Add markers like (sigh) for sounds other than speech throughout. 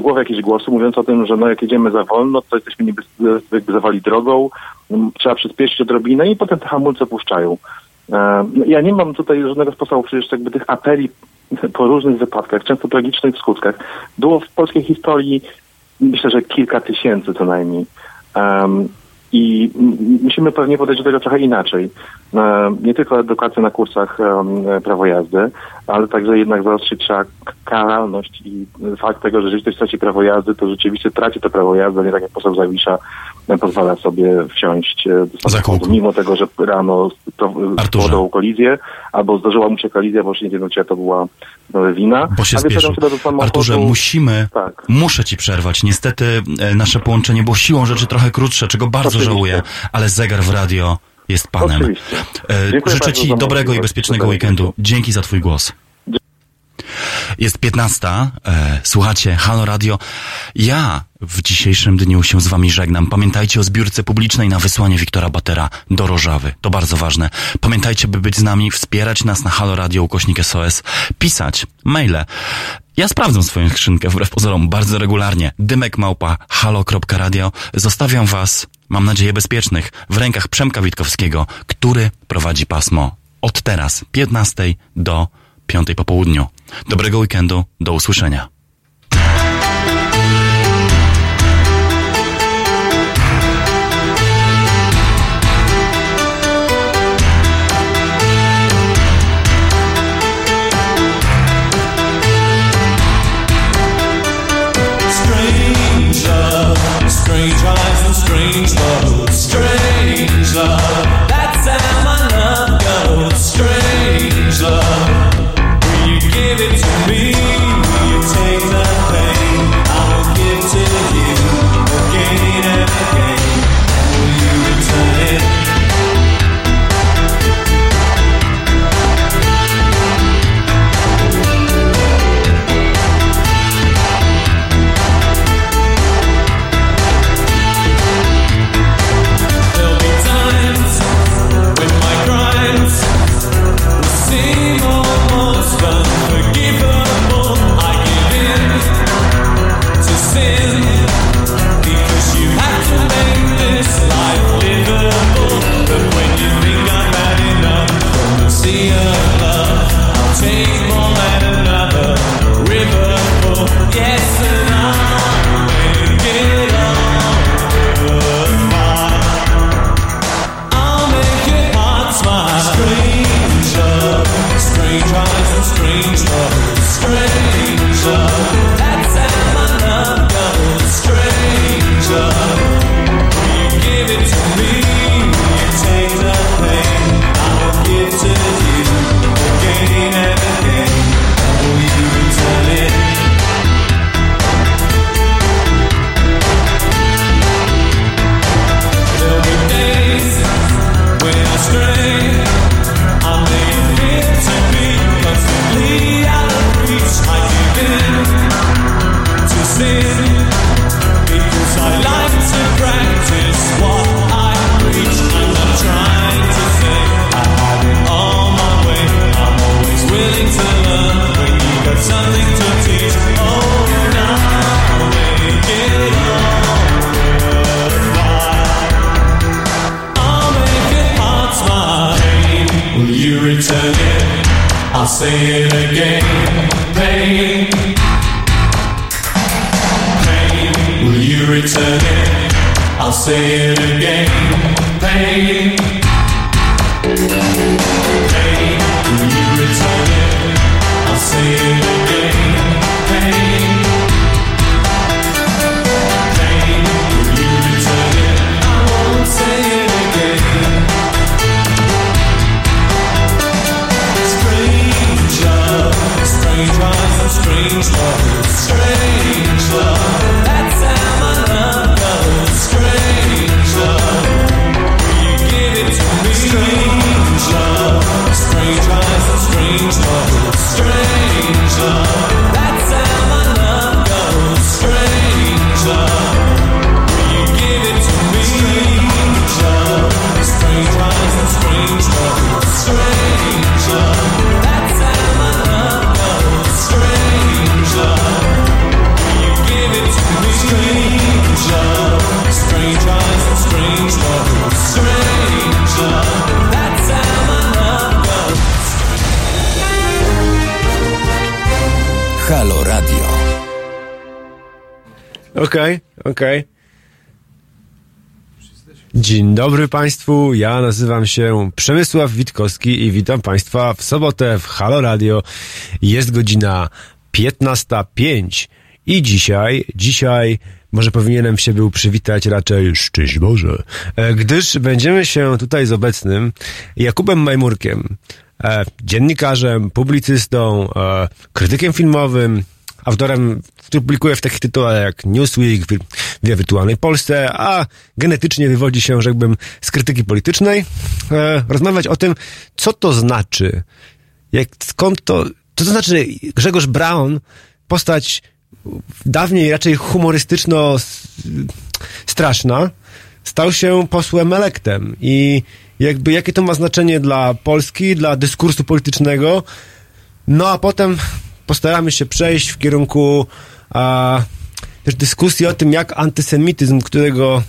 do głowy jakieś głosy mówiące o tym, że no jak jedziemy za wolno, to jesteśmy niby jakby zawali drogą, m, trzeba przyspieszyć odrobinę i potem te hamulce puszczają. No, Ja nie mam tutaj żadnego sposobu przecież jakby tych apeli (laughs) po różnych wypadkach, często tragicznych skutkach. Było w polskiej historii myślę, że kilka tysięcy co najmniej. I musimy pewnie podejść do tego trochę inaczej. Nie tylko edukacja na kursach prawo jazdy, ale także jednak zaostrzyć trzeba karalność i fakt tego, że jeżeli ktoś traci prawo jazdy, to rzeczywiście traci to prawo jazdy, nie tak jak poseł Zawisza pozwala sobie wsiąść e, do samochodu, mimo tego, że rano to- spowodował kolizję, albo zdarzyła mu się kolizja, bo już nie wiem, czy to była e, wina. Bo się spieszył. Arturze, musimy, Tak. muszę ci przerwać. Niestety e, nasze połączenie było siłą rzeczy trochę krótsze, czego bardzo Oczywiście. żałuję, ale zegar w radio jest panem. Oczywiście. E, Dziękuję Życzę ci dobrego i bezpiecznego weekendu. Dzięki za twój głos. Jest 15. E, słuchacie, Halo Radio. Ja w dzisiejszym dniu się z wami żegnam. Pamiętajcie o zbiórce publicznej na wysłanie Wiktora Batera do Rożawy. To bardzo ważne. Pamiętajcie, by być z nami, wspierać nas na Halo Radio, ukośnik SOS, pisać, maile. Ja sprawdzam swoją skrzynkę wbrew pozorom bardzo regularnie. Dymek małpa halo.radio. Zostawiam was, mam nadzieję, bezpiecznych w rękach Przemka Witkowskiego, który prowadzi pasmo od teraz 15 do 5 po południu. Dobrego weekendu, do usłyszenia. Strange love, say it again. Dzień dobry Państwu, ja nazywam się Przemysław Witkowski i witam Państwa w sobotę w Halo Radio. Jest godzina 15.05 i dzisiaj, dzisiaj może powinienem się był przywitać raczej szczęść Boże, e, gdyż będziemy się tutaj z obecnym Jakubem Majmurkiem, e, dziennikarzem, publicystą, e, krytykiem filmowym, autorem, który publikuje w takich tytułach jak Newsweek, wie wirtualnej Polsce, a genetycznie wywodzi się, rzekłbym, z krytyki politycznej, e, rozmawiać o tym, co to znaczy, jak, skąd to, co to znaczy Grzegorz Brown, postać dawniej raczej humorystyczno straszna, stał się posłem elektem. I jakby jakie to ma znaczenie dla Polski, dla dyskursu politycznego, no a potem postaramy się przejść w kierunku a, też dyskusji o tym, jak antysemityzm, którego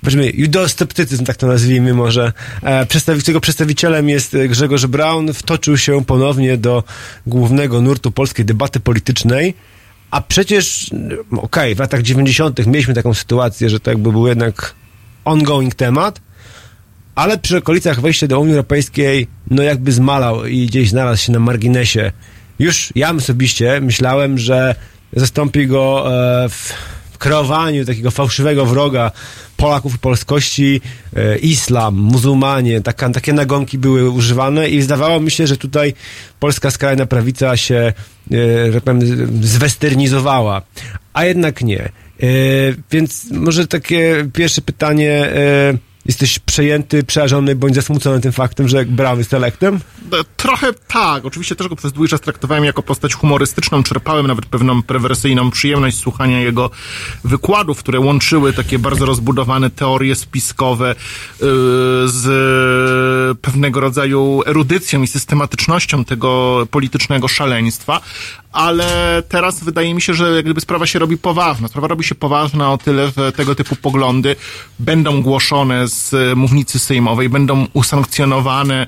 powiedzmy, judosceptycyzm, tak to nazwijmy może, e, którego przedstawicielem jest Grzegorz Braun, wtoczył się ponownie do głównego nurtu polskiej debaty politycznej, a przecież, m, okej, w latach 90. mieliśmy taką sytuację, że to jakby był jednak ongoing temat, ale przy okolicach wejścia do Unii Europejskiej, no jakby zmalał i gdzieś znalazł się na marginesie. Już ja osobiście myślałem, że zastąpi go e, w, kreowaniu takiego fałszywego wroga Polaków i polskości e, islam, muzułmanie, taka, takie nagonki były używane i zdawało mi się, że tutaj polska skrajna prawica się, e, tak powiem, zwesternizowała. A jednak nie. E, więc może takie pierwsze pytanie... E, Jesteś przejęty, przerażony bądź zasmucony tym faktem, że Brown jest elektem? E, Trochę tak. Oczywiście też go przez długi czas traktowałem jako postać humorystyczną. Czerpałem nawet pewną perwersyjną przyjemność słuchania jego wykładów, które łączyły takie bardzo rozbudowane teorie spiskowe yy, z pewnego rodzaju erudycją i systematycznością tego politycznego szaleństwa. Ale teraz wydaje mi się, że gdyby sprawa się robi poważna. Sprawa robi się poważna o tyle, że tego typu poglądy będą głoszone e, mównicy sejmowej, będą usankcjonowane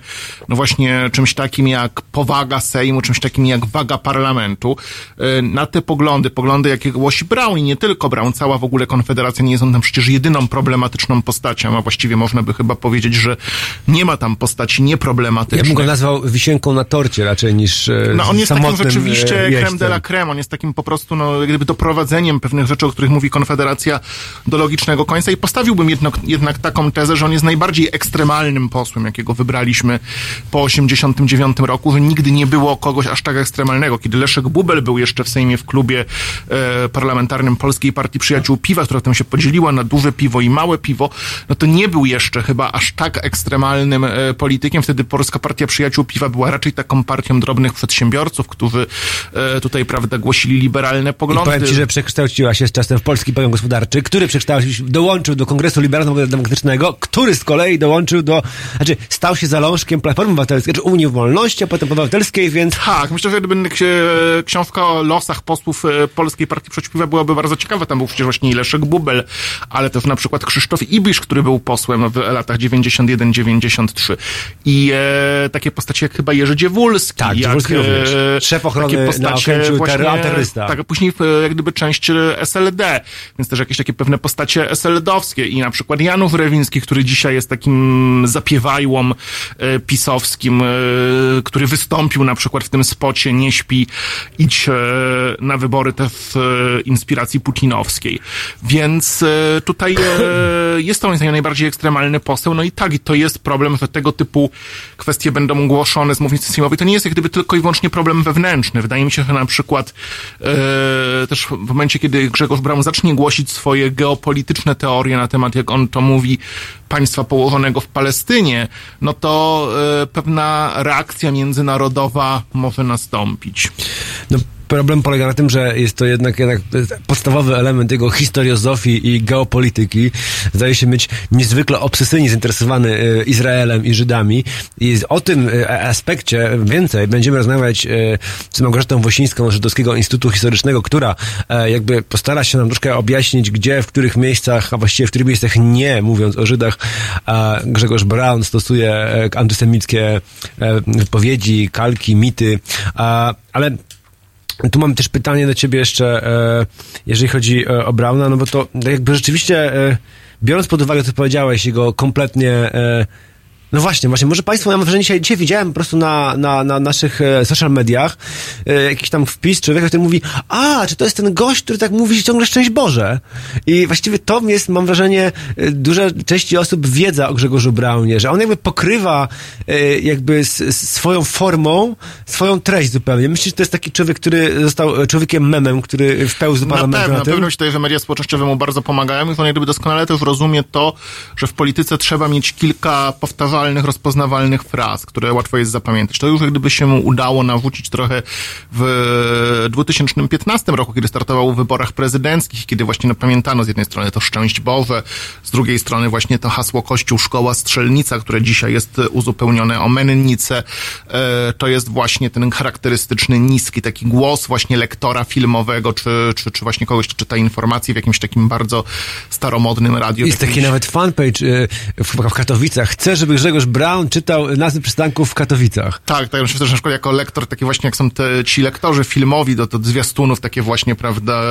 no właśnie czymś takim jak powaga Sejmu, czymś takim jak waga parlamentu. E, Na te poglądy, poglądy jakie głosi Brown i nie tylko Brown, cała w ogóle Konfederacja nie jest on tam przecież jedyną problematyczną postacią, a właściwie można by chyba powiedzieć, że nie ma tam postaci Ja bym go nazwał wisienką na torcie raczej niż e, No on jest takim rzeczywiście creme jeźdźcem. de la creme, on jest takim po prostu, no, jak gdyby doprowadzeniem pewnych rzeczy, o których mówi Konfederacja do logicznego końca i postawiłbym jednak, jednak taką tezę, że on jest najbardziej ekstremalnym posłem, jakiego wybraliśmy po 89 roku, że nigdy nie było kogoś aż tak ekstremalnego. Kiedy Leszek Bubel był jeszcze w Sejmie w klubie e, parlamentarnym Polskiej Partii Przyjaciół Piwa, która tam się podzieliła na duże piwo i małe piwo, no to nie był jeszcze chyba aż tak ekstremalnym e, politykiem. Wtedy Polska Partia Przyjaciół Piwa była raczej taką partią drobnych przedsiębiorców, którzy e, tutaj, prawda, głosili liberalne I poglądy. powiem ci, że przekształciła się z czasem w Polski Pogrom Gospodarczy, który przekształcił się, dołączył do Kongresu Liberalno-Demokratycznego, który z kolei dołączył do, znaczy stał się zalążkiem Platformy Obywatelskiej, czy Unii Wolności, a potem Obywatelskiej, więc Tak, myślę, że gdyby ksi- książka o losach posłów e, Polskiej Partii Przeciwpiwa byłaby bardzo ciekawa. Tam był przecież właśnie Leszek Bubel, ale też na przykład Krzysztof Ibisz, który był posłem w latach 91-93. I e, takie postacie jak chyba Jerzy Dziewulski. Tak, jak, Dziewulski również. Szef ochrony takie na postacie Okęciu, właśnie, terro- terrorysta. Tak, a później e, jak gdyby część e, SLD, więc też jakieś takie pewne postacie SLD-owskie i na przykład Janów Rewiński, który dzisiaj jest takim zapiewajłom e, pisowskim, e, który wystąpił na przykład w tym spocie Nie śpi, idź e, na wybory te w inspiracji putinowskiej. Więc tutaj (coughs) jest to moim zdaniem najbardziej ekstremalny poseł, no i tak, to jest problem, że tego typu kwestie będą głoszone z mównicy sejmowej. To nie jest jak gdyby tylko i wyłącznie problem wewnętrzny. Wydaje mi się, że na przykład też w momencie, kiedy Grzegorz Braun zacznie głosić swoje geopolityczne teorie na temat, jak on to mówi, państwa położonego w Palestynie, no to e, pewna reakcja międzynarodowa może nastąpić. no, problem polega na tym, że jest to jednak, jednak podstawowy element jego historiozofii i geopolityki. Zdaje się być niezwykle obsesyjnie zainteresowany e, Izraelem i Żydami. I o tym e, aspekcie więcej będziemy rozmawiać e, z Małgorzatą Wosińską Żydowskiego Instytutu Historycznego, która jakby postara się nam troszkę objaśnić, gdzie, w których miejscach, a właściwie w których miejscach nie, mówiąc o Żydach, Grzegorz Brown stosuje antysemickie wypowiedzi, kalki, mity, ale Tu mam też pytanie do ciebie jeszcze, e, jeżeli chodzi e, o Brauna, no bo to jakby rzeczywiście, e, biorąc pod uwagę, co powiedziałeś, jego kompletnie... No właśnie, właśnie, może Państwo, ja mam wrażenie, dzisiaj, dzisiaj widziałem po prostu na, na, na naszych e, social mediach e, jakiś tam wpis człowieka, który mówi, a, czy to jest ten gość, który tak mówi ciągle szczęść Boże? I właściwie to jest, mam wrażenie, e, duża części osób wiedza o Grzegorzu Braunie, że on jakby pokrywa e, jakby s, swoją formą, swoją treść zupełnie. Myślisz, że to jest taki człowiek, który został człowiekiem memem, który wpełzł do Na parlamentu pewno, na na tym? pewno myślę, że media społecznościowe mu bardzo pomagają i on jak gdyby doskonale też rozumie to, że w polityce trzeba mieć kilka powtarzalnych, rozpoznawalnych fraz, które łatwo jest zapamiętać. To już jak gdyby się mu udało nawrócić trochę w 2015 roku, kiedy startował w wyborach prezydenckich, kiedy właśnie napamiętano z jednej strony to szczęść Boże, z drugiej strony właśnie to hasło Kościół, Szkoła, Strzelnica, które dzisiaj jest uzupełnione o mennicę. E, To jest właśnie ten charakterystyczny, niski taki głos właśnie lektora filmowego, czy, czy, czy właśnie kogoś, kto czyta informacje w jakimś takim bardzo staromodnym radiu. Jest jakimś- taki nawet fanpage y, w, w Katowicach. Chcę, żeby Grzegorz Braun czytał nazwy przystanków w Katowicach. Tak, tak, myślę, że na przykład jako lektor, taki właśnie jak są te, ci lektorzy filmowi do, do zwiastunów, takie właśnie, prawda,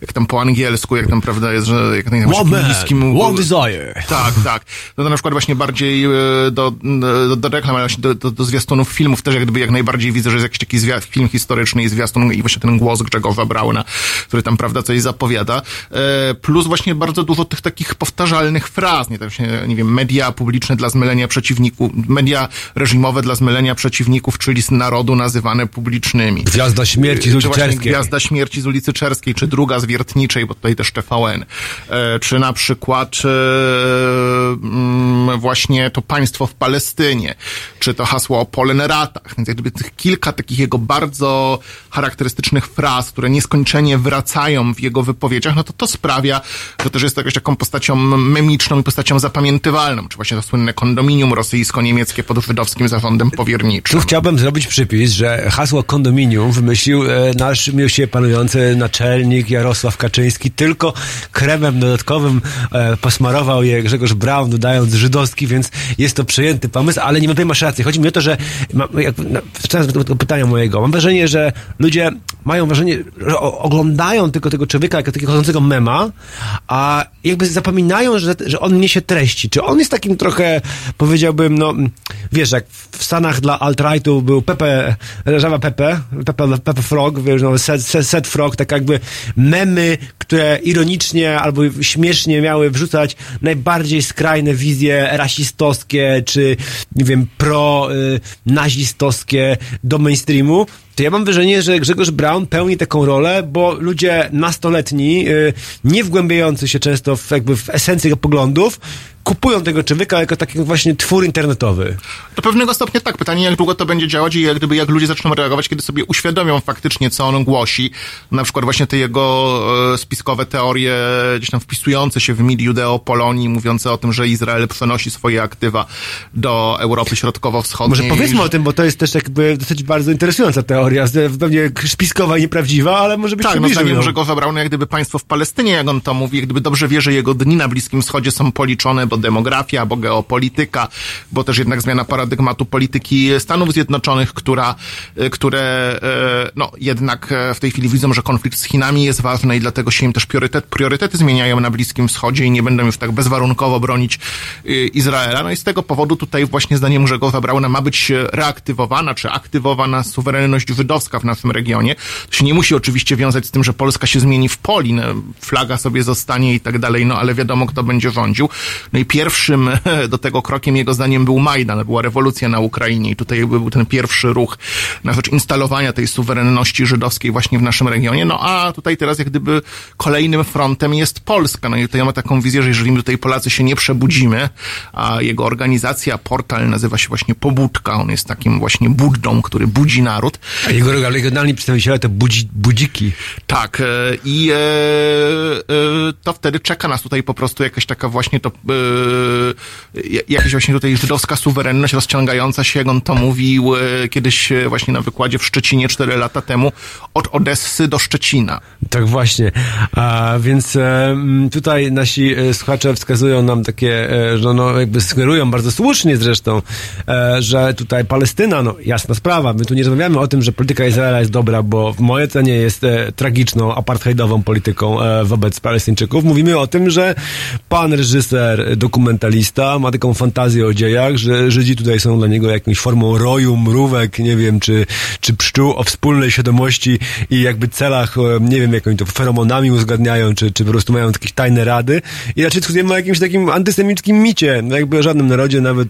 jak tam po angielsku, jak tam, prawda, jest, że jak tam niskim- one desire. Tak, tak. No to na przykład właśnie bardziej e, do, do, do reklam, ale właśnie do, do, do zwiastunów filmów też jak gdyby jak najbardziej widzę, że jest jakiś taki zwiast, film historyczny i zwiastun i właśnie ten głos Grzegorza Brauna, który tam, prawda, coś zapowiada. E, plus właśnie bardzo dużo tych takich powtarzalnych fraz, nie, tam się, nie wiem, media publiczne dla zmylenia przeciwników, media reżimowe dla zmylenia przeciwników, czyli z narodu nazywane publicznymi. Gwiazda śmierci z ulicy Czerskiej. Gwiazda Śmierci z ulicy Czerskiej, czy druga z Wiertniczej, bo tutaj też TVN, e, czy na przykład e, mm, właśnie to państwo w Palestynie, czy to hasło o Polenratach, więc jak gdyby tych kilka takich jego bardzo charakterystycznych fraz, które nieskończenie wracają w jego wypowiedziach, no to to sprawia, że też jest jakąś taką postacią memiczną i postacią zapamiętywalną, czy właśnie to słynne kondominium rosyjsko-niemieckie pod żydowskim zarządem Tu powierniczym. chciałbym zrobić przypis, że hasło kondominium wymyślił e, nasz miłosiernie panujący naczelnik Jarosław Kaczyński. Tylko kremem dodatkowym e, posmarował je Grzegorz Braun, dodając żydowski, więc jest to przejęty pomysł, ale niewątpliwie masz rację. Chodzi mi o to, że ma, jak, na, wracając do tego pytania mojego, mam wrażenie, że ludzie mają wrażenie, że oglądają tylko tego człowieka jako takiego chodzącego mema, a jakby zapominają, że, że on niesie treści. Czy on jest takim trochę, powiedziałbym, no, wiesz, jak w Stanach dla alt-rightu był Pepe, Żaba Pepe, Pepe, Pepe Frog, wiesz, no, set, set, set Frog, tak jakby memy, które ironicznie albo śmiesznie miały wrzucać najbardziej skrajne wizje rasistowskie, czy, nie wiem, pro-nazistowskie do mainstreamu, to ja mam wrażenie, że Grzegorz Braun pełni taką rolę, bo ludzie nastoletni, y, nie wgłębiający się często w, jakby w esencję jego poglądów, kupują tego człowieka jako taki właśnie twór internetowy. Do pewnego stopnia tak. Pytanie, jak długo to będzie działać i jak gdyby, jak ludzie zaczną reagować, kiedy sobie uświadomią faktycznie, co on głosi. Na przykład właśnie te jego e, spiskowe teorie, gdzieś tam wpisujące się w mit Judeo-Polonii, mówiące o tym, że Izrael przenosi swoje aktywa do Europy Środkowo-Wschodniej. Może powiedzmy o tym, bo to jest też jakby dosyć bardzo interesująca teoria, z- pewnie spiskowa i nieprawdziwa, ale może być Tak, no zdaniem. Grzegorza Brauna, jak gdyby państwo w Palestynie, jak on to mówi, jak gdyby dobrze wie, że jego dni na Bliskim Wschodzie są policzone, bo demografia, bo geopolityka, bo też jednak zmiana paradygmatu polityki Stanów Zjednoczonych, która, e, które, e, no, jednak e, w tej chwili widzą, że konflikt z Chinami jest ważny i dlatego się im też priorytet, priorytety zmieniają na Bliskim Wschodzie i nie będą już tak bezwarunkowo bronić Izraela. No i z tego powodu tutaj właśnie zdaniem Grzegorza Brauna ma być reaktywowana, czy aktywowana suwerenność żydowska w naszym regionie. To się nie musi oczywiście wiązać z tym, że Polska się zmieni w Polin, flaga sobie zostanie i tak dalej, no ale wiadomo, kto będzie rządził. No i pierwszym (laughs) do tego krokiem jego zdaniem był Majdan, była rewolucja na Ukrainie i tutaj jakby był ten pierwszy ruch na rzecz instalowania tej suwerenności żydowskiej właśnie w naszym regionie. No a tutaj teraz jak gdyby kolejnym frontem jest Polska. No i tutaj ma taką wizję, że jeżeli my tutaj Polacy się nie przebudzimy, a jego organizacja, portal nazywa się właśnie Pobudka, on jest takim właśnie buddą, który budzi naród, A jego regionalni przedstawiciele to budzi, budziki. tak, e, i e, e, to wtedy czeka nas tutaj po prostu jakaś taka właśnie to, e, jakaś właśnie tutaj żydowska suwerenność rozciągająca się, jak on to mówił e, kiedyś e, właśnie na wykładzie w Szczecinie cztery lata temu, od Odessy do Szczecina. Tak właśnie. A więc tutaj nasi słuchacze wskazują nam takie, że no jakby sugerują bardzo słusznie zresztą, że tutaj Palestyna, no jasna sprawa, my tu nie rozmawiamy o tym, że polityka Izraela jest dobra, bo w mojej ocenie jest e, tragiczną, apartheidową polityką e, wobec Palestyńczyków. Mówimy o tym, że pan reżyser, dokumentalista ma taką fantazję o dziejach, że Żydzi tutaj są dla niego jakąś formą roju, mrówek, nie wiem, czy, czy pszczół o wspólnej świadomości i jakby celach, e, nie wiem, jak oni to feromonami uzgadniają, czy, czy po prostu mają jakieś tajne rady. I raczej dyskutujemy o jakimś takim antysemickim micie, no jakby o żadnym narodzie nawet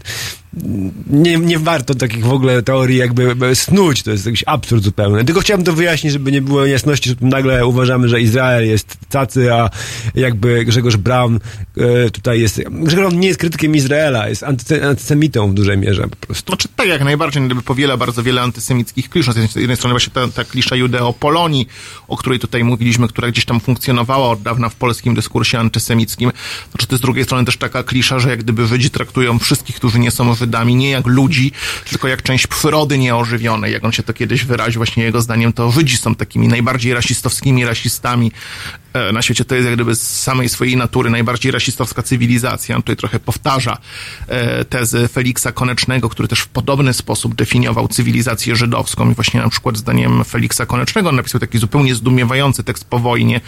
nie, nie warto takich w ogóle teorii jakby snuć, to jest jakiś absurd zupełny. Tylko chciałbym to wyjaśnić, żeby nie było niejasności, że nagle uważamy, że Izrael jest cacy, a jakby Grzegorz Braun e, tutaj jest... Grzegorz Braun nie jest krytykiem Izraela, jest antyse, antysemitą w dużej mierze po prostu. Znaczy tak, jak najbardziej, gdyby powiela bardzo wiele antysemickich klisz. Z jednej- z jednej strony właśnie ta, ta klisza Judeo-Polonii, o której tutaj mówiliśmy, która gdzieś tam funkcjonowała od dawna w polskim dyskursie antysemickim. Znaczy to z drugiej strony też taka klisza, że jak gdyby Żydzi traktują wszystkich, którzy nie są Żydami, nie jak ludzi, tylko jak część przyrody nieożywionej. Jak on się to kiedyś wyraził, właśnie jego zdaniem, to Żydzi są takimi najbardziej rasistowskimi rasistami na świecie. To jest jak gdyby z samej swojej natury najbardziej rasistowska cywilizacja. On tutaj trochę powtarza e, tezy Feliksa Konecznego, który też w podobny sposób definiował cywilizację żydowską i właśnie na przykład zdaniem Feliksa Konecznego on napisał taki zupełnie zdumiewający tekst po wojnie,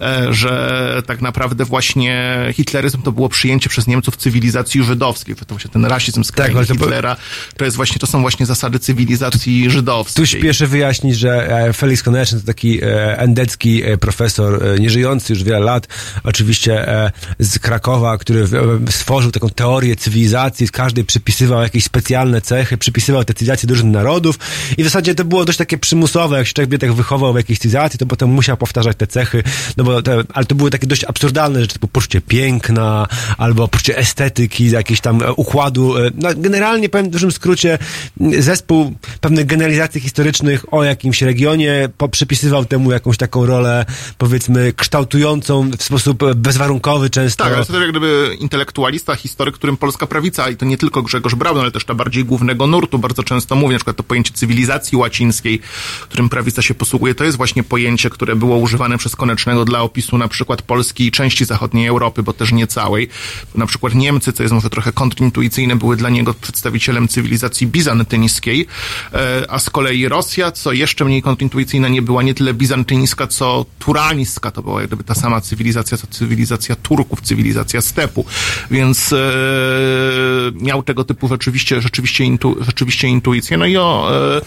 e, że tak naprawdę właśnie hitleryzm to było przyjęcie przez Niemców cywilizacji żydowskiej. To właśnie ten rasizm to po- Hitlera, to jest właśnie, to są właśnie zasady cywilizacji żydowskiej. Tu śpieszę wyjaśnić, że e, Felix Koneczny to taki e, endecki e, profesor, e, nieżyjący już wiele lat, oczywiście e, z Krakowa, który e, stworzył taką teorię cywilizacji, z każdej przypisywał jakieś specjalne cechy, przypisywał te cywilizacje różnych narodów i w zasadzie to było dość takie przymusowe, jak się człowiek tak wychował w jakiejś cywilizacji, to potem musiał powtarzać te cechy, no bo te, ale to były takie dość absurdalne rzeczy, typu poczucie piękna, albo poczucie estetyki, jakiegoś tam e, układu, no generalnie powiem w dużym skrócie, zespół pewnych generalizacji historycznych o jakimś regionie po, przypisywał temu jakąś taką rolę, powiedzmy, kształtującą w sposób e, bezwarunkowy często. Tak, ale to też jak gdyby intelektualista, historyk, którym polska prawica, i to nie tylko Grzegorz Braun, ale też ta bardziej głównego nurtu, bardzo często mówi, na przykład to pojęcie cywilizacji łacińskiej, którym prawica się posługuje, to jest właśnie pojęcie, które było używane przez Konecznego dla opisu na przykład Polski i części zachodniej Europy, bo też nie całej. Na przykład Niemcy, co jest może trochę kontrintuicyjne, były dla niego przedstawicielem cywilizacji bizantyńskiej, e, a z kolei Rosja, co jeszcze mniej kontrintuicyjna, nie była nie tyle bizantyńska, co turańska, to była jak gdyby ta sama cywilizacja, co cywilizacja Turków, cywilizacja stepu, więc e, miał tego typu rzeczywiście, rzeczywiście, intu, rzeczywiście intuicję. No i o e,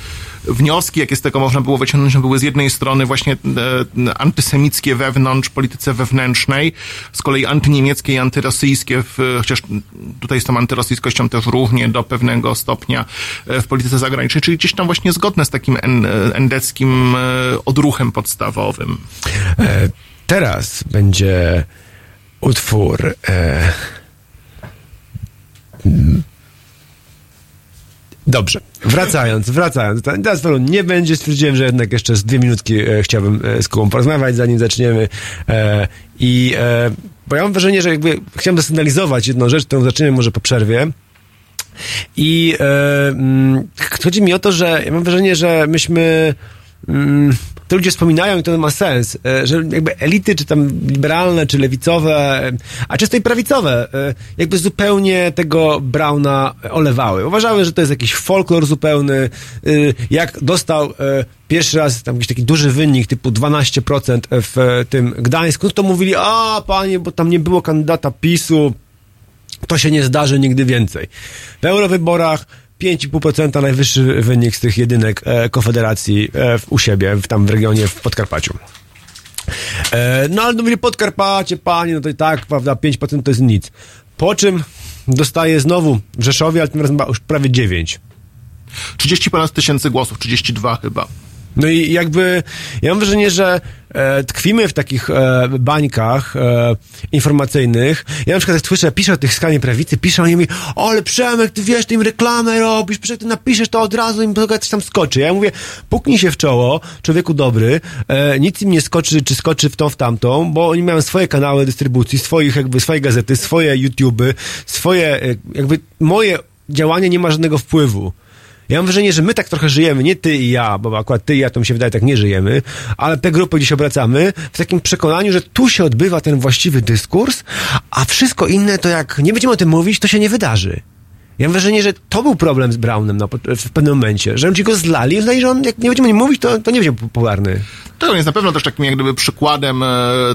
wnioski, jakie z tego można było wyciągnąć, no były z jednej strony właśnie e, antysemickie wewnątrz polityce wewnętrznej, z kolei antyniemieckie i antyrosyjskie, w, chociaż tutaj z tą antyrosyjskością też równie do pewnego stopnia e, w polityce zagranicznej, czyli gdzieś tam właśnie zgodne z takim en, endeckim e, odruchem podstawowym. E, teraz będzie utwór. E. Dobrze, wracając, wracając. Teraz to nie będzie. Stwierdziłem, że jednak jeszcze z dwie minutki e, chciałbym e, z Kubą porozmawiać, zanim zaczniemy. E, I e, bo ja mam wrażenie, że jakby chciałem zasygnalizować jedną rzecz, którą zaczniemy może po przerwie. I e, mm, chodzi mi o to, że ja mam wrażenie, że myśmy. Mm, to ludzie wspominają i to ma sens, e, że jakby elity, czy tam liberalne, czy lewicowe, e, a często i prawicowe, e, jakby zupełnie tego Brauna olewały. Uważały, że to jest jakiś folklor zupełny. Jak dostał pierwszy raz tam jakiś taki duży wynik, typu 12% w tym Gdańsku, to mówili, a panie, bo tam nie było kandydata PiSu, to się nie zdarzy nigdy więcej. W eurowyborach 5,5% najwyższy wynik z tych jedynek e, Konfederacji e, u siebie, w, tam w regionie w Podkarpaciu. E, no ale mówili Podkarpacie, panie, no to i tak, prawda, 5% to jest nic. Po czym dostaje znowu w Rzeszowie, ale tym razem już prawie 9. 30 ponad tysięcy głosów, 32 chyba. No i jakby ja mam wrażenie, że e, tkwimy w takich e, bańkach e, informacyjnych. Ja na przykład jak słyszę, piszę o tych skrajnej prawicy, piszę oni mi, ale Przemek, ty wiesz, ty im reklamę robisz, przecież ty napiszesz to od razu, im coś tam skoczy. Ja mówię, puknij się w czoło, człowieku dobry, e, nic im nie skoczy, czy skoczy w tą, w tamtą, bo oni mają swoje kanały dystrybucji, swoich jakby, swoje gazety, swoje YouTube'y, swoje, e, jakby moje działanie nie ma żadnego wpływu. Ja mam wrażenie, że my tak trochę żyjemy, nie ty i ja, bo akurat ty i ja to mi się wydaje tak nie żyjemy, ale te grupy, gdzie się obracamy, w takim przekonaniu, że tu się odbywa ten właściwy dyskurs, a wszystko inne to jak nie będziemy o tym mówić, to się nie wydarzy. Ja mam wrażenie, że to był problem z Brownem na, w pewnym momencie, że ludzie go zlali uznali, że on, jak nie będziemy o nim mówić, to, to nie będzie popularny. To jest na pewno też takim jak gdyby przykładem e,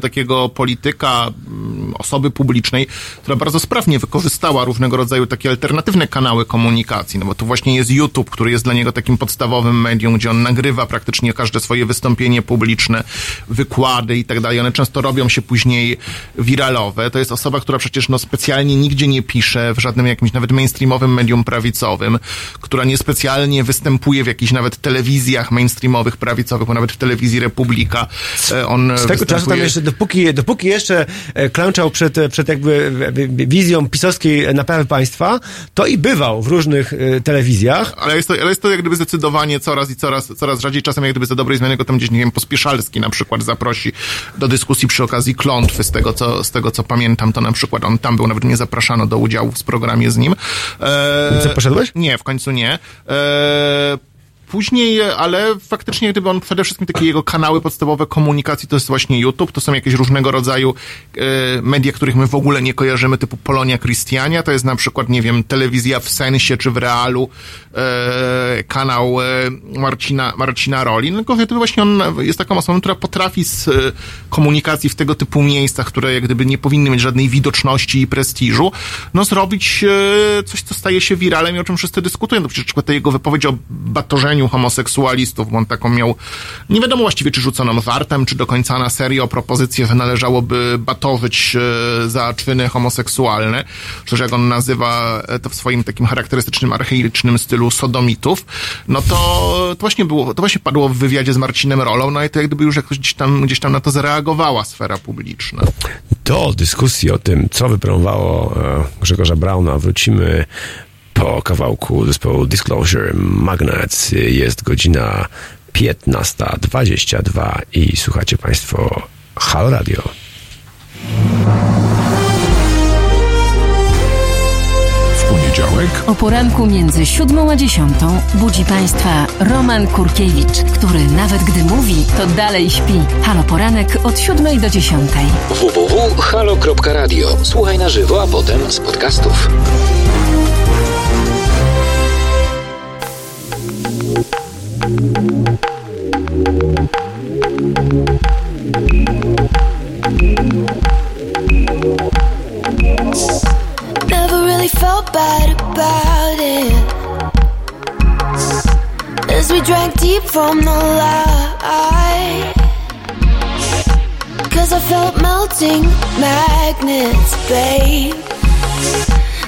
takiego polityka, mm, osoby publicznej, która bardzo sprawnie wykorzystała różnego rodzaju takie alternatywne kanały komunikacji, no bo tu właśnie jest YouTube, który jest dla niego takim podstawowym medium, gdzie on nagrywa praktycznie każde swoje wystąpienie publiczne, wykłady i tak dalej. One często robią się później wiralowe. To jest osoba, która przecież no specjalnie nigdzie nie pisze w żadnym jakimś nawet mainstreamowym medium prawicowym, która niespecjalnie występuje w jakichś nawet telewizjach mainstreamowych prawicowych, bo nawet w telewizji Republika e, on Z tego czasu tam jeszcze, dopóki, dopóki jeszcze e, klęczał przed, przed jakby e, wizją pisowskiej naprawy państwa, to i bywał w różnych telewizjach. Ale jest, to, ale jest to jak gdyby zdecydowanie coraz i coraz, coraz rzadziej. Czasem jak gdyby za dobrej zmiany go tam gdzieś, nie wiem, Pospieszalski na przykład zaprosi do dyskusji przy okazji klątwy. Z tego, co, z tego co pamiętam, to na przykład on tam był, nawet nie zapraszano do udziału w programie z nim. E, poszedłeś? Nie, w końcu nie. E, Później, ale faktycznie gdyby on przede wszystkim takie jego kanały podstawowe komunikacji to jest właśnie YouTube, to są jakieś różnego rodzaju e, media, których my w ogóle nie kojarzymy, typu Polonia Christiania, to jest na przykład, nie wiem, telewizja w Sensie czy w Realu, e, kanał e, Marcina, Marcina Roli, tylko gdyby właśnie on jest taką osobą, która potrafi z komunikacji w tego typu miejscach, które jak gdyby nie powinny mieć żadnej widoczności i prestiżu, no zrobić coś, co staje się wiralem i o czym wszyscy dyskutują. No przecież przykład jego wypowiedź o batorzeniu homoseksualistów, bo on taką miał, nie wiadomo właściwie, czy rzuconą wartem, czy do końca na serio propozycję, że należałoby batorzyć e, za czyny homoseksualne, przecież jak on nazywa e, to w swoim takim charakterystycznym, archaicznym stylu sodomitów, no to, to właśnie było, to właśnie padło w wywiadzie z Marcinem Rolą, no i to jak gdyby już jakoś gdzieś tam, gdzieś tam na to zareagowała sfera publiczna. Do dyskusji o tym, co wypromowało e, Grzegorza Brauna, wrócimy po kawałku zespołu Disclosure Magnets. Jest godzina 15.22 i słuchacie Państwo Halo Radio. W poniedziałek O poranku między siódmą a dziesiątą budzi Państwa Roman Kurkiewicz, który nawet gdy mówi, to dalej śpi. Halo Poranek od siódmej do dziesiątej. www.halo.radio. Słuchaj na żywo, a potem z podcastów.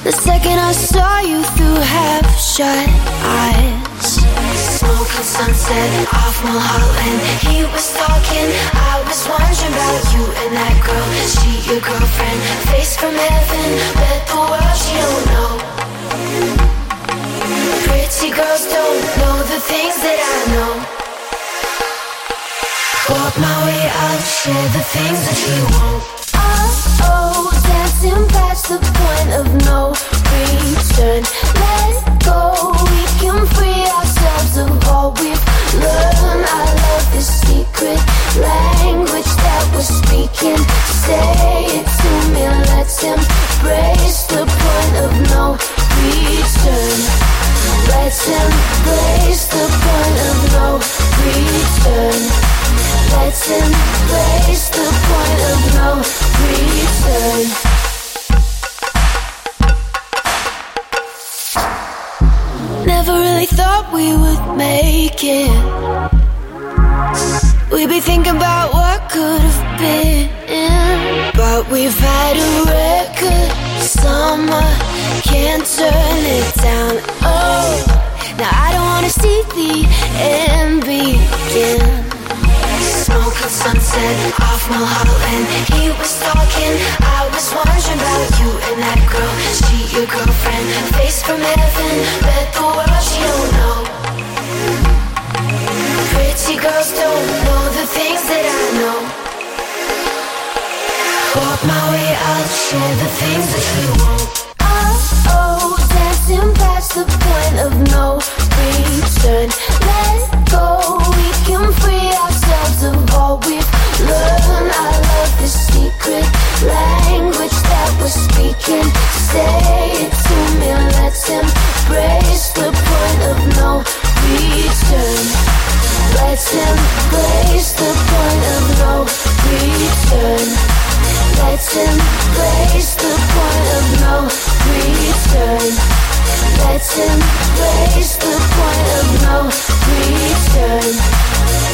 The second I saw you through half shut eyes. Sunset off Mulholland. He was talking, I was wondering about you and that girl. She your girlfriend, face from heaven. Bet the world she don't know. Pretty girls don't know the things that I know. Walk my way, I'll share the things that you won't. Oh, dancing past the point of no return. Let go, we can free all we've learned. I love this secret language that we're speaking. Say it to me, let's embrace the point of no return. Let's embrace the point of no return. Let's embrace the point of no return. Never really thought we would make it. We'd be thinking about what could have been. But we've had a record summer, can't turn it down. Oh, now I don't wanna see the end begin. Sunset off Mulholland. He was talking, I was wondering about you and that girl. She your girlfriend, face from heaven. Bet the world she don't know. Pretty girls don't know the things that I know. Walk my way, I'll share the things that you won't. Oh, dancing past the point of no return. Let go, we can free all we've learned. I love the secret language that we're speaking. Say it to me, let's embrace the point of no return. Let's embrace the point of no return. Let's embrace the point of no return. Let's embrace the point of no return.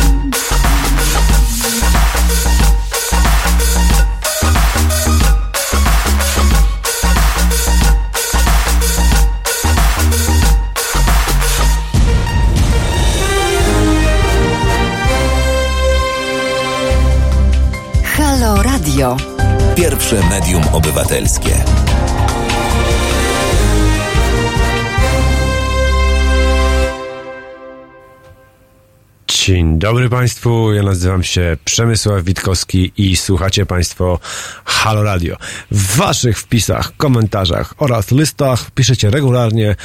Radio. Pierwsze medium obywatelskie. Dzień dobry Państwu, ja nazywam się Przemysław Witkowski i słuchacie Państwo Halo Radio. W Waszych wpisach, komentarzach oraz listach piszecie regularnie,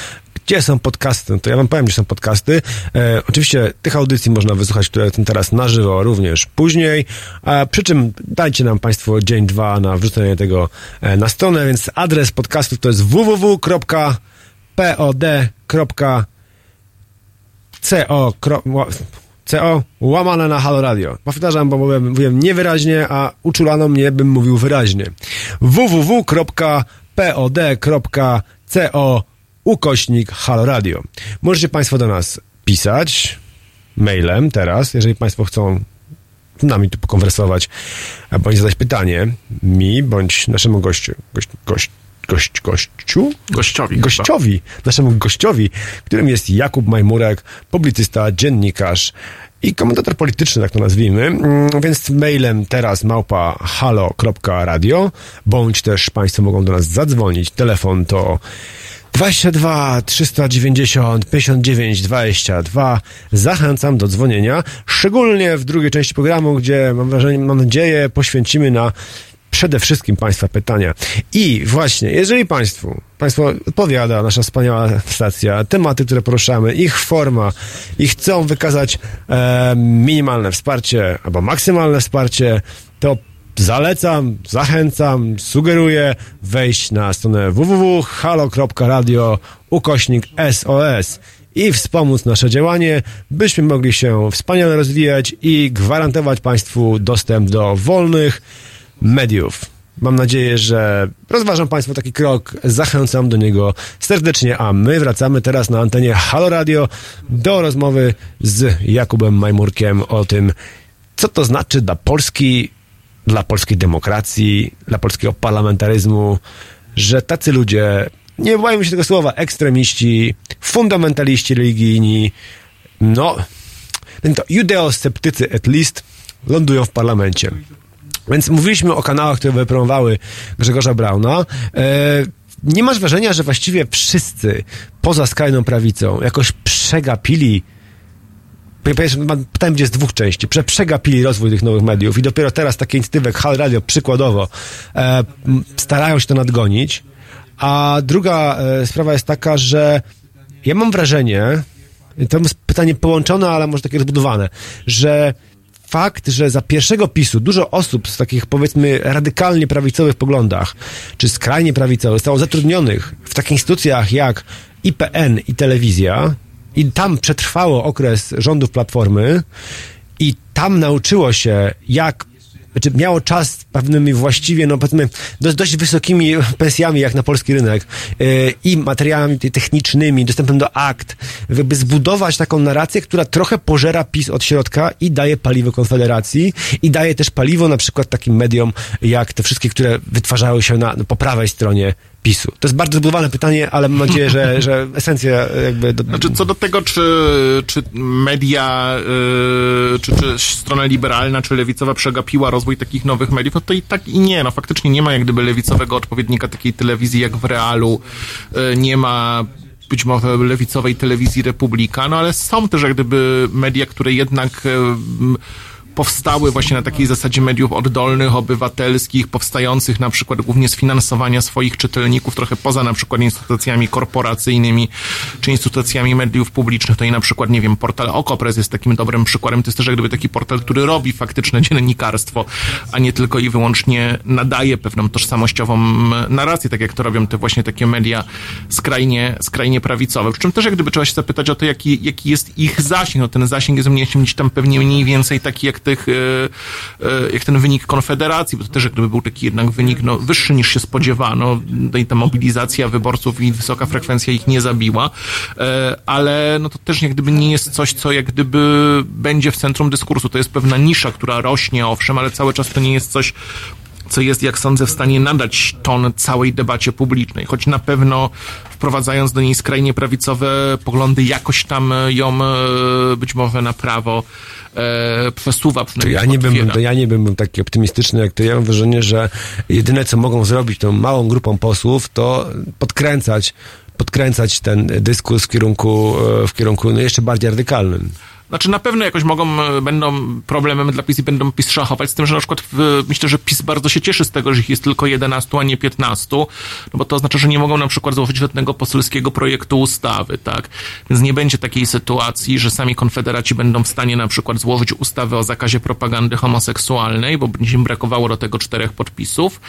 gdzie są podcasty. No to ja Wam powiem, gdzie są podcasty. E, oczywiście tych audycji można wysłuchać, które są teraz na żywo, również później. A przy czym dajcie nam Państwo dzień, dwa na wrzucenie tego e, na stronę, więc adres podcastów to jest www.pod.com CO, kro, ła- CO łamane na Halo Radio. Powtarzam, bo mówiłem, mówiłem niewyraźnie, a uczulano mnie, bym mówił wyraźnie. www.pod.co ukośnik Halo Radio. Możecie Państwo do nas pisać mailem teraz, jeżeli Państwo chcą z nami tu pokonwersować, bądź zadać pytanie mi, bądź naszemu gościu, gość, gość, gość, gościu? Gościowi. chyba. gościowi, naszemu gościowi, którym jest Jakub Majmurek, publicysta, dziennikarz i komentator polityczny, tak to nazwijmy. Mm, Więc mailem teraz małpa halo.radio, bądź też Państwo mogą do nas zadzwonić. Telefon to 22 390 59 22. Zachęcam do dzwonienia, szczególnie w drugiej części programu, gdzie mam wrażenie, mam nadzieję, poświęcimy na przede wszystkim Państwa pytania. I właśnie, jeżeli Państwu, Państwo odpowiada nasza wspaniała stacja, tematy, które poruszamy, ich forma i chcą wykazać e, minimalne wsparcie albo maksymalne wsparcie, to zalecam, zachęcam, sugeruję wejść na stronę www.halo.radio ukośnik SOS i wspomóc nasze działanie, byśmy mogli się wspaniale rozwijać i gwarantować Państwu dostęp do wolnych mediów. Mam nadzieję, że rozważą Państwo taki krok. Zachęcam do niego serdecznie, a my wracamy teraz na antenie Halo Radio do rozmowy z Jakubem Majmurkiem o tym, co to znaczy dla Polski, dla polskiej demokracji, dla polskiego parlamentaryzmu, że tacy ludzie, nie boję się tego słowa, ekstremiści, fundamentaliści religijni, no, to judeosceptycy at least, lądują w parlamencie. Więc mówiliśmy o kanałach, które wypromowały Grzegorza Brauna. E, nie masz wrażenia, że właściwie wszyscy poza skrajną prawicą jakoś przegapili Pytanie będzie z dwóch części. Prze, przegapili rozwój tych nowych mediów i dopiero teraz takie inicjatywy jak Hal Radio przykładowo e, starają się to nadgonić. A druga e, sprawa jest taka, że ja mam wrażenie, to jest pytanie połączone, ale może takie rozbudowane, że fakt, że za pierwszego PiSu dużo osób z takich powiedzmy radykalnie prawicowych poglądach, czy skrajnie prawicowych, zostało zatrudnionych w takich instytucjach jak IPN i telewizja i tam przetrwało okres rządów Platformy i tam nauczyło się, jak znaczy miało czas z pewnymi właściwie, no powiedzmy, dość, dość wysokimi pensjami, jak na polski rynek, yy, i materiałami te- technicznymi, dostępem do akt, jakby zbudować taką narrację, która trochę pożera PiS od środka i daje paliwo Konfederacji i daje też paliwo na przykład takim mediom, jak te wszystkie, które wytwarzały się na, po prawej stronie PiSu. To jest bardzo zbudowane pytanie, ale mam nadzieję, że, że esencja jakby... Do, Znaczy, co do tego, czy, czy media, yy, czy, czy strona liberalna, czy lewicowa przegapiła rozwój takich nowych mediów, no to i tak i nie. No faktycznie nie ma jak gdyby lewicowego odpowiednika takiej telewizji jak w realu. Yy, nie ma być może lewicowej telewizji Republika, no ale są też jak gdyby media, które jednak m, powstały właśnie na takiej zasadzie mediów oddolnych, obywatelskich, powstających na przykład głównie z finansowania swoich czytelników, trochę poza na przykład instytucjami korporacyjnymi, czy instytucjami mediów publicznych, to i na przykład, nie wiem, portal Okopres jest takim dobrym przykładem, to jest też jak gdyby taki portal, który robi faktyczne dziennikarstwo, a nie tylko i wyłącznie nadaje pewną tożsamościową narrację, tak jak to robią te właśnie takie media skrajnie, skrajnie prawicowe. Przy czym też jak gdyby trzeba się zapytać o to, jaki, jaki jest ich zasięg. No ten zasięg jest mniej, gdzieś tam pewnie mniej więcej taki jak tych, e, e, jak ten wynik Konfederacji, bo to też jak gdyby był taki jednak wynik no, wyższy niż się spodziewano. No i ta mobilizacja wyborców i wysoka frekwencja ich nie zabiła, e, ale no to też jak gdyby nie jest coś, co jak gdyby będzie w centrum dyskursu. To jest pewna nisza, która rośnie, owszem, ale cały czas to nie jest coś, co jest, jak sądzę, w stanie nadać ton całej debacie publicznej, choć na pewno wprowadzając do niej skrajnie prawicowe poglądy, jakoś tam ją e, być może na prawo e, przesuwa, To ja nie, bym, to ja nie bym był taki optymistyczny jak ty. Ja mam wrażenie, że jedyne co mogą zrobić tą małą grupą posłów, to podkręcać, podkręcać ten dyskurs w kierunku, e, w kierunku no jeszcze bardziej radykalnym. Znaczy na pewno jakoś mogą, e, będą problemem dla PiS i będą PiS szachować, z tym, że na przykład w, myślę, że PiS bardzo się cieszy z tego, że ich jest tylko 11, a nie 15, no bo to oznacza, że nie mogą na przykład złożyć żadnego poselskiego projektu ustawy, tak? Więc nie będzie takiej sytuacji, że sami konfederaci będą w stanie na przykład złożyć ustawę o zakazie propagandy homoseksualnej, bo będzie im brakowało do tego czterech podpisów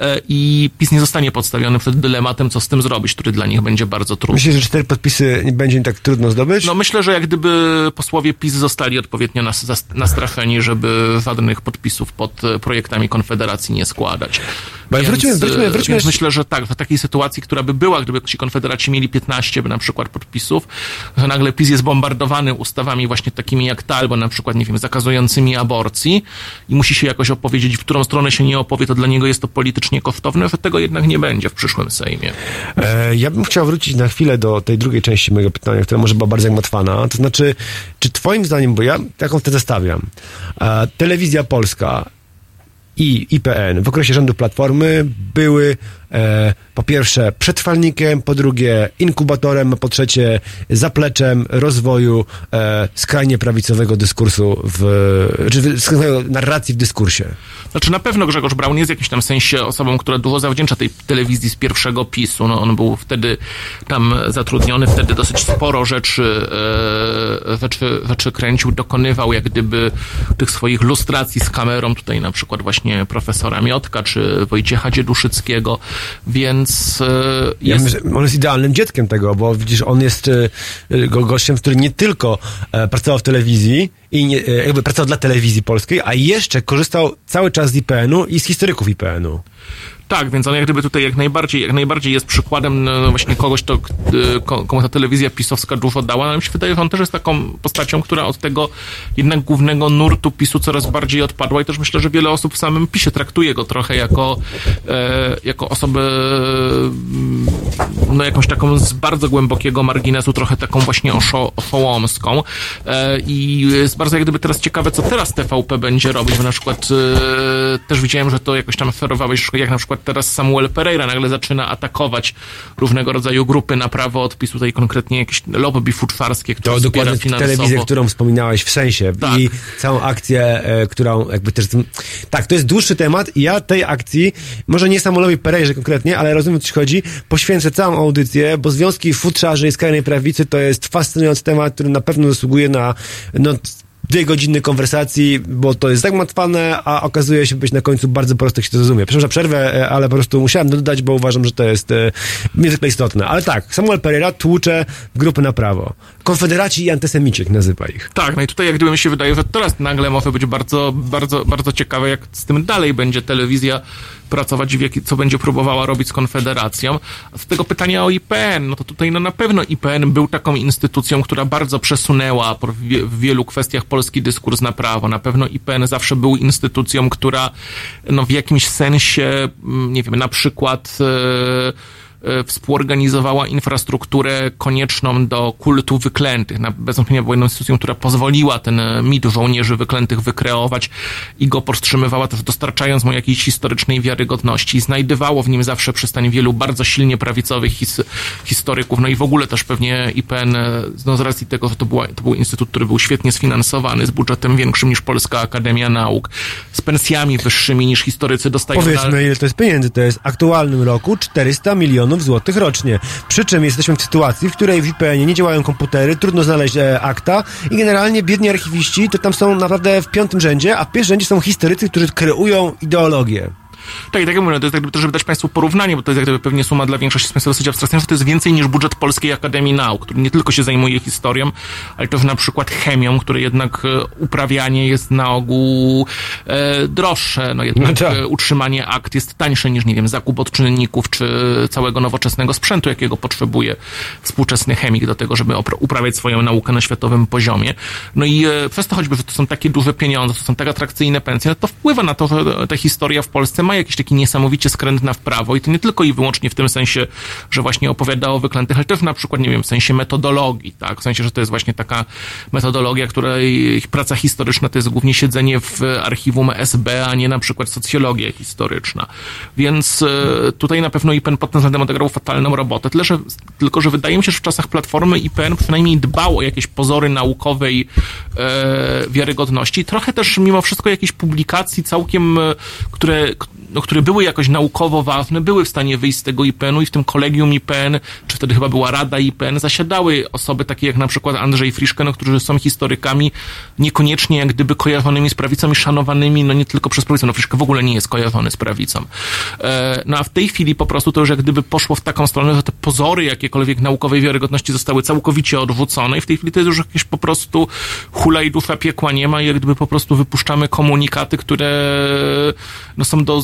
e, i PiS nie zostanie podstawiony przed dylematem, co z tym zrobić, który dla nich będzie bardzo trudny. Myślisz, że cztery podpisy nie będzie im tak trudno zdobyć? No myślę, że jak gdyby posłowie PiS zostali odpowiednio nas, nastraszeni, żeby żadnych podpisów pod e, projektami Konfederacji nie składać. Ale wróćmy- e, wróćmy- wróćmy Więc myślę, że tak, w takiej sytuacji, która by była, gdyby ci Konfederaci mieli 15 by na przykład podpisów, że nagle PiS jest bombardowany ustawami właśnie takimi jak ta, albo na przykład, nie wiem, zakazującymi aborcji i musi się jakoś opowiedzieć, w którą stronę się nie opowie, to dla niego jest to politycznie kosztowne, że tego jednak nie będzie w przyszłym Sejmie. E, ja bym chciał wrócić na chwilę do tej drugiej części mojego pytania, która może była bardzo zagmatwana. To znaczy, czy twoim zdaniem, bo ja taką wtedy stawiam, e, telewizja polska i IPN w okresie rządu Platformy były po pierwsze przetrwalnikiem, po drugie inkubatorem, po trzecie zapleczem rozwoju e, skrajnie prawicowego dyskursu w, czy narracji w dyskursie. Znaczy na pewno Grzegorz Braun jest w jakimś tam sensie osobą, która dużo zawdzięcza tej telewizji z pierwszego PiSu. No, on był wtedy tam zatrudniony, wtedy dosyć sporo rzeczy, e, rzeczy, rzeczy kręcił, dokonywał jak gdyby tych swoich lustracji z kamerą, tutaj na przykład właśnie profesora Miotka, czy Wojciecha Dzieduszyckiego, więc e, Ja jest... myślę, on jest idealnym dzieckiem tego, bo widzisz, on jest e, go- gościem, który nie tylko e, pracował w telewizji i nie, jakby pracował dla telewizji polskiej, a jeszcze korzystał cały czas z IPN-u i z historyków IPN-u. Tak, więc on jak gdyby tutaj jak najbardziej, jak najbardziej jest przykładem no, właśnie kogoś, to, y, ko- komu ta telewizja pisowska dużo dała. No mi się wydaje, że on też jest taką postacią, która od tego jednak głównego nurtu PiSu coraz bardziej odpadła i też myślę, że wiele osób w samym PiSie traktuje go trochę jako, e, jako osobę mm, no jakąś taką z bardzo głębokiego marginesu, trochę taką właśnie oszo, oszołomską. E, I jest bardzo jak gdyby teraz ciekawe, co teraz TVP będzie robić, bo na przykład e, też widziałem, że to jakoś tam oferowałeś, jak na przykład teraz Samuel Pereira nagle zaczyna atakować różnego rodzaju grupy na prawo odpisu, tutaj konkretnie jakieś lobby futrzarskie, które To dokładnie finansowo. telewizję, którą wspominałeś w sensie Tak. i całą akcję, e, którą jakby też... Tak, to jest dłuższy temat i ja tej akcji, może nie Samuelowi Perejrze konkretnie, ale rozumiem, o co chodzi, poświęcę całą audycję, bo związki futrzarzy i skrajnej prawicy to jest fascynujący temat, który na pewno zasługuje na no, dwie godziny konwersacji, bo to jest zagmatwane, a okazuje się być na końcu bardzo prosto, jak się to zrozumie. Przepraszam za przerwę, e, ale po prostu musiałem dodać, bo uważam, że to jest e, niezwykle istotne. Ale tak, Samuel Pereira tłucze grupy na prawo. Konfederaci i antysemici, nazywa ich. Tak, no i tutaj jak gdyby mi się wydaje, że teraz nagle może być bardzo, bardzo, bardzo ciekawe, jak z tym dalej będzie telewizja pracować, co będzie próbowała robić z Konfederacją. Z tego pytania o IPN, no to tutaj no na pewno IPN był taką instytucją, która bardzo przesunęła w, wie- w wielu kwestiach polski dyskurs na prawo. Na pewno IPN zawsze był instytucją, która no w jakimś sensie, mm, nie wiem, na przykład e, współorganizowała infrastrukturę konieczną do kultu wyklętych. Na, bez wątpienia była jedną instytucją, która pozwoliła ten e, mit żołnierzy wyklętych wykreować i go powstrzymywała też dostarczając mu jakiejś historycznej wiarygodności. Znajdywało w nim zawsze przystań wielu bardzo silnie prawicowych his, historyków, no i w ogóle też pewnie IPN, e, no z racji tego, że to, była, to był instytut, który był świetnie sfinansowany, z budżetem większym niż Polska Akademia Nauk, z pensjami wyższymi niż historycy dostają na, Powiedzmy, ile to jest pieniędzy. To jest w aktualnym roku 400 milionów złotych rocznie. Przy czym jesteśmy w sytuacji, w której w IPN-ie nie działają komputery, trudno znaleźć e, akta i generalnie biedni archiwiści to tam są naprawdę w piątym rzędzie, a w pierwszym rzędzie są historycy, którzy kreują ideologię. Tak, i tak jak mówię, no to jest jakby to, żeby dać Państwu porównanie, bo to jest jak gdyby pewnie suma dla większości z Państwa dosyć abstrakcyjna, że to jest więcej niż budżet Polskiej Akademii Nauk, który nie tylko się zajmuje historią, ale też na przykład chemią, której jednak e, uprawianie jest na ogół e, droższe, no jednak No tak. e, utrzymanie akt jest tańsze niż, nie wiem, zakup odczynników, czy całego nowoczesnego sprzętu, jakiego potrzebuje współczesny chemik do tego, żeby uprawiać swoją naukę na światowym poziomie. No i e, przez to choćby, że to są takie duże pieniądze, to są tak atrakcyjne pensje, no to wpływa na to, że ta historia w Polsce ma jakiś taki niesamowicie skrętna w prawo i to nie tylko i wyłącznie w tym sensie, że właśnie opowiada o wyklętych, ale też na przykład, nie wiem, w sensie metodologii, tak? W sensie, że to jest właśnie taka metodologia, której praca historyczna to jest głównie siedzenie w archiwum SB, a nie na przykład socjologia historyczna. Więc e, tutaj na pewno IPN pod tym względem odegrał fatalną robotę. Tyle, że, tylko, że wydaje mi się, że w czasach Platformy IPN przynajmniej dbał o jakieś pozory naukowej e, wiarygodności. Trochę też mimo wszystko jakichś publikacji całkiem, e, które, no, które były jakoś naukowo ważne, były w stanie wyjść z tego IPN-u i w tym kolegium IPN, czy wtedy chyba była Rada IPN, zasiadały osoby takie jak na przykład Andrzej Friszke, no, którzy są historykami niekoniecznie jak gdyby kojarzonymi z prawicą i szanowanymi, no nie tylko przez prawicę, no Friszke w ogóle nie jest kojarzony z prawicą. E, no a w tej chwili po prostu to już jak gdyby poszło w taką stronę, że te pozory jakiekolwiek naukowej wiarygodności zostały całkowicie odrzucone i w tej chwili to jest już jakieś po prostu hula i dusza piekła nie ma i jak gdyby po prostu wypuszczamy komunikaty, które no, są do,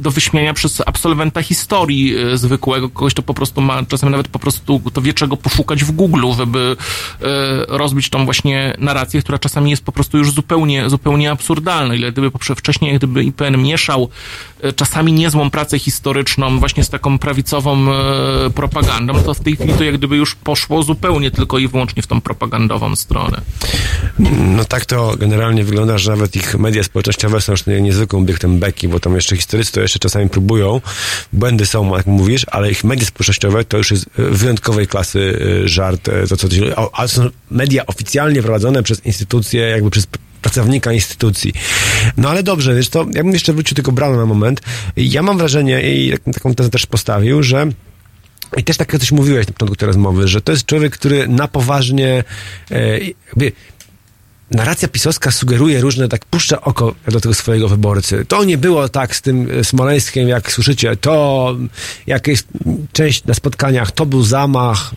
do wyśmiania przez absolwenta historii e, zwykłego, kogoś, kto po prostu ma czasem nawet po prostu to wie czego poszukać w Google, żeby e, rozbić tą właśnie narrację, która czasami jest po prostu już zupełnie, zupełnie absurdalna. Ile gdyby wcześniej gdyby IPN mieszał e, czasami niezłą pracę historyczną właśnie z taką prawicową propagandą, to w tej chwili to jak gdyby już poszło zupełnie tylko i wyłącznie w tą propagandową stronę. No tak to generalnie wygląda, że nawet ich media społecznościowe są już nie- niezwykłym obiektem beki, bo tam jeszcze historycy to jeszcze czasami próbują, błędy są, jak mówisz, ale ich media społecznościowe to już jest e, wyjątkowej klasy e, żart, e, to co ale są media oficjalnie prowadzone przez instytucje, jakby przez pr- pracownika instytucji. No ale dobrze, wiesz to, ja bym jeszcze wrócił tylko Brano na moment. Ja mam wrażenie i tak- taką tezę też postawił, że i też tak jak coś mówiłeś na początku tej rozmowy, że to jest człowiek, który na poważnie e, jakby narracja pisowska sugeruje różne, tak puszcza oko do tego swojego wyborcy. To nie było tak z tym e, Smoleńskiem, jak słyszycie, to jak jest część na spotkaniach, to był zamach,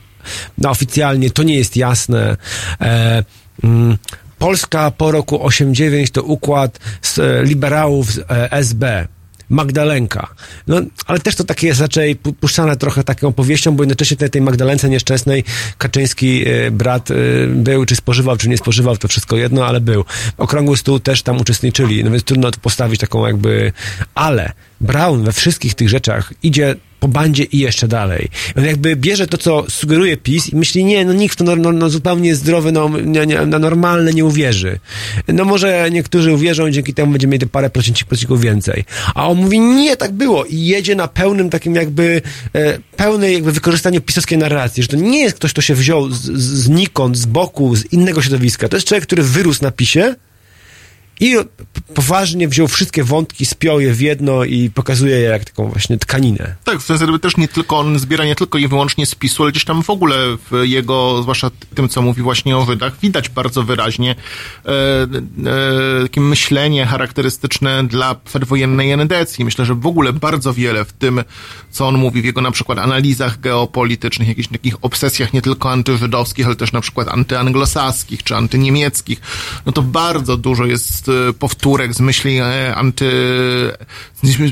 no oficjalnie to nie jest jasne. E, mm, Polska po roku 89 to układ z e, liberałów z e, SB. Magdalenka. No, ale też to takie jest raczej pu- puszczane trochę taką powieścią, bo jednocześnie tej, tej Magdalence nieszczęsnej Kaczyński e, brat e, był, czy spożywał, czy nie spożywał, to wszystko jedno, ale był. Okrągły stół też tam uczestniczyli, no więc trudno postawić taką jakby, ale Brown we wszystkich tych rzeczach idzie po bandzie i jeszcze dalej. On jakby bierze to, co sugeruje PiS i myśli, nie, no nikt w to no, no, zupełnie zdrowy, no, nie, nie, na normalne nie uwierzy. No może niektórzy uwierzą dzięki temu będziemy mieli te parę procencików więcej. A on mówi, nie, tak było i jedzie na pełnym takim jakby, e, pełnej jakby wykorzystaniu pisowskiej narracji, że to nie jest ktoś, kto się wziął z, z, znikąd, z boku, z innego środowiska. To jest człowiek, który wyrósł na PiSie i poważnie wziął wszystkie wątki, spiął je w jedno i pokazuje je jak taką właśnie tkaninę. Tak, w jakby też nie tylko on zbiera nie tylko i wyłącznie z PiSu, ale gdzieś tam w ogóle w jego, zwłaszcza tym, co mówi właśnie o Żydach, widać bardzo wyraźnie e, e, takie myślenie charakterystyczne dla przedwojennej endecji. Myślę, że w ogóle bardzo wiele w tym, co on mówi w jego na przykład analizach geopolitycznych, jakichś takich obsesjach nie tylko antyżydowskich, ale też na przykład antyanglosaskich czy antyniemieckich, no to bardzo dużo jest e, powtórek z myśli e, anty,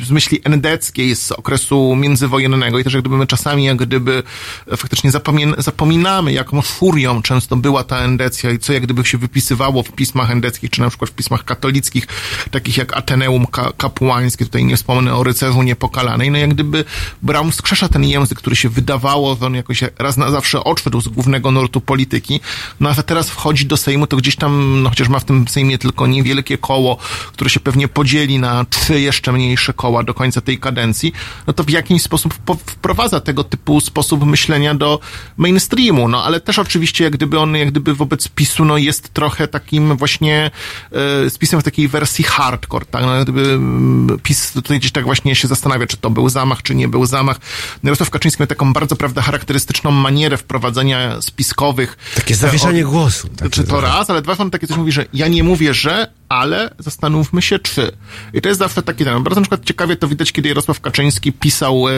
z myśli endeckiej z okresu międzywojennego. I też jak gdyby my czasami jak gdyby e, faktycznie zapomin, zapominamy, jaką furią często była ta endecja i co jak gdyby się wypisywało w pismach endeckich, czy na przykład w pismach katolickich, takich jak Ateneum ka, kapłańskie, tutaj nie wspomnę o rycerzu niepokalanej, no jak gdyby Braun skrzesza ten język, który się wydawało, że on jakoś raz na zawsze odszedł z głównego nurtu polityki, no a teraz wchodzi do Sejmu, to gdzieś tam, no chociaż ma w tym Sejmie tylko niewielkie koło, które się pewnie podzieli na trzy jeszcze mniejsze koła do końca tej kadencji, no to w jakiś sposób po- wprowadza tego typu sposób myślenia do mainstreamu, no ale też oczywiście jak gdyby on, jak gdyby wobec PiSu, no jest trochę takim właśnie e, spisem w takiej wersji hardcore, tak, no jak gdyby mm, PiS tutaj gdzieś tak właśnie się zastanawia, czy to był zamach, czy nie był zamach. No, Jarosław Kaczyński miał taką bardzo, prawda, charakterystyczną manierę wprowadzenia spiskowych. Takie zawieszanie teorii. głosu. Takie Czy to raz, ale dwa, on takie coś mówi, że ja nie mówię, że, ale zastanówmy się, czy. I to jest zawsze taki ten. Bardzo na przykład ciekawie to widać, kiedy Jarosław Kaczyński pisał, e,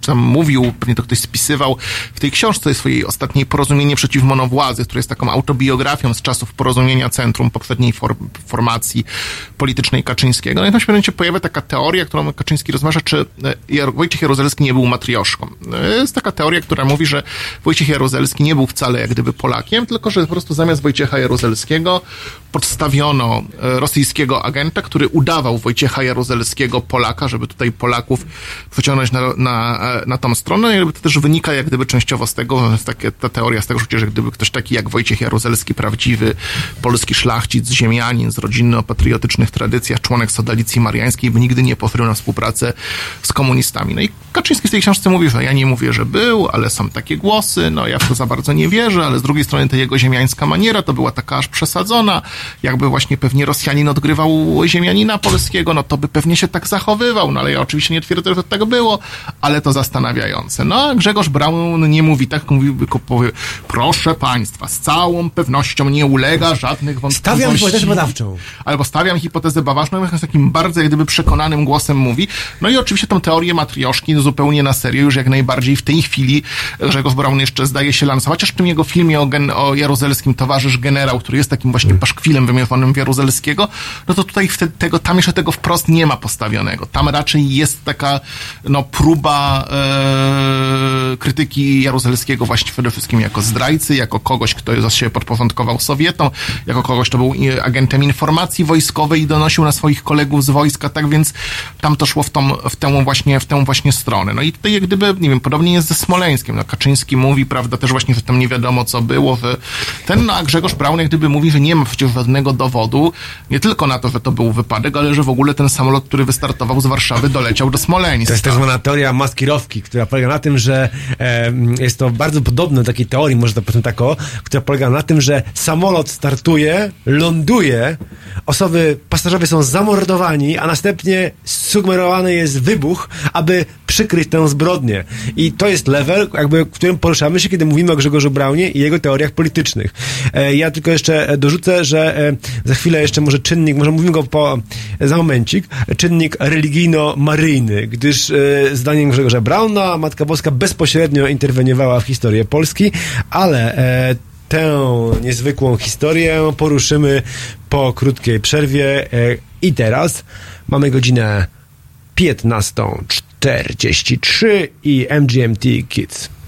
czy tam mówił, pewnie to ktoś spisywał, w tej książce swojej ostatniej Porozumienie przeciw monowładzy, która jest taką autobiografią z czasów porozumienia centrum poprzedniej form, formacji politycznej Kaczyńskiego. No i tam się pojawia taka teoria, którą Kaczyński rozważa, czy e, Wojciech Jaruzelski nie był matrioszką. E, Jest taka teoria, która mówi, że Wojciech Jaruzelski nie był wcale jak gdyby Polakiem, tylko że po prostu zamiast Wojciecha Jaruzelskiego podstawiono rosyjskiego agenta, który udawał Wojciecha Jaruzelskiego Polaka, żeby tutaj Polaków wyciągnąć na, na, e, na tą stronę. I jakby to też wynika jak gdyby częściowo z tego, jest takie, ta teoria z tego, że gdyby ktoś taki jak Wojciech Jaruzelski, prawdziwy polski szlachcic, ziemianin z rodziny o patriotycznych tradycjach, członek Sodalicji Mariańskiej, by nigdy nie pochylał na współpracę z komunistami. No i Kaczyński w tej książce mówi, że ja nie mówię, że był, ale są takie głosy, no ja w to za bardzo nie wierzę, ale z drugiej strony ta jego ziemiańska maniera to była taka aż przesadzona, jakby właśnie pewnie Rosjanin odgrywał ziemianina polskiego, no to by pewnie się tak zachowywał, no ale ja oczywiście nie twierdzę, że tak było, ale to zastanawiające. No a Grzegorz Braun nie mówi tak, mówi, powie, proszę państwa, z całą pewnością nie ulega żadnych wątpliwości. Stawiam hipotezę badawczą. Albo stawiam hipotezę badawczą, z takim bardzo jak gdyby przekonanym głosem mówi. No i oczywiście tą teorię matrioszki no zupełnie na serio, już jak najbardziej w tej chwili Grzegorz Braun jeszcze zdaje się lansować, chociaż w tym jego filmie o, gen, o Jaruzelskim towarzysz generał, który jest takim właśnie paszkwilem wymierzonym w No to tutaj wtedy tego, tam jeszcze tego wprost nie ma postawionego. Tam raczej jest taka no, próba e, krytyki Jaruzelskiego właśnie przede wszystkim jako zdrajcy, jako kogoś, kto za się podporządkował Sowietom, jako kogoś, kto był e, agentem informacji wojskowej i donosił na swoich kolegów z wojska, tak więc tam to szło w, tą, w, tę, właśnie, w tę właśnie stronę. No i tutaj jak gdyby, nie wiem, podobnie jest ze Smoleńskiem. No, Kaczyński mówi, prawda, też właśnie, że tam nie wiadomo co było, że ten, no, a Grzegorz Braun jak gdyby mówi, że nie ma przecież żadnego dowodu, nie tylko na to, że to był wypadek, ale że w ogóle ten samolot, który wystartował z Warszawy, doleciał do Smoleńska. To jest tak zwana teoria maskirowki, która polega na tym, że e, jest to bardzo podobne do takiej teorii, może to powiedzmy tak o, która polega na tym, że samolot startuje, ląduje, osoby, pasażerowie są zamordowani, a następnie sugerowany jest wybuch, aby przykryć tę zbrodnię. I to jest level, jakby, którym poruszamy się, kiedy mówimy o Grzegorzu Braunie i jego teoriach politycznych. E, ja tylko jeszcze dorzucę, że e, za chwilę jeszcze może czynnik, może mówimy go po, za momencik, czynnik religijno-maryjny, gdyż e, zdaniem Grzegorza Brauna Matka Boska bezpośrednio interweniowała w historię Polski, ale e, tę niezwykłą historię poruszymy po krótkiej przerwie e, i teraz mamy godzinę 15.43 i MGMT Kids.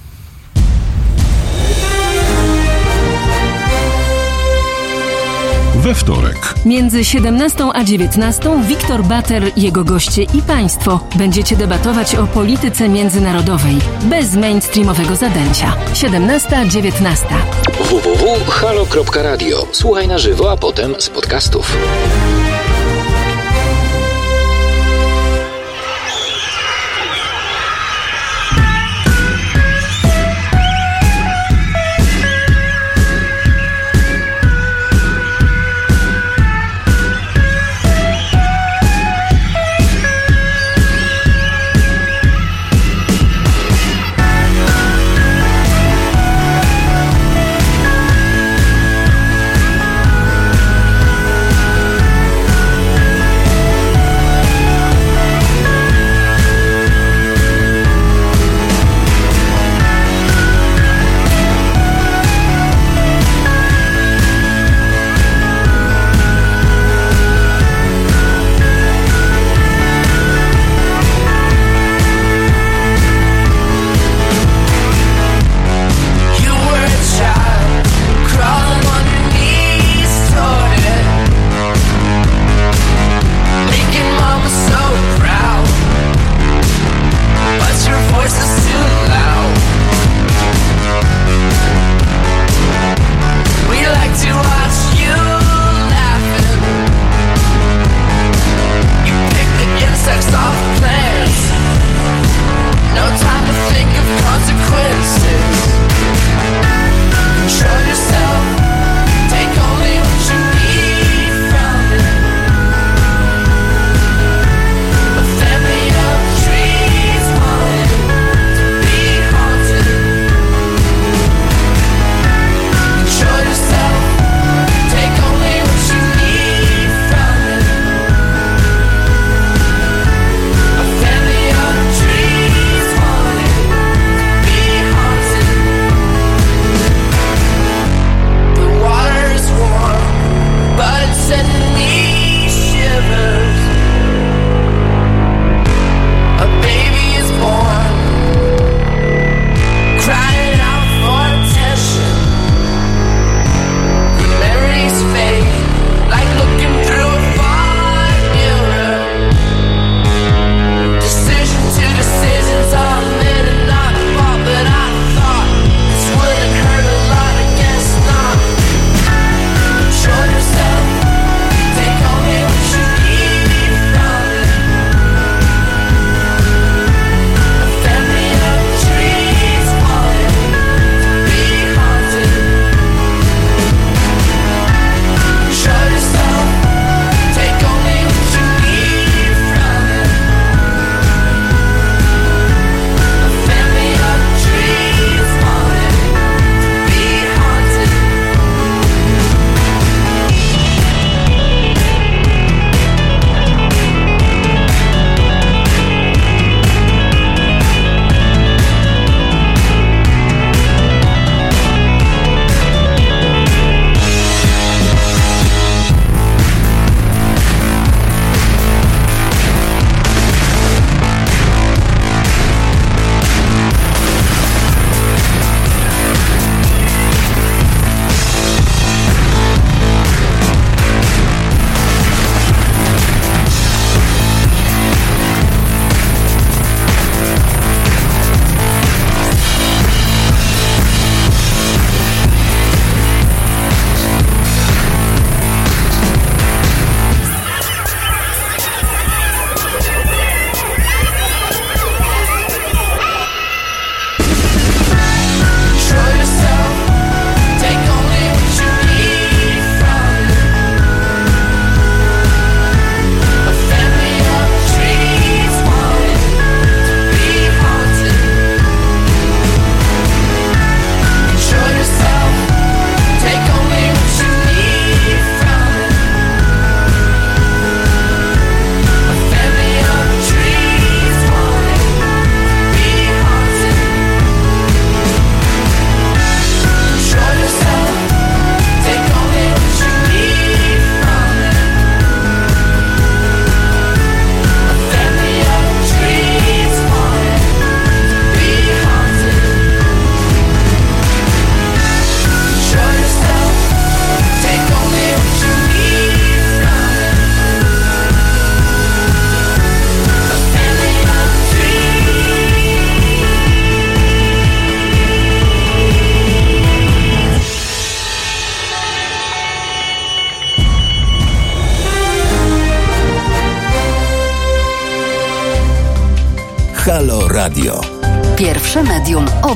We wtorek Między 17 a 19 Wiktor Bater, jego goście i państwo będziecie debatować o polityce międzynarodowej bez mainstreamowego zadęcia. 17-19. www.halo.radio. Słuchaj na żywo, a potem z podcastów.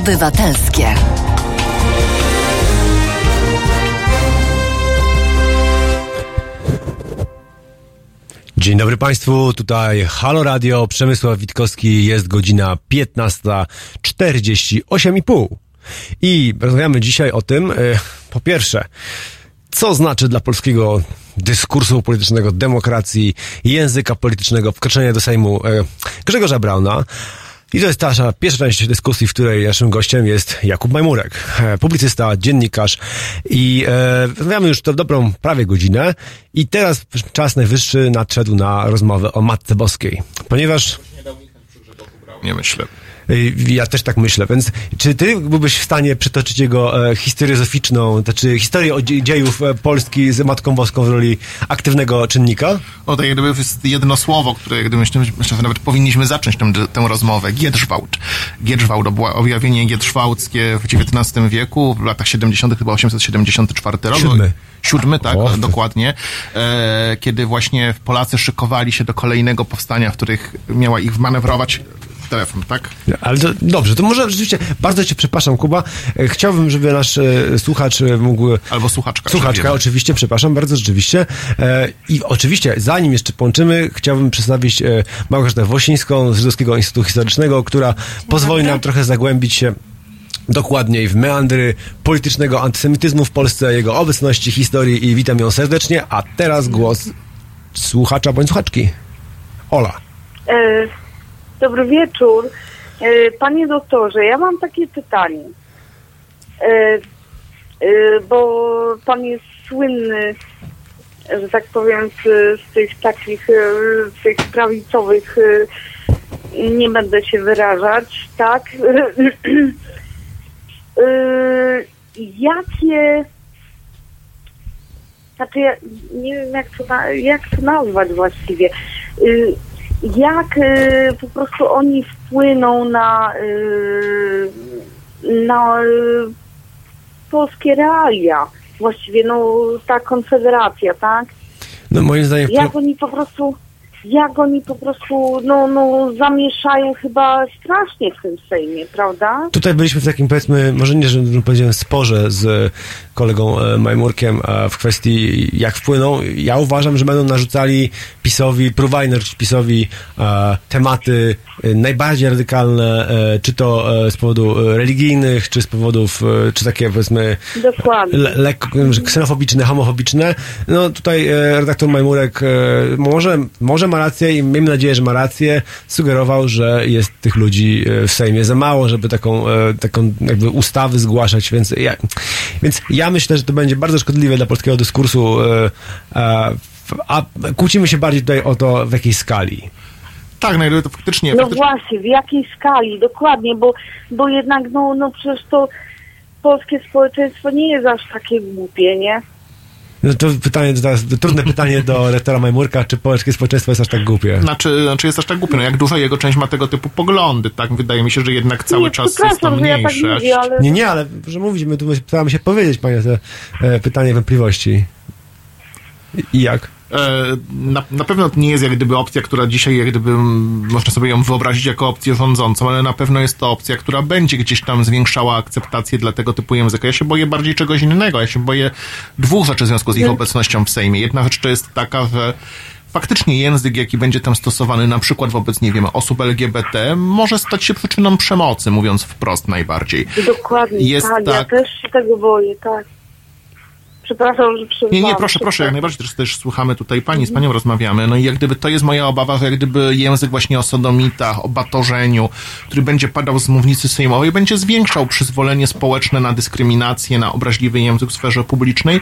Obywatelskie. Dzień dobry Państwu, tutaj Halo Radio, Przemysław Witkowski, jest godzina 15.48,5. I rozmawiamy dzisiaj o tym, e, po pierwsze, co znaczy dla polskiego dyskursu politycznego, demokracji, języka politycznego wkroczenie do Sejmu e, Grzegorza Brauna. I to jest ta pierwsza część dyskusji, w której naszym gościem jest Jakub Majmurek, e, publicysta, dziennikarz. I e, rozmawiamy już to dobrą prawie godzinę. I teraz czas najwyższy nadszedł na rozmowę o Matce Boskiej, ponieważ Nie myślę. Y, ja też tak myślę, więc czy ty byłbyś w stanie przytoczyć jego e, historię zoficzną, to czy historię o dzie- dziejów e, Polski z Matką Boską w roli aktywnego czynnika? O, to jak gdyby jest jedno słowo, które jak gdyby myślę, myślę, że nawet powinniśmy zacząć tę, tę rozmowę. Giedrzwałd. Giedrzwałd to było objawienie giedrzwałdzkie w XIX wieku, w latach 70., chyba 874 rok. Siódmy. Siódmy, tak, O. dokładnie. E, kiedy właśnie Polacy szykowali się do kolejnego powstania, w których miała ich wmanewrować telefon, tak? Ale to, dobrze, to może rzeczywiście, bardzo cię przepraszam, Kuba. E, Chciałbym, żeby nasz e, słuchacz e, mógł... Albo słuchaczka. Słuchaczka, oczywiście, przepraszam bardzo, rzeczywiście. E, I oczywiście, zanim jeszcze połączymy, chciałbym przedstawić e, Małgorzatę Wosińską z Żydowskiego Instytutu Historycznego, która pozwoli nam trochę zagłębić się dokładniej w meandry politycznego antysemityzmu w Polsce, jego obecności, historii i witam ją serdecznie. A teraz głos słuchacza bądź słuchaczki. Ola. E, dobry wieczór. E, panie doktorze, ja mam takie pytanie. E, e, bo pan jest słynny, że tak powiem, z, tych takich, z tych prawicowych, nie będę się wyrażać, tak? Jakie znaczy ja nie wiem jak to, na, jak to nazwać właściwie. Jak y, po prostu oni wpłyną na, y, na y, polskie realia. Właściwie no ta konfederacja, tak? No moim zdaniem... Jak oni po prostu jak oni po prostu no, no zamieszają chyba strasznie w tym Sejmie, prawda? Tutaj byliśmy w takim, powiedzmy, może nie, że że powiedziałem, sporze z kolegą e, Majmurkiem e, w kwestii, jak wpłyną. Ja uważam, że będą narzucali PiSowi, próbowali narzucić PiSowi e, tematy najbardziej radykalne, czy to z powodu religijnych, czy z powodów, czy takie, powiedzmy, Dokładnie. le, lekko ksenofobiczne, homofobiczne. No tutaj redaktor Majmurek może, może ma rację i miejmy nadzieję, że ma rację. Sugerował, że jest tych ludzi w Sejmie za mało, żeby taką, taką jakby ustawy zgłaszać, więc ja, więc ja myślę, że to będzie bardzo szkodliwe dla polskiego dyskursu, e, a, a kłócimy się bardziej tutaj o to, w jakiej skali. Tak, no i to faktycznie... No faktycznie właśnie, w jakiej skali, dokładnie, bo, bo jednak, no, no przecież to polskie społeczeństwo nie jest aż takie głupie, nie? No to pytanie, to trudne pytanie do rektora Majmurka, czy polskie społeczeństwo jest aż tak głupie? Znaczy, znaczy jest aż tak głupio, no jak duża jego część ma tego typu poglądy, tak? Wydaje mi się, że jednak cały nie, czas jest to że ja tak mniejsze. mówię, ale... Nie, nie, ale że mówić, my tu staramy się powiedzieć, panie, te e, pytanie wątpliwości. I jak? E, Na, na pewno to nie jest jak gdyby opcja, która dzisiaj jak gdyby mm, można sobie ją wyobrazić jako opcję rządzącą, ale na pewno jest to opcja, która będzie gdzieś tam zwiększała akceptację dla tego typu języka. Ja się boję bardziej czegoś innego. Ja się boję dwóch rzeczy w związku z ich obecnością w Sejmie. Jedna rzecz to jest taka, że faktycznie język, jaki będzie tam stosowany na przykład wobec, nie wiem, osób LGBT, może stać się przyczyną przemocy, mówiąc wprost najbardziej. Dokładnie, Jest tak, ja tak- też się tego boję, tak. Przepraszam, że przerwałam. Nie, nie, proszę, proszę, jak najbardziej też, też słuchamy tutaj pani, z panią rozmawiamy. No i jak gdyby to jest moja obawa, że jak gdyby język właśnie o sodomitach, o batorzeniu, który będzie padał z mównicy sejmowej, będzie zwiększał przyzwolenie społeczne na dyskryminację, na obraźliwy język w sferze publicznej,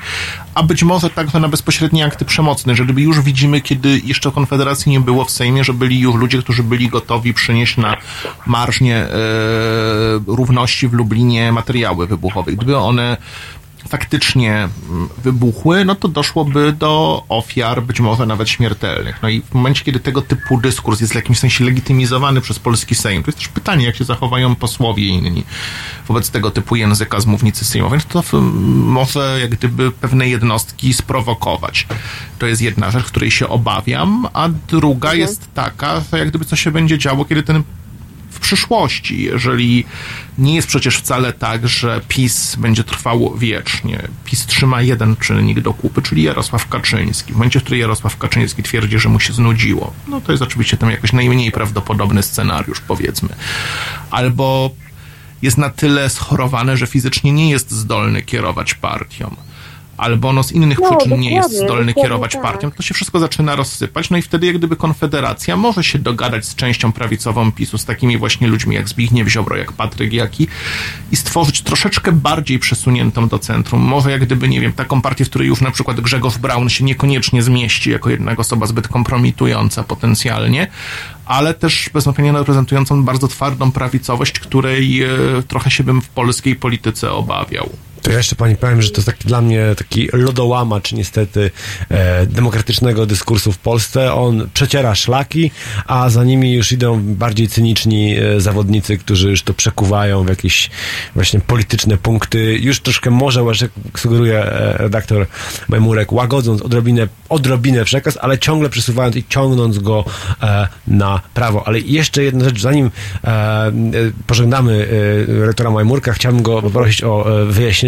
a być może także na bezpośrednie akty przemocne, że gdyby już widzimy, kiedy jeszcze Konfederacji nie było w Sejmie, że byli już ludzie, którzy byli gotowi przynieść na marżnie e, równości w Lublinie materiały wybuchowe. Gdyby one faktycznie mm, wybuchły, no to doszłoby do ofiar, być może nawet śmiertelnych. No i w momencie, kiedy tego typu dyskurs jest w jakimś sensie legitymizowany przez polski Sejm, to jest też pytanie, jak się zachowają posłowie inni wobec tego typu języka z mównicy sejmowej, no to mm, może jak gdyby pewne jednostki sprowokować. To jest jedna rzecz, której się obawiam, a druga jest taka, że jak gdyby co się będzie działo, kiedy ten w przyszłości, jeżeli nie jest przecież wcale tak, że PiS będzie trwał wiecznie. PiS trzyma jeden czynnik do kupy, czyli Jarosław Kaczyński. W momencie, w którym Jarosław Kaczyński twierdzi, że mu się znudziło, no to jest oczywiście tam jakiś najmniej prawdopodobny scenariusz, powiedzmy. Albo jest na tyle schorowany, że fizycznie nie jest zdolny kierować partią. Albo no z innych No, przyczyn nie jest zdolny kierować tak. partią, to się wszystko zaczyna rozsypać. No i wtedy jak gdyby Konfederacja może się dogadać z częścią prawicową PiSu, z takimi właśnie ludźmi jak Zbigniew Ziobro, jak Patryk Jaki i stworzyć troszeczkę bardziej przesuniętą do centrum. Może jak gdyby, nie wiem, taką partię, w której już na przykład Grzegorz Braun się niekoniecznie zmieści jako jednak osoba zbyt kompromitująca potencjalnie, ale też bez wątpienia reprezentującą bardzo twardą prawicowość, której e, trochę się bym w polskiej polityce obawiał. To ja jeszcze pani powiem, że to jest taki dla mnie taki lodołamacz niestety e, demokratycznego dyskursu w Polsce. On przeciera szlaki, a za nimi już idą bardziej cyniczni e, zawodnicy, którzy już to przekuwają w jakieś właśnie polityczne punkty. Już troszkę może, jak sugeruje e, redaktor Memurek, łagodząc odrobinę, odrobinę przekaz, ale ciągle przesuwając i ciągnąc go e, na prawo. Ale jeszcze jedna rzecz, zanim e, e, pożegnamy redaktora Majmurka, chciałbym go poprosić o e,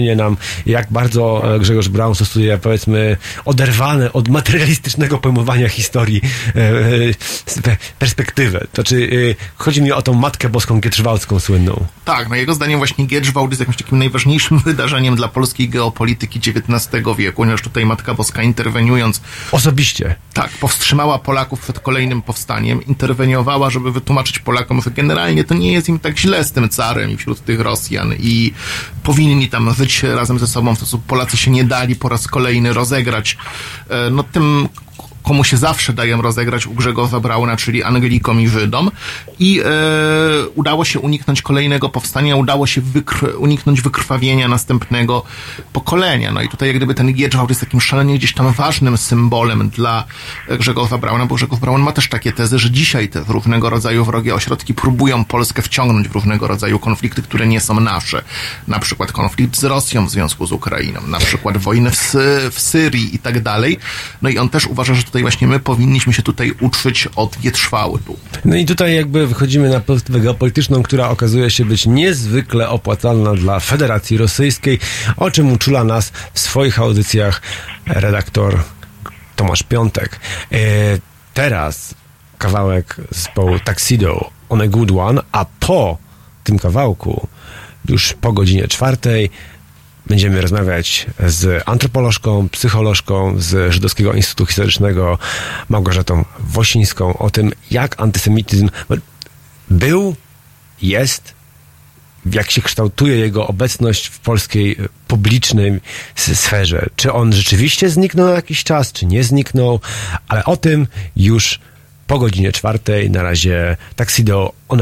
wyjaśnienie nam, jak bardzo e, Grzegorz Braun stosuje, powiedzmy, oderwane od materialistycznego pojmowania historii e, e, pe- perspektywę. To znaczy, e, chodzi mi o tą Matkę Boską Gietrzwałcką słynną. Tak, no jego zdaniem właśnie Gietrzwałd jest jakimś takim najważniejszym (laughs) wydarzeniem dla polskiej geopolityki XIX wieku, ponieważ tutaj Matka Boska interweniując Osobiście. tak, powstrzymała Polaków przed kolejnym powstaniem, interweniowała, żeby wytłumaczyć Polakom, że generalnie to nie jest im tak źle z tym carem i wśród tych Rosjan i powinni tam żyć razem ze sobą w sposób Polacy się nie dali po raz kolejny rozegrać. E, No tym komu się zawsze daję rozegrać u Grzegorza Brauna, czyli Anglikom i Żydom. I e, udało się uniknąć kolejnego powstania, udało się wykr- uniknąć wykrwawienia następnego pokolenia. No i tutaj jak gdyby ten Giedrzwałd jest takim szalenie gdzieś tam ważnym symbolem dla Grzegorza Brauna, bo Grzegorz Braun ma też takie tezy, że dzisiaj te różnego rodzaju wrogie ośrodki próbują Polskę wciągnąć w różnego rodzaju konflikty, które nie są nasze. Na przykład konflikt z Rosją w związku z Ukrainą, na przykład wojnę w, Sy- w Syrii i tak dalej. No i on też uważa, że tutaj właśnie my powinniśmy się tutaj uczyć od Gietrzwałdu. No i tutaj jakby wychodzimy na perspektywę geopolityczną, która okazuje się być niezwykle opłacalna dla Federacji Rosyjskiej, o czym uczula nas w swoich audycjach redaktor Tomasz Piątek. E, teraz kawałek zespołu Tuxedo on a Good One, a po tym kawałku, już po godzinie czwartej, Będziemy rozmawiać z antropolożką, psycholożką z Żydowskiego Instytutu Historycznego Małgorzatą Wosińską o tym, jak antysemityzm był, jest, jak się kształtuje jego obecność w polskiej publicznej sferze. Czy on rzeczywiście zniknął na jakiś czas, czy nie zniknął, ale o tym już po godzinie czwartej. Na razie Tuxedo on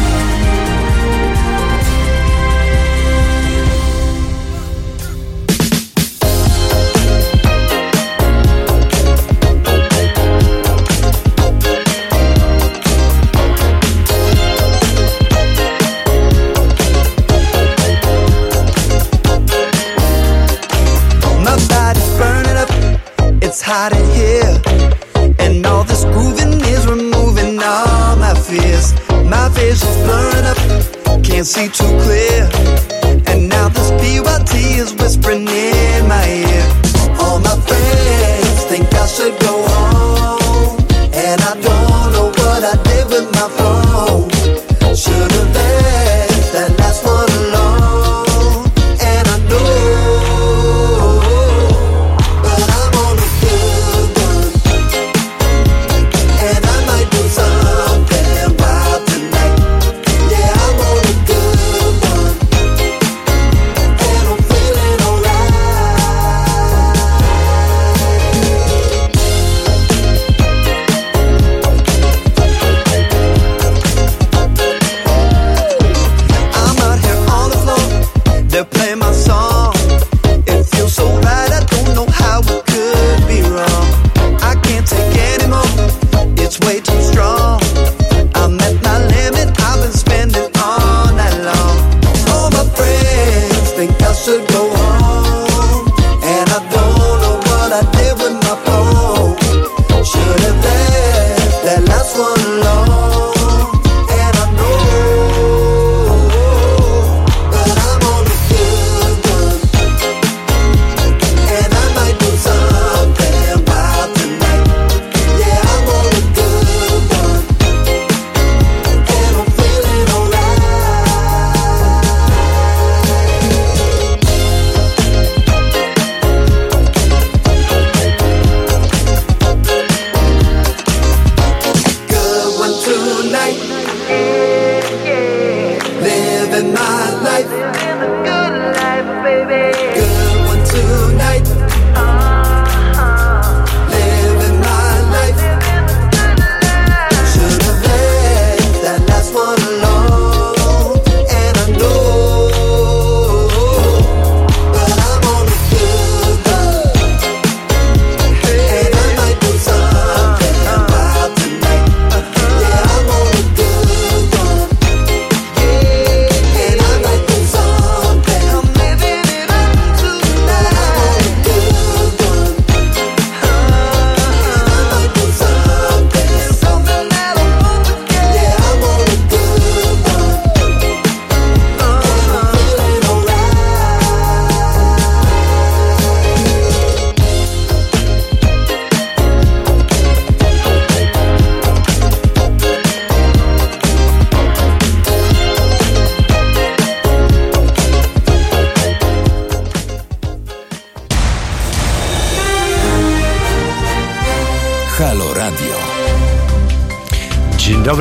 Hot in here. And all this grooving is removing all my fears. My vision's blurring up, can't see too clear. And now this BYT is whispering in my ear.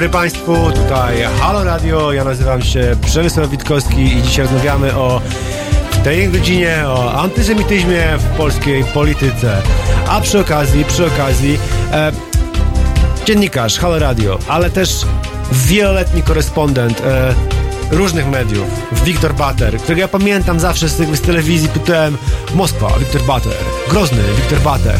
Dobry Państwu, tutaj Halo Radio, ja nazywam się Przemysław Witkowski i dzisiaj rozmawiamy o tej godzinie o antysemityzmie w polskiej polityce. A przy okazji, przy okazji e, dziennikarz Halo Radio, ale też wieloletni korespondent e, różnych mediów, Wiktor Bater, którego ja pamiętam zawsze z, z telewizji, pytałem Moskwa, Wiktor Bater, Grozny, Wiktor Bater.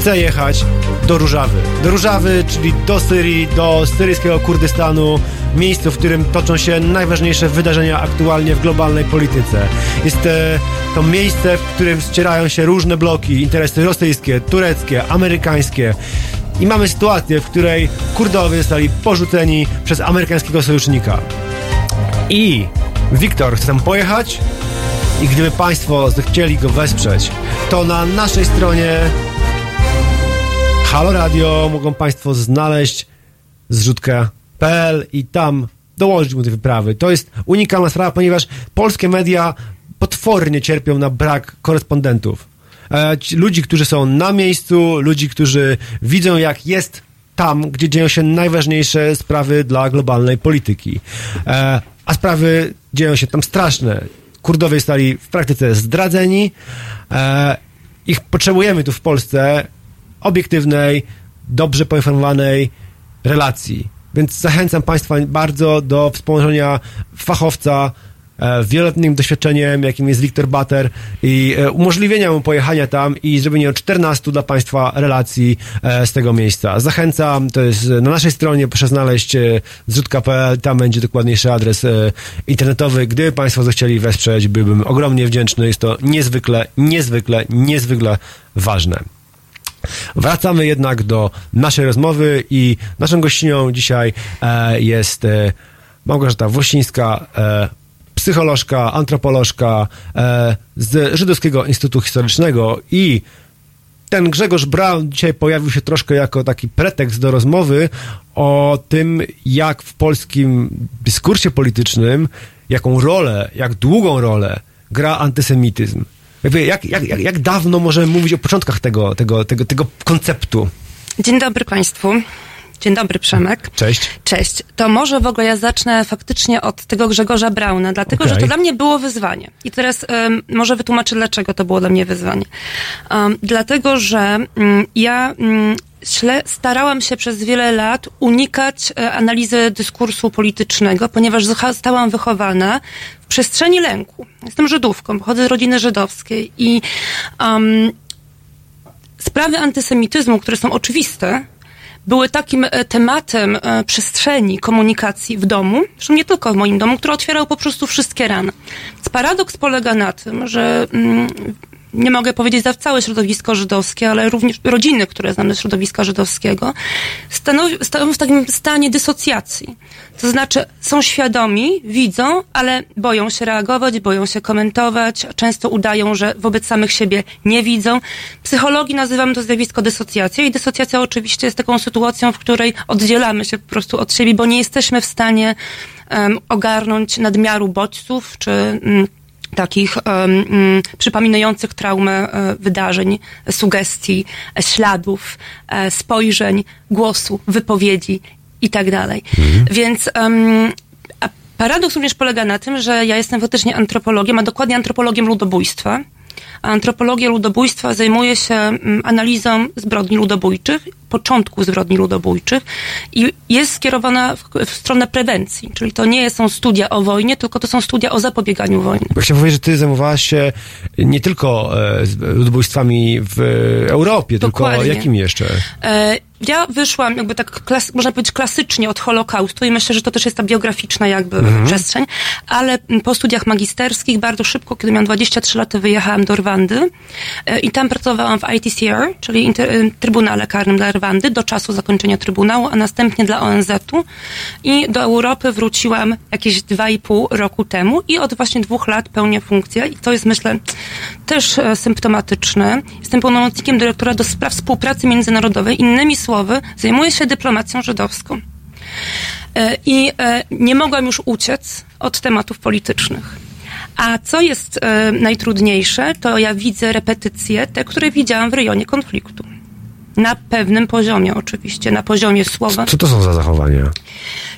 Chce jechać do Różawy. Do Różawy, czyli do Syrii, do syryjskiego Kurdystanu, miejscu, w którym toczą się najważniejsze wydarzenia aktualnie w globalnej polityce. Jest e, to miejsce, w którym ścierają się różne bloki, interesy rosyjskie, tureckie, amerykańskie. I mamy sytuację, w której Kurdowie zostali porzuceni przez amerykańskiego sojusznika. I Wiktor chce tam pojechać i gdyby Państwo zechcieli go wesprzeć, to na naszej stronie Halo Radio mogą Państwo znaleźć zrzutkę.pl i tam dołożyć mu tej wyprawy. To jest unikalna sprawa, ponieważ polskie media potwornie cierpią na brak korespondentów. E, ludzi, którzy są na miejscu, ludzi, którzy widzą jak jest tam, gdzie dzieją się najważniejsze sprawy dla globalnej polityki. E, a sprawy dzieją się tam straszne. Kurdowie zostali w praktyce zdradzeni. E, ich potrzebujemy tu w Polsce obiektywnej, dobrze poinformowanej relacji. Więc zachęcam Państwa bardzo do wspomnienia fachowca e, wieloletnim doświadczeniem, jakim jest Wiktor Bater i e, umożliwienia mu pojechania tam i zrobienia 14 dla Państwa relacji e, z tego miejsca. Zachęcam, to jest na naszej stronie, proszę znaleźć zrzutka.pl, tam będzie dokładniejszy adres internetowy. Gdyby Państwo zechcieli wesprzeć, byłbym ogromnie wdzięczny. Jest to niezwykle, niezwykle, niezwykle ważne. Wracamy jednak do naszej rozmowy i naszą gościnią dzisiaj e, jest e, Małgorzata Włosińska, e, psycholożka, antropolożka z Żydowskiego Instytutu Historycznego i ten Grzegorz Braun dzisiaj pojawił się troszkę jako taki pretekst do rozmowy o tym, jak w polskim dyskursie politycznym, jaką rolę, jak długą rolę gra antysemityzm. Jakby jak, jak, jak, jak dawno możemy mówić o początkach tego, tego, tego, tego konceptu? Dzień dobry Państwu. Dzień dobry Przemek. Cześć. Cześć. To może w ogóle ja zacznę faktycznie od tego Grzegorza Brauna, dlatego że Okej. to dla mnie było wyzwanie. I teraz em, może wytłumaczę, dlaczego to było dla mnie wyzwanie. Um, dlatego, że mm, ja mm, starałam się przez wiele lat unikać e, analizy dyskursu politycznego, ponieważ zostałam wychowana w przestrzeni lęku. Jestem Żydówką, pochodzę z rodziny żydowskiej i um, sprawy antysemityzmu, które są oczywiste, były takim e, tematem e, przestrzeni komunikacji w domu, zresztą nie tylko w moim domu, który otwierał po prostu wszystkie rany. Więc paradoks polega na tym, że mm, nie mogę powiedzieć za całe środowisko żydowskie, ale również rodziny, które znamy z środowiska żydowskiego, stanowi, stoją w takim stanie dysocjacji. To znaczy są świadomi, widzą, ale boją się reagować, boją się komentować, często udają, że wobec samych siebie nie widzą. Psychologii nazywamy to zjawisko dysocjacji i dysocjacja oczywiście jest taką sytuacją, w której oddzielamy się po prostu od siebie, bo nie jesteśmy w stanie em, ogarnąć nadmiaru bodźców, czy mm, takich um, przypominających traumę e, wydarzeń, sugestii, e, śladów, e, spojrzeń, głosu, wypowiedzi i tak dalej. Więc um, paradoks również polega na tym, że ja jestem faktycznie antropologiem, a dokładnie antropologiem ludobójstwa. Antropologia ludobójstwa zajmuje się mm, analizą zbrodni ludobójczych, początku zbrodni ludobójczych i jest skierowana w, w stronę prewencji. Czyli to nie są studia o wojnie, tylko to są studia o zapobieganiu wojny. Bo chciałem powiedzieć, że ty zajmowałaś się nie tylko e, ludobójstwami w Europie, Dokładnie. tylko jakimi jeszcze? E, ja wyszłam jakby tak, klas, można powiedzieć, klasycznie od Holokaustu i myślę, że to też jest ta biograficzna jakby Mhm. przestrzeń, ale po studiach magisterskich bardzo szybko, kiedy miałam 23 lata, wyjechałam do Rwandy e, i tam pracowałam w ITCR, czyli inter, e, Trybunale Karnym dla Rwandy, do czasu zakończenia Trybunału, a następnie dla ONZ-u i do Europy wróciłam jakieś 2,5 roku temu i od właśnie dwóch lat pełnię funkcję i to jest myślę też e, symptomatyczne. Jestem pełnomocnikiem dyrektora do spraw współpracy międzynarodowej. Innymi słowy, zajmuję się dyplomacją żydowską. E, I e, nie mogłam już uciec od tematów politycznych. A co jest e, najtrudniejsze, to ja widzę repetycje, te, które widziałam w rejonie konfliktu. Na pewnym poziomie oczywiście, na poziomie słowa. Co to są za zachowania?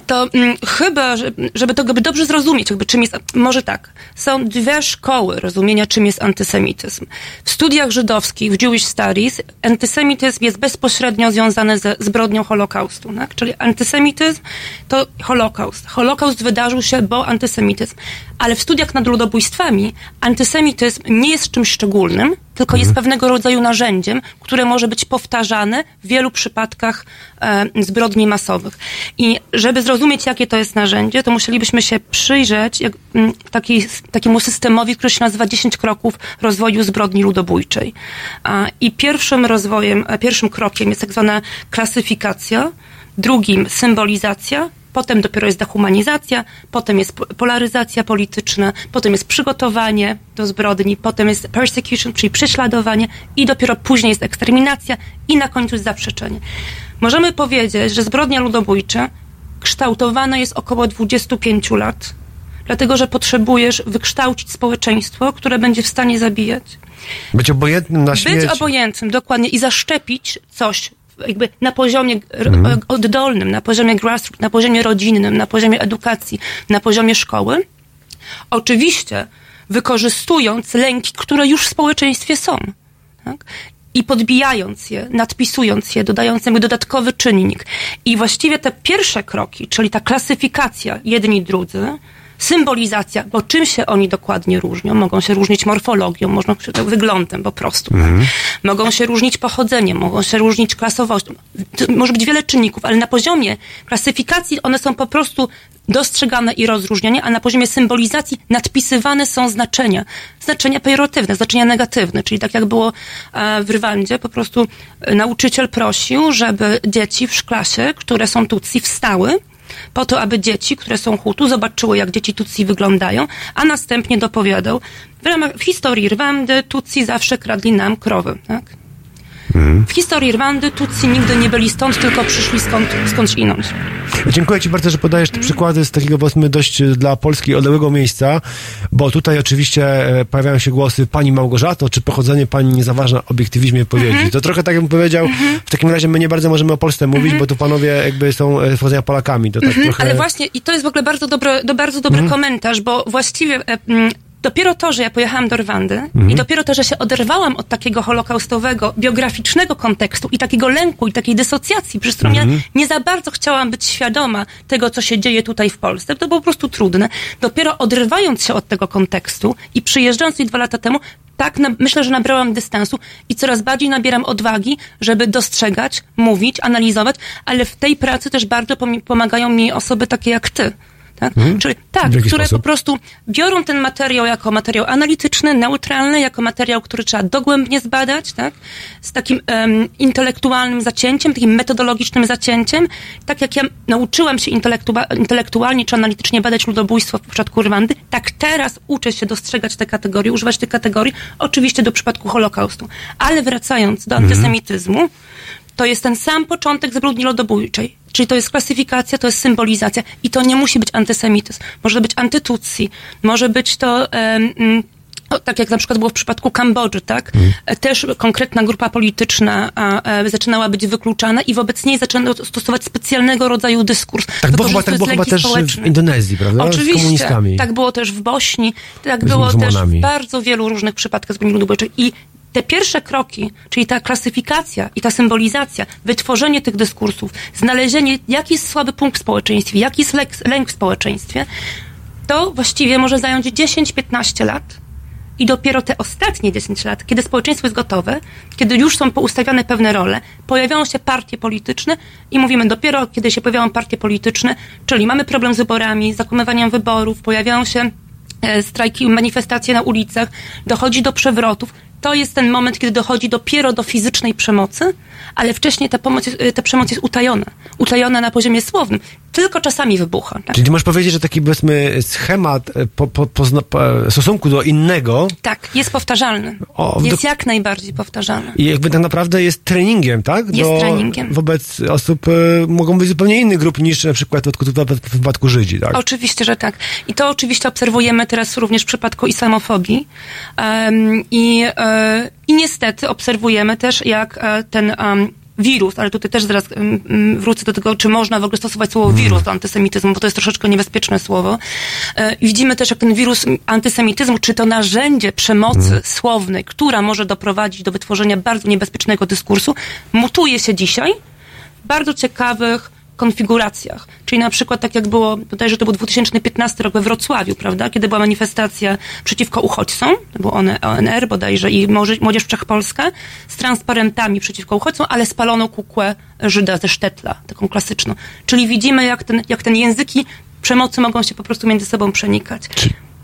To mm, chyba, że- żeby to dobrze zrozumieć, jakby czym jest, może tak, są dwie szkoły rozumienia, czym jest antysemityzm. W studiach żydowskich, w Jewish Studies, antysemityzm jest bezpośrednio związany ze zbrodnią Holokaustu, tak? czyli antysemityzm to Holokaust. Holokaust wydarzył się, bo antysemityzm. Ale w studiach nad ludobójstwami antysemityzm nie jest czymś szczególnym, tylko jest pewnego rodzaju narzędziem, które może być powtarzane w wielu przypadkach e, zbrodni masowych. I żeby zrozumieć, jakie to jest narzędzie, to musielibyśmy się przyjrzeć jak, m, takiej, takiemu systemowi, który się nazywa 10 kroków rozwoju zbrodni ludobójczej. A, I pierwszym rozwojem, e, pierwszym krokiem jest tak zwana klasyfikacja, drugim symbolizacja, Potem dopiero jest dehumanizacja, potem jest po- polaryzacja polityczna, potem jest przygotowanie do zbrodni, potem jest persecution, czyli prześladowanie i dopiero później jest eksterminacja i na końcu jest zaprzeczenie. Możemy powiedzieć, że zbrodnia ludobójcza kształtowana jest około 25 lat, dlatego że potrzebujesz wykształcić społeczeństwo, które będzie w stanie zabijać. Być obojętnym na śmierć. Być obojętnym, dokładnie, i zaszczepić coś jakby na poziomie Mhm. oddolnym, na poziomie grassroots, na poziomie rodzinnym, na poziomie edukacji, na poziomie szkoły. Oczywiście wykorzystując lęki, które już w społeczeństwie są. Tak? I podbijając je, nadpisując je, dodając jakby dodatkowy czynnik. I właściwie te pierwsze kroki, czyli ta klasyfikacja jedni drudzy, symbolizacja, bo czym się oni dokładnie różnią? Mogą się różnić morfologią, można się wyglądem po prostu. Mhm. Mogą się różnić pochodzeniem, mogą się różnić klasowością. To może być wiele czynników, ale na poziomie klasyfikacji one są po prostu dostrzegane i rozróżniane, a na poziomie symbolizacji nadpisywane są znaczenia. Znaczenia pejoratywne, znaczenia negatywne, czyli tak jak było e, w Rwandzie, po prostu e, nauczyciel prosił, żeby dzieci w klasie, które są Tutsi, wstały, po to, aby dzieci, które są Hutu, zobaczyły, jak dzieci Tutsi wyglądają, a następnie dopowiadał, w ramach w historii Rwandy Tutsi zawsze kradli nam krowy, tak? W historii Rwandy Tutsi nigdy nie byli stąd, tylko przyszli skąd, skądś inąć. Dziękuję Ci bardzo, że podajesz te przykłady z takiego powiedzmy dość e, dla Polski odległego miejsca, bo tutaj oczywiście e, pojawiają się głosy Pani Małgorzato, czy pochodzenie Pani nie zaważa obiektywizmie wypowiedzi. To trochę tak jakbym powiedział, w takim razie my nie bardzo możemy o Polsce mówić, bo tu panowie jakby są e, z pochodzenia Polakami. To tak Mhm, trochę... Ale właśnie, i to jest w ogóle bardzo dobry, do, bardzo dobry Mhm. komentarz, bo właściwie mm, dopiero to, że ja pojechałam do Rwandy Mhm. i dopiero to, że się oderwałam od takiego holokaustowego, biograficznego kontekstu i takiego lęku i takiej dysocjacji, przez którą ja Mhm. nie za bardzo chciałam być świadoma tego, co się dzieje tutaj w Polsce, to było po prostu trudne. Dopiero odrywając się od tego kontekstu i przyjeżdżając tutaj dwa lata temu, tak na, myślę, że nabrałam dystansu i coraz bardziej nabieram odwagi, żeby dostrzegać, mówić, analizować, ale w tej pracy też bardzo pomagają mi osoby takie jak ty. Tak? Mhm. Czyli tak, które sposób? po prostu biorą ten materiał jako materiał analityczny, neutralny, jako materiał, który trzeba dogłębnie zbadać, tak? z takim em, intelektualnym zacięciem, takim metodologicznym zacięciem. Tak jak ja nauczyłam się intelektua- intelektualnie czy analitycznie badać ludobójstwo w przypadku Rwandy, tak teraz uczę się dostrzegać te kategorie, używać tych kategorii, oczywiście do przypadku Holokaustu. Ale wracając do Mhm. antysemityzmu, to jest ten sam początek zbrodni ludobójczej. Czyli to jest klasyfikacja, to jest symbolizacja i to nie musi być antysemityzm. Może być antytutsi, może być to... em, mm, o, tak jak na przykład było w przypadku Kambodży, tak? E, Też konkretna grupa polityczna a, e, zaczynała być wykluczana i wobec niej zaczęto stosować specjalnego rodzaju dyskurs. Tak było, chyba, tak było chyba też w. Indonezji, prawda? Z Oczywiście. komunistami. Tak było też w Bośni, tak było też w bardzo wielu różnych przypadkach zbrodni ludobójczej. I te pierwsze kroki, czyli ta klasyfikacja i ta symbolizacja, wytworzenie tych dyskursów, znalezienie, jaki jest słaby punkt w społeczeństwie, jaki jest lęk, w społeczeństwie, to właściwie może zająć 10-15 lat. I dopiero te ostatnie 10 lat, kiedy społeczeństwo jest gotowe, kiedy już są poustawiane pewne role, pojawiają się partie polityczne i mówimy dopiero, kiedy się pojawiają partie polityczne, czyli mamy problem z wyborami, zakłamywaniem wyborów, pojawiają się e, strajki, manifestacje na ulicach, dochodzi do przewrotów. To jest ten moment, kiedy dochodzi dopiero do fizycznej przemocy, ale wcześniej ta, pomoc, jest- ta przemoc jest utajona. Utajona na poziomie słownym. Tylko czasami wybucha. Tak? Czyli możesz powiedzieć, że taki powiedzmy schemat e, po, po, po, stosunku do innego Tak, jest powtarzalny. O, jest do- jak najbardziej powtarzalny. i jakby tak naprawdę jest treningiem, tak? Jest treningiem. Wobec osób, e, mogą być zupełnie innych grup niż na przykład w przypadku, Żydzi, tak? Oczywiście, że tak. I to oczywiście obserwujemy teraz również w przypadku islamofobii. Em, i, e, I niestety obserwujemy też, jak e, ten wirus, ale tutaj też zaraz wrócę do tego, czy można w ogóle stosować słowo wirus do antysemityzmu, bo to jest troszeczkę niebezpieczne słowo. E, widzimy też, jak ten wirus antysemityzmu, czy to narzędzie przemocy słownej, która może doprowadzić do wytworzenia bardzo niebezpiecznego dyskursu, mutuje się dzisiaj w bardzo ciekawych konfiguracjach. Czyli na przykład tak jak było, bodajże to był 2015 rok we Wrocławiu, prawda, kiedy była manifestacja przeciwko uchodźcom, to był one- ONR bodajże i Młodzież Młodzież Wszechpolska, z transparentami przeciwko uchodźcom, ale spalono kukłę Żyda ze Sztetla, taką klasyczną. Czyli widzimy, jak ten, jak ten języki przemocy mogą się po prostu między sobą przenikać.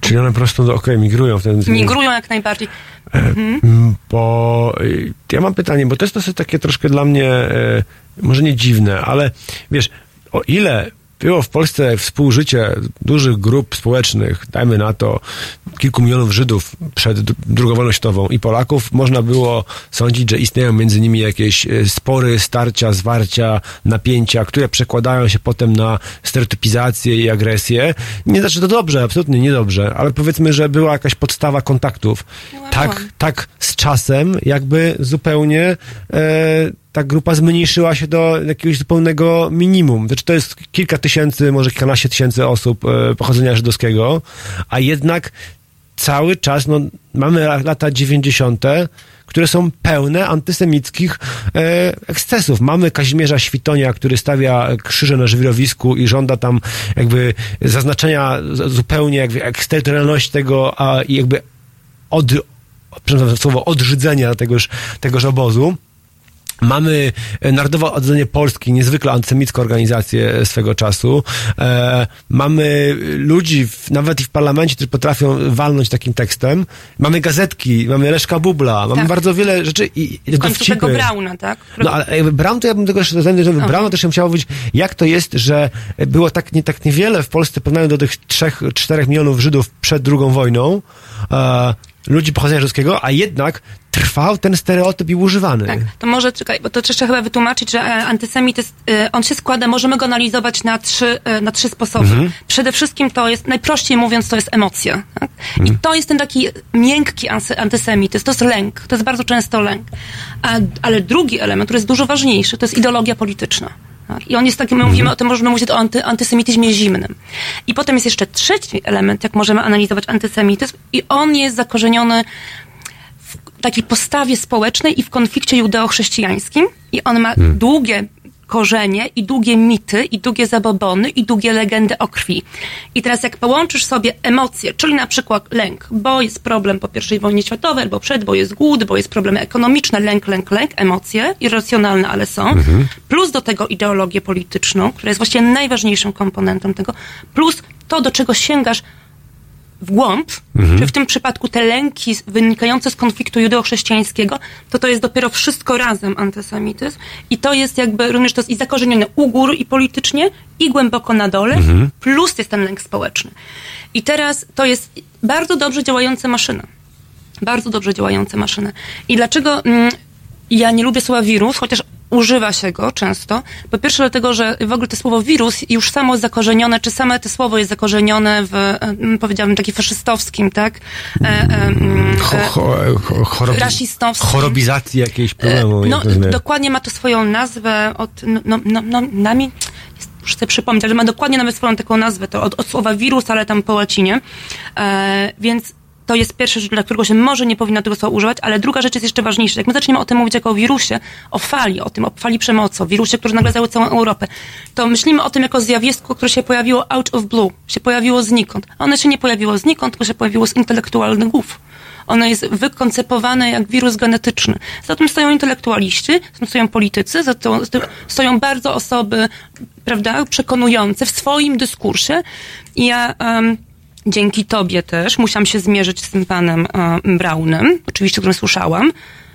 Czyli one po prostu, okej, migrują w ten Migrują jak najbardziej. Mhm. Mm, Bo y, ja mam pytanie, bo to jest dosyć takie troszkę dla mnie, e, może nie dziwne, ale wiesz, o ile było w Polsce współżycie dużych grup społecznych, dajmy na to kilku milionów Żydów przed drugą wojną światową i Polaków, można było sądzić, że istnieją między nimi jakieś e, spory, starcia, zwarcia, napięcia, które przekładają się potem na stereotypizację i agresję. Nie znaczy to dobrze, absolutnie niedobrze, ale powiedzmy, że była jakaś podstawa kontaktów. Tak, tak z czasem jakby zupełnie e, ta grupa zmniejszyła się do jakiegoś zupełnego minimum. Znaczy to jest kilka tysięcy, może kilkanaście tysięcy osób e, pochodzenia żydowskiego, a jednak cały czas no, mamy la- lata 90., które są pełne antysemickich e, ekscesów. Mamy Kazimierza Świtonia, który stawia krzyże na żwirowisku i żąda tam jakby zaznaczenia zupełnie jakby eksterytorialności tego a, i jakby od, słowo, odrzydzenia tegoż, tegoż obozu. Mamy e, Narodowe Odrodzenie Polski, niezwykle antysemicką organizację e, swego czasu. E, mamy ludzi, w, nawet i w parlamencie, którzy potrafią walnąć takim tekstem. Mamy gazetki, mamy Leszka Bubla, mamy Tak. bardzo wiele rzeczy i, W końcu tego dowcipy. Brauna, tak? No ale jakby Brown to ja bym tego jeszcze zanim że Browna też bym chciał powiedzieć, jak to jest, że było tak, nie, tak niewiele w Polsce porównaniu do tych trzech, czterech milionów Żydów przed drugą wojną, e, ludzi pochodzenia żydowskiego, a jednak trwał ten stereotyp i używany. Tak, to może, czekaj, bo to trzeba chyba wytłumaczyć, że e, antysemityzm, e, on się składa, możemy go analizować na trzy, e, na trzy sposoby. Mhm. Przede wszystkim to jest, najprościej mówiąc, to jest emocja. Tak? I to jest ten taki miękki antysemityzm, to jest lęk, to jest bardzo często lęk. A, ale drugi element, który jest dużo ważniejszy, to jest ideologia polityczna. I on jest taki, my mówimy o tym, możemy mówić o anty, antysemityzmie zimnym. I potem jest jeszcze trzeci element, jak możemy analizować antysemityzm. I on jest zakorzeniony w takiej postawie społecznej i w konflikcie judeo-chrześcijańskim. I on ma długie korzenie i długie mity i długie zabobony i długie legendy o krwi. I teraz jak połączysz sobie emocje, czyli na przykład lęk, bo jest problem po I wojnie światowej albo przed, bo jest głód, bo jest problemy ekonomiczne, lęk, lęk, lęk, emocje, irracjonalne, ale są, plus do tego ideologię polityczną, która jest właściwie najważniejszym komponentem tego, plus to, do czego sięgasz w głąb, Mhm. czy w tym przypadku te lęki wynikające z konfliktu judeo-chrześcijańskiego, to to jest dopiero wszystko razem antysemityzm i to jest jakby również to jest i zakorzenione u góry i politycznie i głęboko na dole, Mhm. plus jest ten lęk społeczny. I teraz to jest bardzo dobrze działająca maszyna. Bardzo dobrze działająca maszyna. I dlaczego mm, ja nie lubię słowa wirus, chociaż używa się go często. Po pierwsze dlatego, że w ogóle to słowo wirus już samo jest zakorzenione, czy same to słowo jest zakorzenione w, powiedziałabym, takim faszystowskim, tak? E, em, Cho, e, cho, cho, chorobi, rasistowskim. chorobizacji jakiejś problemu. No, jak to nazwać. dokładnie ma to swoją nazwę od, no, no, no, no nami, muszę sobie przypomnieć, ale ma dokładnie nawet swoją taką nazwę, to od, od słowa wirus, ale tam po łacinie, e, więc to jest pierwsza rzecz, dla którego się może nie powinno tego słowa używać, ale druga rzecz jest jeszcze ważniejsza. Jak my zaczniemy o tym mówić jako o wirusie, o fali, o tym, o fali przemocy, o wirusie, który nagle całą Europę, to myślimy o tym jako zjawisku, które się pojawiło out of blue, się pojawiło znikąd. Ono się nie pojawiło znikąd, tylko się pojawiło z intelektualnych głów. Ono jest wykoncepowane jak wirus genetyczny. Za tym stoją intelektualiści, za tym stoją politycy, za tym stoją bardzo osoby, prawda, przekonujące w swoim dyskursie. I ja em, dzięki tobie też musiałam się zmierzyć z tym panem em, Brownem, oczywiście, którym słyszałam,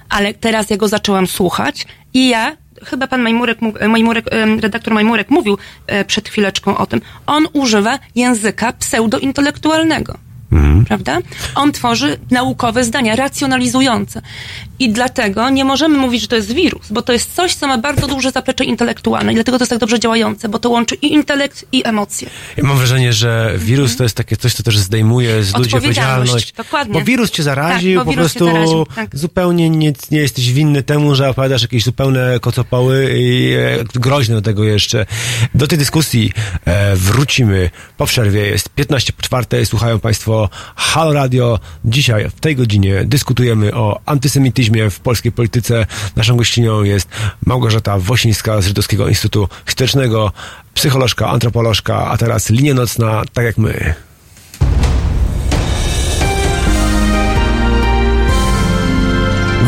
ale teraz ja go zaczęłam słuchać i ja chyba pan Majmurek, e, Majmurek em, redaktor Majmurek mówił e, przed chwileczką o tym. On używa języka pseudointelektualnego. Prawda? On tworzy naukowe zdania, racjonalizujące. I dlatego nie możemy mówić, że to jest wirus, bo to jest coś, co ma bardzo duże zaplecze intelektualne i dlatego to jest tak dobrze działające, bo to łączy i intelekt, i emocje. Ja mam wrażenie, że wirus to jest takie coś, co też zdejmuje z ludzi Odpowiedzialność, dokładnie. Bo wirus cię zaraził, Tak, po prostu zaraził, tak. zupełnie nic nie jesteś winny temu, że opowiadasz jakieś zupełne kocopoły i e, groźne do tego jeszcze. Do tej dyskusji e, wrócimy po przerwie. Jest 15 po czwarte, słuchają Państwo Halo Radio. Dzisiaj w tej godzinie dyskutujemy o antysemityzmie w polskiej polityce. Naszą gościnią jest Małgorzata Wosińska z Żydowskiego Instytutu Historycznego, psycholożka, antropolożka, a teraz linia nocna, tak jak my.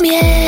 miel.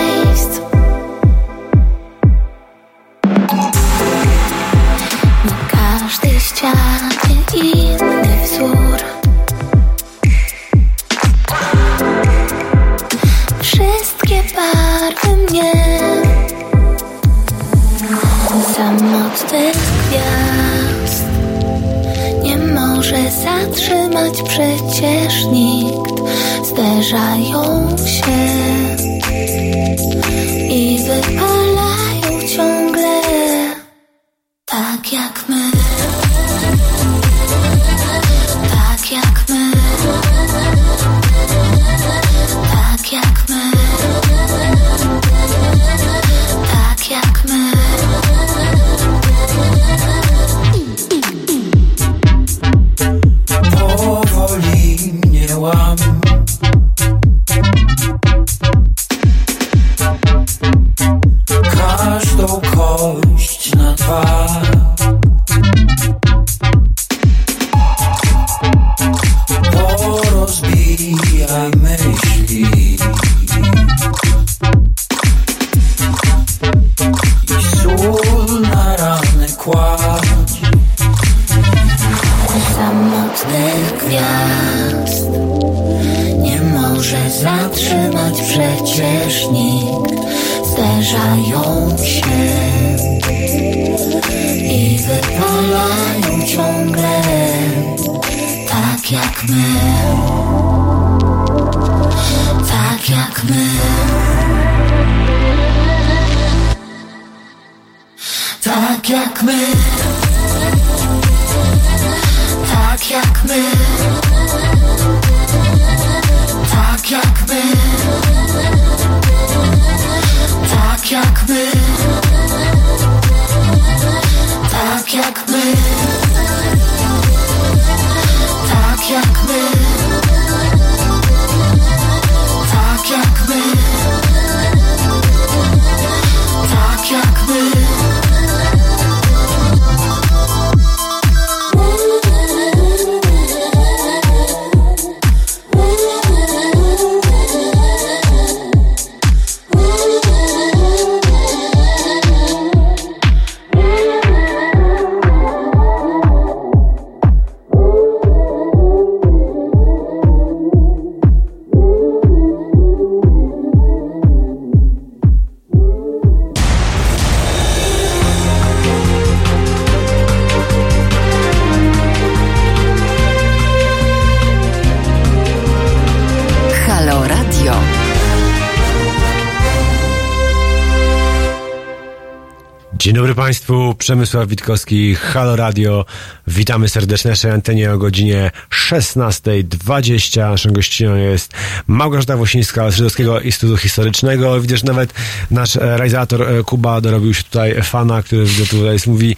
Przemysław Witkowski, Halo Radio. Witamy serdecznie na naszej antenie o godzinie 16.20. Naszą gościnią jest Małgorzata Wosińska z Żydowskiego Instytutu Historycznego. Widzę, że nawet nasz realizator e, Kuba dorobił się tutaj fana, który tutaj jest, mówi,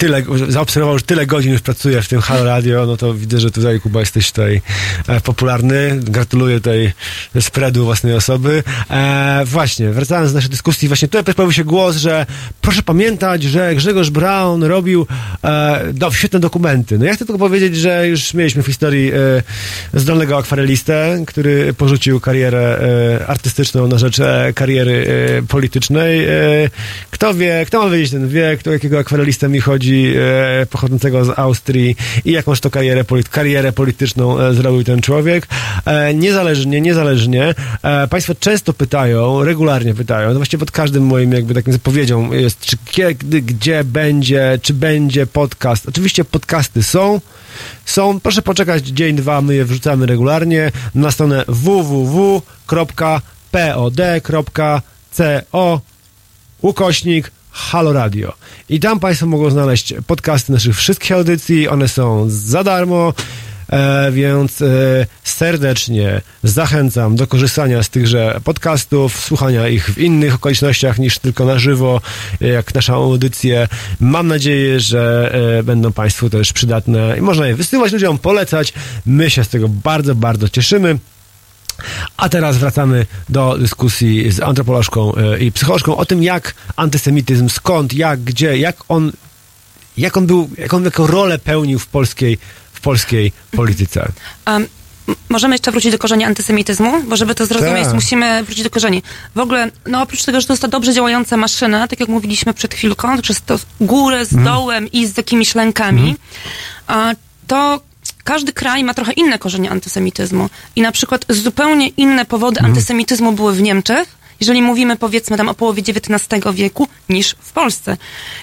tyle, zaobserwował, że tyle godzin już pracuje w tym Halo Radio, no to widzę, że tutaj Kuba jesteś tutaj e, popularny. Gratuluję tutaj spreadu własnej osoby. E, właśnie, wracając do naszej dyskusji, właśnie tutaj pojawił się głos, że proszę pamiętać, że Grzegorz Braun robił e, do, świetne dokumenty. No ja chcę tylko powiedzieć, że już mieliśmy w historii e, zdolnego akwarelistę, który porzucił karierę e, artystyczną na rzecz e, kariery e, politycznej. Kto wie, kto ma wiedzieć ten wie, kto jakiego akwarelistę mi chodzi, e, pochodzącego z Austrii i jakąś to karierę, polit, karierę polityczną e, zrobił ten człowiek. E, niezależnie, niezależnie. Państwo często pytają, regularnie pytają, no właściwie pod każdym moim jakby takim zapowiedzią jest, czy kiedy, gdzie będzie, czy będzie podcast. Oczywiście podcasty są, są, proszę poczekać dzień, dwa, my je wrzucamy regularnie na stronę www.pod.co ukośnik Halo Radio. I tam Państwo mogą znaleźć podcasty naszych wszystkich audycji, one są za darmo, e, więc e, serdecznie zachęcam do korzystania z tychże podcastów, słuchania ich w innych okolicznościach niż tylko na żywo, jak naszą audycję. Mam nadzieję, że e, będą Państwu też przydatne i można je wysyłać ludziom, polecać. My się z tego bardzo, bardzo cieszymy. A teraz wracamy do dyskusji z antropolożką e, i psycholożką o tym, jak antysemityzm, skąd, jak, gdzie, jak on, jak on był, jak on jaką rolę pełnił w polskiej, w polskiej polityce. Um, możemy jeszcze wrócić do korzeni antysemityzmu, bo żeby to zrozumieć, Tak. musimy wrócić do korzeni. W ogóle, no oprócz tego, że to jest to dobrze działająca maszyna, tak jak mówiliśmy przed chwilką, przez to górę z Mhm. dołem i z jakimiś lękami, a, to każdy kraj ma trochę inne korzenie antysemityzmu. I na przykład zupełnie inne powody Mhm. antysemityzmu były w Niemczech, jeżeli mówimy powiedzmy tam o połowie XIX wieku, niż w Polsce.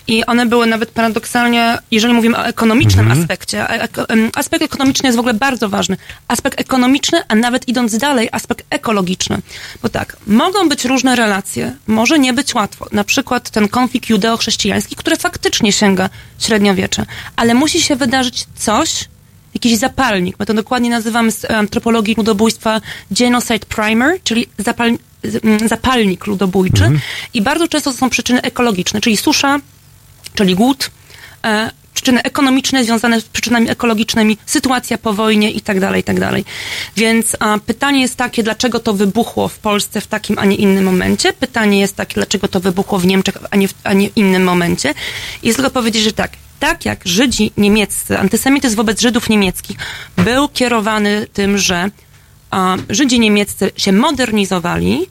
I one były nawet paradoksalnie, jeżeli mówimy o ekonomicznym Mhm. aspekcie, aspekt ekonomiczny jest w ogóle bardzo ważny. Aspekt ekonomiczny, a nawet idąc dalej, aspekt ekologiczny. Bo tak, mogą być różne relacje, może nie być łatwo. Na przykład ten konflikt judeo-chrześcijański, który faktycznie sięga średniowiecze, ale musi się wydarzyć coś, jakiś zapalnik. My to dokładnie nazywamy z antropologii ludobójstwa genocide primer, czyli zapal, zapalnik ludobójczy. I bardzo często to są przyczyny ekologiczne, czyli susza, czyli głód, e, przyczyny ekonomiczne związane z przyczynami ekologicznymi, sytuacja po wojnie i tak dalej, i tak dalej. Więc a, pytanie jest takie, dlaczego to wybuchło w Polsce w takim, a nie innym momencie. Pytanie jest takie, dlaczego to wybuchło w Niemczech, a nie w a nie innym momencie. I jest tylko powiedzieć, że tak, tak jak Żydzi niemieccy, antysemityzm wobec Żydów niemieckich był kierowany tym, że a, Żydzi niemieccy się modernizowali,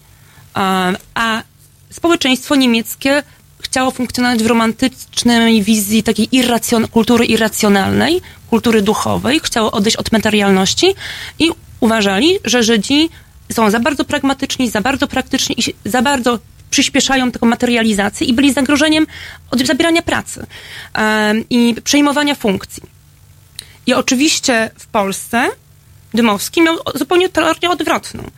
a, a społeczeństwo niemieckie chciało funkcjonować w romantycznej wizji takiej irracjon- kultury irracjonalnej, kultury duchowej, chciało odejść od materialności i uważali, że Żydzi są za bardzo pragmatyczni, za bardzo praktyczni i za bardzo przyspieszają taką materializację i byli zagrożeniem od zabierania pracy i przejmowania funkcji. I oczywiście w Polsce Dymowski miał zupełnie teorię odwrotną.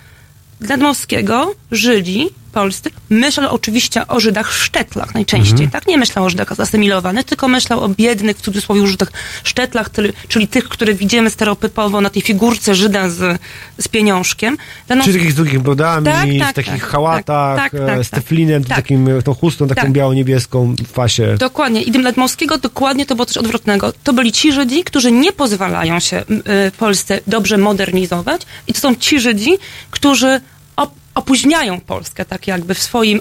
Dla Dmowskiego Żydzi polscy myślał oczywiście o Żydach sztetlach najczęściej, Mhm. tak? Nie myślał o Żydach zasymilowanych, tylko myślał o biednych, w cudzysłowie Żydach sztetlach, tyl- czyli tych, które widzimy stereotypowo na tej figurce Żyda z, z pieniążkiem. Dla Czyli takich z długich brodami, Tak, tak, z takich tak, hałatach, tak, tak, e, tak, z tak. teflinem, Tak. takim, e, tą chustą taką Tak. biało-niebieską w fasie. Dokładnie. I dla Dmowskiego dokładnie to było coś odwrotnego. To byli ci Żydzi, którzy nie pozwalają się y, Polsce dobrze modernizować i to są ci Żydzi, którzy opóźniają Polskę tak jakby w swoim...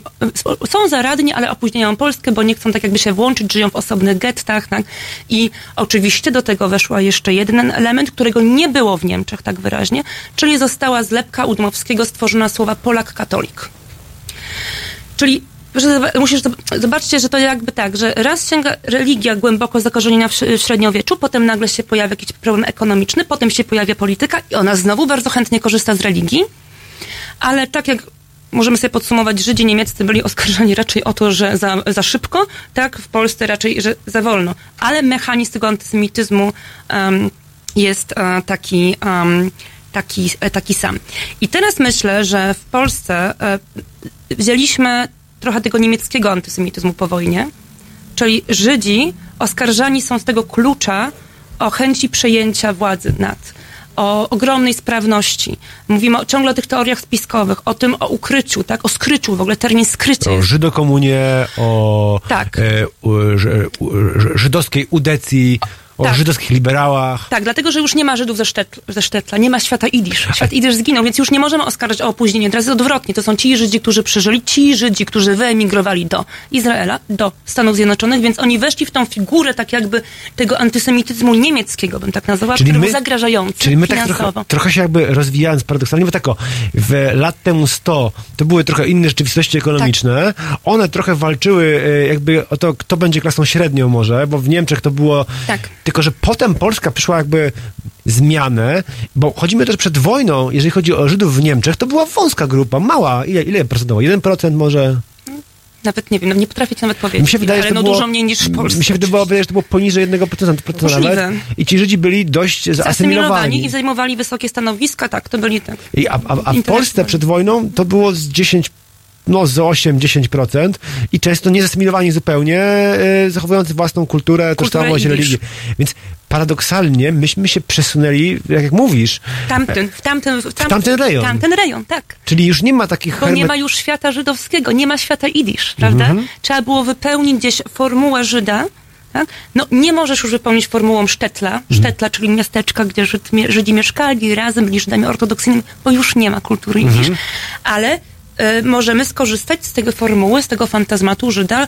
Są zaradni, ale opóźniają Polskę, bo nie chcą tak jakby się włączyć, żyją w osobnych gettach, tak? I oczywiście do tego weszła jeszcze jeden element, którego nie było w Niemczech tak wyraźnie, czyli została zlepka u Dmowskiego stworzona słowa Polak-katolik. Czyli musisz zob- zobaczcie, że to jakby tak, że raz sięga religia głęboko zakorzeniona w średniowieczu, potem nagle się pojawia jakiś problem ekonomiczny, potem się pojawia polityka i ona znowu bardzo chętnie korzysta z religii, ale tak jak możemy sobie podsumować, Żydzi niemieccy byli oskarżani raczej o to, że za, za szybko, tak w Polsce raczej, że za wolno. Ale mechanizm tego antysemityzmu em, jest e, taki, em, taki, e, taki sam. I teraz myślę, że w Polsce e, wzięliśmy trochę tego niemieckiego antysemityzmu po wojnie, Czyli Żydzi oskarżani są z tego klucza o chęci przejęcia władzy nad, o ogromnej sprawności. Mówimy o, ciągle o tych teoriach spiskowych, o tym, o ukryciu, tak, o skryciu, w ogóle termin skrycie O żydokomunie, o Tak. e, u, ży, u, ży- żydowskiej udecji, o Tak. żydowskich liberałach. Tak, dlatego, że już nie ma Żydów ze, Sztetl, ze Sztetla, nie ma świata Idisz. Świat Idisz zginął, więc już nie możemy oskarżać o opóźnienie. Teraz jest odwrotnie. To są ci Żydzi, którzy przeżyli, ci Żydzi, którzy wyemigrowali do Izraela, do Stanów Zjednoczonych, więc oni weszli w tą figurę tak jakby tego antysemityzmu niemieckiego, bym tak nazwała, który był zagrażający czyli my tak finansowo. trochę, trochę się jakby rozwijając paradoksalnie, bo tak o, w lat temu 100 to były trochę inne rzeczywistości ekonomiczne. One trochę walczyły e, jakby o to, kto będzie klasą średnią może, bo w Niemczech to było... Tak. Tylko, że potem Polska przyszła jakby zmianę, bo chodzimy też przed wojną, jeżeli chodzi o Żydów w Niemczech, to była wąska grupa, mała. Ile, ile procentowo? 1% może? Nawet nie wiem, no nie potrafię ci nawet powiedzieć, Mi się wydaje, ale no było, dużo mniej niż w Polsce. Mi się wydawało, że to było poniżej 1% procenta Możliwe. nawet. I ci Żydzi byli dość Zasymilowani i zajmowali wysokie stanowiska, tak, to byli tak. I, a, a, a w. Polsce przed wojną to było z 10, no z 8-10% i często niezasymilowani zupełnie, e, zachowujący własną kulturę, tożsamość, Idisz. religię. Więc paradoksalnie myśmy się przesunęli, jak, jak mówisz, Tamten, w tamten, w tam, tamten rejon. Tamten rejon, tak. czyli już nie ma takich Bo nie ma już świata żydowskiego, nie ma świata idisz, prawda? Mhm. Trzeba było wypełnić gdzieś formułę Żyda. Tak? No nie możesz już wypełnić formułą Sztetla, Mhm. Sztetla, czyli miasteczka, gdzie Żyd, Żydzi mieszkali razem, byli Żydami ortodoksyjnymi, bo już nie ma kultury Mhm. idisz. Ale y, możemy skorzystać z tego formuły, z tego fantazmatu Żyda,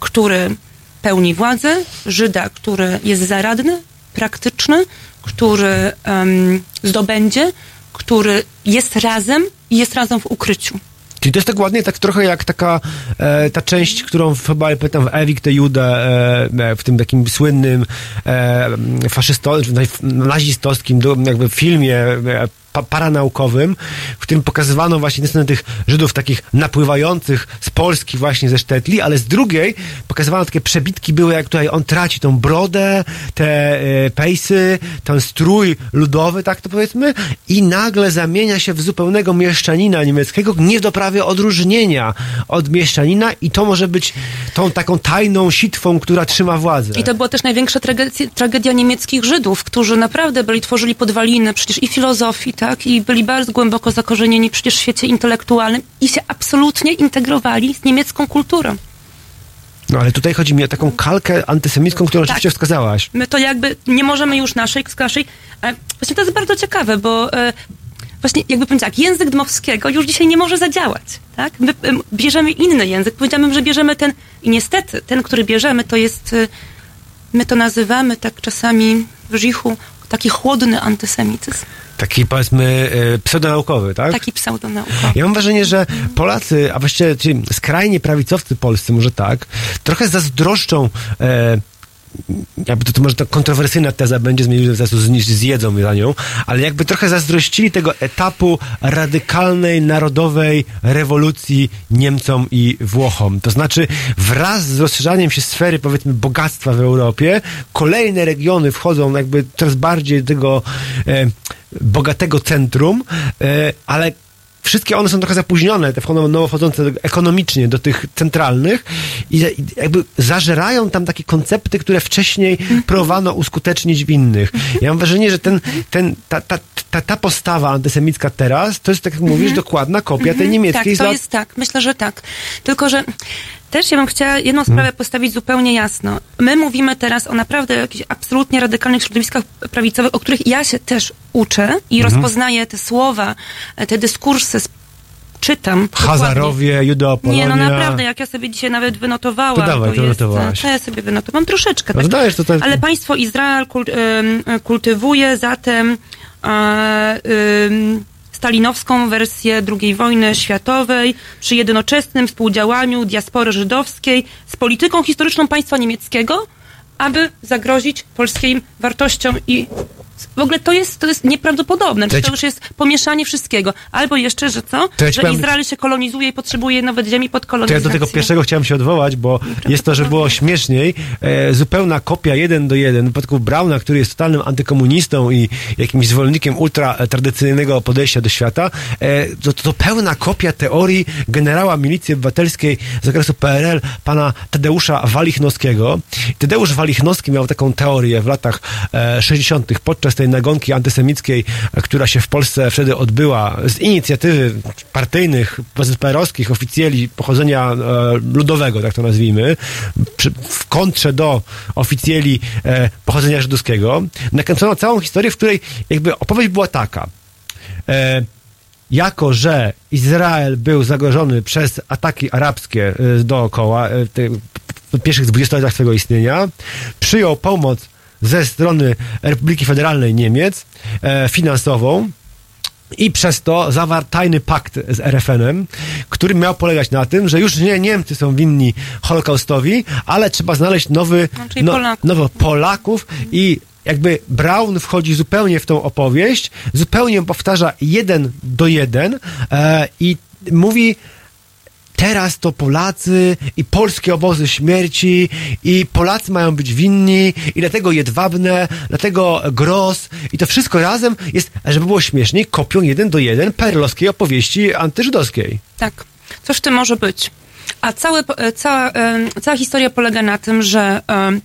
który pełni władzę, Żyda, który jest zaradny, praktyczny, który em, zdobędzie, który jest razem i jest razem w ukryciu. Czyli to jest tak ładnie, tak trochę jak taka e, ta część, którą chyba pamiętam w Ewik the Jude, e, e, w tym takim słynnym e, faszysto, czy naj- nazistowskim jakby filmie e, pa, paranaukowym, w którym pokazywano właśnie niestety tych Żydów takich napływających z Polski właśnie ze Sztetli, ale z drugiej pokazywano takie przebitki były, jak tutaj on traci tą brodę, te e, pejsy, ten strój ludowy, tak to powiedzmy, i nagle zamienia się w zupełnego mieszczanina niemieckiego, nie do prawie odróżnienia od mieszczanina i to może być tą taką tajną sitwą, która trzyma władzę. I to była też największa tragedia, tragedia niemieckich Żydów, którzy naprawdę byli, tworzyli podwaliny przecież i filozofii, tak, i byli bardzo głęboko zakorzenieni przecież w świecie intelektualnym i się absolutnie integrowali z niemiecką kulturą. No ale tutaj chodzi mi o taką kalkę antysemicką, którą rzeczywiście wskazałaś. My to jakby nie możemy już naszej, z naszej. E, właśnie to jest bardzo ciekawe, bo e, właśnie jakby powiedzieć tak, język Dmowskiego już dzisiaj nie może zadziałać. Tak? My em, bierzemy inny język, powiedziałabym, że bierzemy ten i niestety ten, który bierzemy, to jest, e, my to nazywamy tak czasami w Żichu, taki chłodny antysemityzm, Taki powiedzmy e, pseudonaukowy, tak? taki pseudonaukowy. Ja mam wrażenie, że Polacy, a właściwie ci skrajnie prawicowcy polscy, może tak, trochę zazdroszczą e, jakby to, to może to kontrowersyjna teza będzie, zmienić zaraz zjedzą za nią, ale jakby trochę zazdrościli tego etapu radykalnej, narodowej rewolucji Niemcom i Włochom. To znaczy wraz z rozszerzaniem się sfery, powiedzmy, bogactwa w Europie, kolejne regiony wchodzą jakby coraz bardziej do tego e, bogatego centrum, e, ale wszystkie one są trochę zapóźnione, te nowo wchodzące ekonomicznie do tych centralnych i jakby zażerają tam takie koncepty, które wcześniej próbowano uskutecznić w innych. Ja mam wrażenie, że ten, ten, ta, ta, ta, ta postawa antysemicka teraz, to jest, tak jak mówisz, dokładna kopia tej Mhm, niemieckiej Tak, to jest tak. Myślę, że tak. Tylko, że też ja bym chciała jedną sprawę postawić zupełnie jasno. My mówimy teraz o naprawdę jakichś absolutnie radykalnych środowiskach prawicowych, o których ja się też uczę i Mhm. rozpoznaję te słowa, te dyskursy, czytam. dokładnie. Hazarowie, Judeo-Polonia. Nie, no naprawdę, jak ja sobie dzisiaj nawet wynotowałam, To dawaj, to jest, to ja sobie wynotowałam troszeczkę. No to dajesz, to- to- Ale państwo Izrael kult, em, kultywuje zatem em, stalinowską wersję II wojny światowej przy jednoczesnym współdziałaniu diaspory żydowskiej z polityką historyczną państwa niemieckiego, aby zagrozić polskim wartościom i W ogóle to jest, to jest nieprawdopodobne. To ja To, już jest pomieszanie wszystkiego. Albo jeszcze, że co? To ja że powiem- Izrael się kolonizuje i potrzebuje nawet ziemi pod To ja do tego pierwszego chciałem się odwołać, bo jest to, że było śmieszniej. E, zupełna kopia jeden do jeden w przypadku Brauna, który jest totalnym antykomunistą i jakimś zwolennikiem ultra e, tradycyjnego podejścia do świata. E, to, to pełna kopia teorii generała milicji obywatelskiej z okresu PRL, pana Tadeusza Walichnowskiego. Tadeusz Walichnowski miał taką teorię w latach e, 60. podczas tej nagonki antysemickiej, która się w Polsce wtedy odbyła z inicjatywy partyjnych, PZPR-owskich oficjeli pochodzenia e, ludowego, tak to nazwijmy, w kontrze do oficjeli e, pochodzenia żydowskiego. Nakręcono całą historię, w której jakby opowieść była taka. E, jako, że Izrael był zagrożony przez ataki arabskie dookoła, w pierwszych 20 latach swojego istnienia, przyjął pomoc ze strony Republiki Federalnej Niemiec e, finansową i przez to zawarł tajny pakt z RFN-em, który miał polegać na tym, że już nie Niemcy są winni Holokaustowi, ale trzeba znaleźć nowy, czyli Polaków. nowo Polaków i jakby Brown wchodzi zupełnie w tą opowieść, zupełnie powtarza jeden do jeden e, i mówi teraz to Polacy i polskie obozy śmierci i Polacy mają być winni i dlatego Jedwabne, dlatego Gros i to wszystko razem jest, żeby było śmieszniej, kopią jeden do jeden perlowskiej opowieści antyżydowskiej. Tak, coś w tym może być. A e, cała, em, cała historia polega na tym, że em,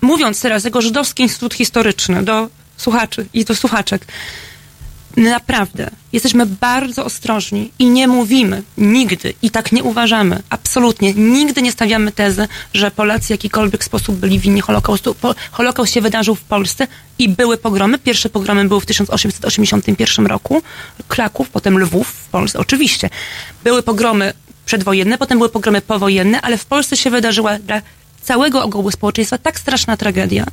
mówiąc teraz jako Żydowski Instytut Historyczny do słuchaczy i do słuchaczek, naprawdę jesteśmy bardzo ostrożni i nie mówimy nigdy i tak nie uważamy, absolutnie, nigdy nie stawiamy tezy, że Polacy w jakikolwiek sposób byli winni Holokaustu. Holokaust się wydarzył w Polsce i były pogromy. Pierwsze pogromy były w 1881 roku. Kraków, potem Lwów w Polsce, oczywiście. Były pogromy przedwojenne, potem były pogromy powojenne, ale w Polsce się wydarzyła całego ogółu społeczeństwa tak straszna tragedia.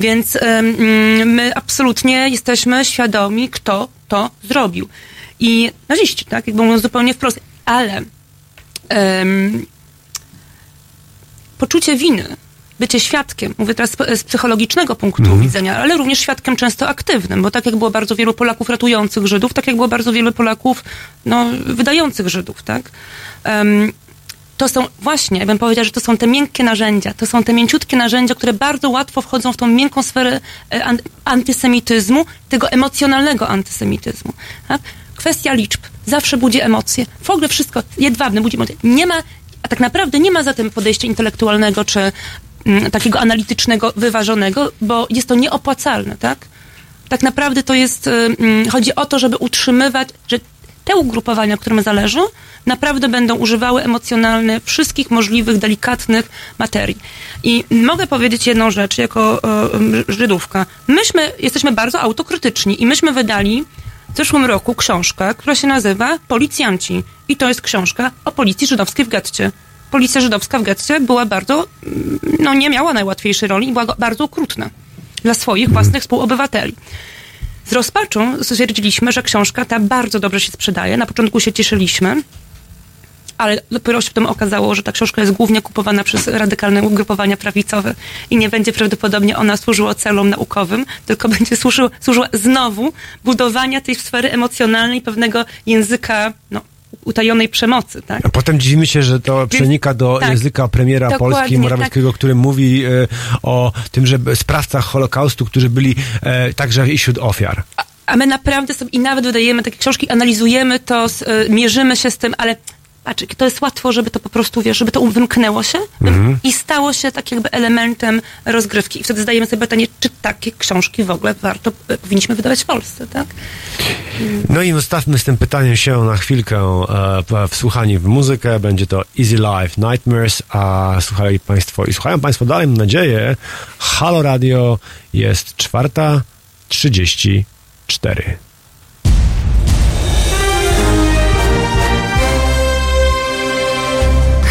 Więc em, my absolutnie jesteśmy świadomi, kto to zrobił. I naziści, tak? Jakby mówiąc zupełnie wprost. Ale poczucie winy, bycie świadkiem, mówię teraz z- psychologicznego punktu widzenia, ale również świadkiem często aktywnym, bo tak jak było bardzo wielu Polaków ratujących Żydów, tak jak było bardzo wielu Polaków no, wydających Żydów, tak? To są właśnie, ja bym powiedziała, że to są te miękkie narzędzia, to są te mięciutkie narzędzia, które bardzo łatwo wchodzą w tą miękką sferę e, an- antysemityzmu, tego emocjonalnego antysemityzmu. Tak? Kwestia liczb zawsze budzi emocje. W ogóle wszystko jedwabne budzi emocje. Nie ma, a tak naprawdę nie ma za tym podejścia intelektualnego czy mm, takiego analitycznego, wyważonego, bo jest to nieopłacalne, tak? Tak naprawdę to jest, y, mm, chodzi o to, żeby utrzymywać, że te ugrupowania, którym zależy, naprawdę będą używały emocjonalnie wszystkich możliwych, delikatnych materii. I mogę powiedzieć jedną rzecz jako e, Żydówka. Myśmy jesteśmy bardzo autokrytyczni i myśmy wydali w zeszłym roku książkę, która się nazywa Policjanci. I to jest książka o policji żydowskiej w getcie. Policja żydowska w getcie była bardzo, no nie miała najłatwiejszej roli i była bardzo okrutna dla swoich własnych współobywateli. Z rozpaczą stwierdziliśmy, że książka ta bardzo dobrze się sprzedaje. Na początku się cieszyliśmy, ale dopiero się potem okazało, że ta książka jest głównie kupowana przez radykalne ugrupowania prawicowe i nie będzie prawdopodobnie ona służyła celom naukowym, tylko będzie służyła, służyła znowu budowania tej sfery emocjonalnej, pewnego języka no, utajonej przemocy. Tak? A potem dziwimy się, że to przenika do tak, języka premiera Polski Morawieckiego, który mówi e, o tym, że sprawcach Holokaustu, którzy byli e, także i wśród ofiar. A my naprawdę sobie i nawet wydajemy takie książki, analizujemy to, s- y, mierzymy się z tym, ale patrz, to jest łatwo, żeby to po prostu, wiesz, żeby to wymknęło się Mhm. i stało się tak jakby elementem rozgrywki. I wtedy zadajemy sobie pytanie, czy takie książki w ogóle warto, y, powinniśmy wydawać w Polsce, tak? No i zostawmy z tym pytaniem się na chwilkę e, wsłuchani w muzykę. Będzie to Easy Life Nightmares, a słuchali Państwo i słuchają Państwo dalej, mam nadzieję. Halo Radio jest czwarta trzydzieści cztery.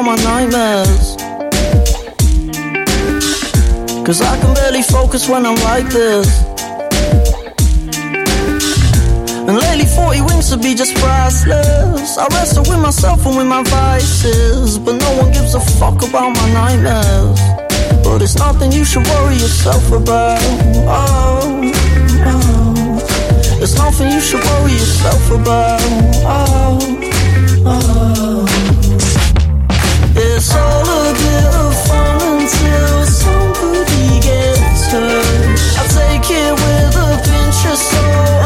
About my nightmares. Cause I can barely focus when I'm like this. And lately 40 wings to be just priceless. I wrestle with myself and with my vices. But no one gives a fuck about my nightmares. But it's nothing you should worry yourself about. Oh, oh. It's nothing you should worry yourself about. Oh, oh. It's all a bit of fun until somebody gets hurt. I take it with a pinch of salt.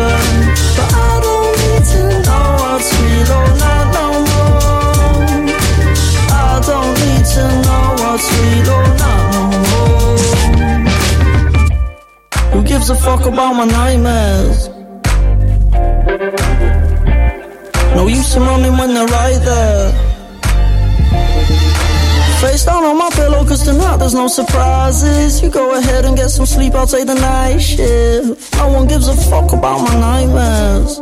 But I don't need to know what's or not no more. I don't need to know what's or not no more. Who gives a fuck about my nightmares? No use in running when they're right there. Face down on my pillow, cause tonight there's no surprises. You go ahead and get some sleep, I'll take the night shift. No one gives a fuck about my nightmares.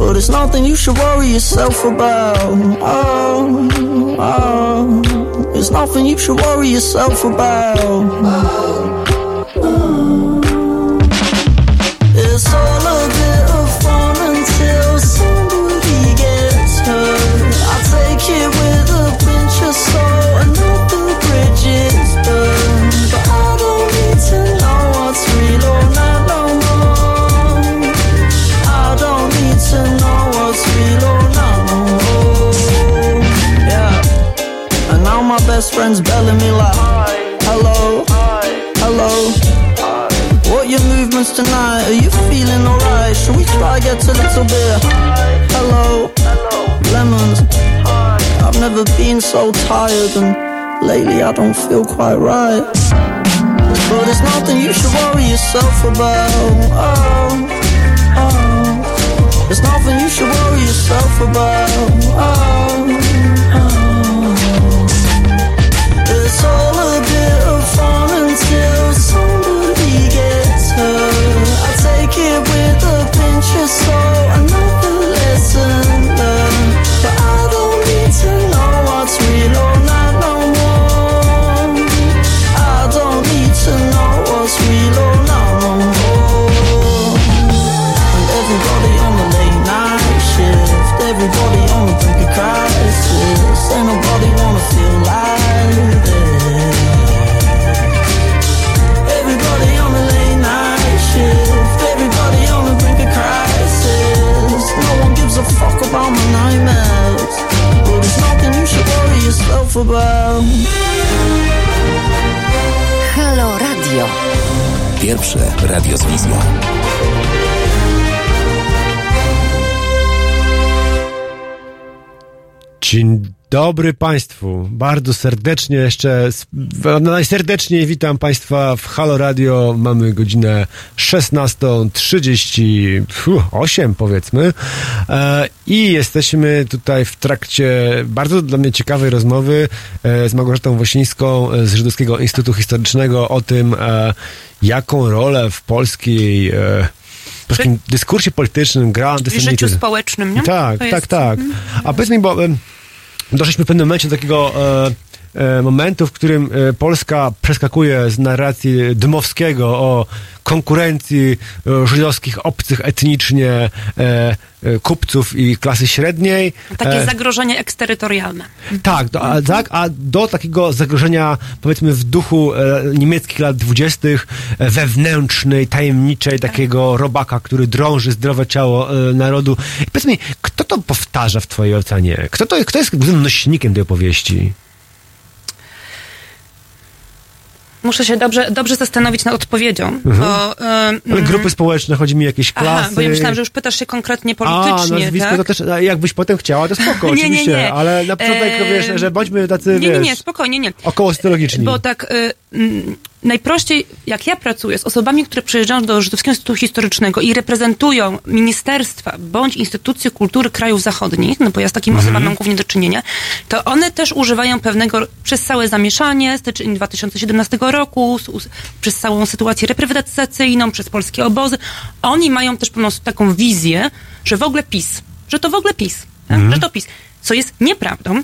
But it's nothing you should worry yourself about. Oh, oh. It's nothing you should worry yourself about. It's friend's belling me like, hello, hello. What your movements tonight? Are you feeling alright? Should we try get a little bit? Hello, lemons. I've never been so tired, and lately I don't feel quite right. But it's nothing you should worry yourself about. Oh, oh. There's nothing you should worry yourself about. Oh. It with a pinch of salt, about. Halo Radio. Pierwsze radio z wizją. Dzień dobry Państwu. Bardzo serdecznie jeszcze, najserdeczniej witam Państwa w Halo Radio. Mamy godzinę 16.38 powiedzmy e, i jesteśmy tutaj w trakcie bardzo dla mnie ciekawej rozmowy e, z Małgorzatą Wosińską e, z Żydowskiego Instytutu Historycznego o tym, jaką rolę w polskiej polskim dyskursie politycznym gra W życiu antysemityzm. społecznym, nie? Tak, tak, jest- tak. Mhm. A powiedz mi, bo doszliśmy w pewnym momencie do takiego e, momentu, w którym e, Polska przeskakuje z narracji Dmowskiego o konkurencji e, żydowskich, obcych etnicznie e, e, kupców i klasy średniej. Takie E, zagrożenie eksterytorialne. tak, do, a, tak, a do takiego zagrożenia, powiedzmy, w duchu e, niemieckich lat dwudziestych, e, wewnętrznej, tajemniczej, takiego robaka, który drąży zdrowe ciało e, narodu. I powiedz mi, kto to powtarza w twojej ocenie? Kto, to, kto jest głównym nośnikiem tej opowieści? Muszę się dobrze, dobrze zastanowić nad odpowiedzią, Mhm. bo... em, Ale mm, grupy społeczne, chodzi mi o jakieś klasy. Aha, bo ja myślałam, że już pytasz się konkretnie A, politycznie, nazwisko tak? to też, a jakbyś potem chciała, to spoko, (laughs) Nie, nie, oczywiście, nie. ale na początek, to wiesz, że bądźmy tacy, Nie, nie, wiesz, nie, spokojnie, nie. około sytologiczni. Bo tak y, najprościej, jak ja pracuję z osobami, które przyjeżdżają do Żydowskiego Instytutu Historycznego i reprezentują ministerstwa bądź instytucje kultury krajów zachodnich, no bo ja z takimi Mhm. osobami mam głównie do czynienia, to one też używają pewnego, przez całe zamieszanie, styczeń 2017 roku, przez całą sytuację reprywatyzacyjną, przez polskie obozy, oni mają też pewną taką wizję, że w ogóle PiS, że to w ogóle PiS, tak? Mhm. że to PiS. co jest nieprawdą.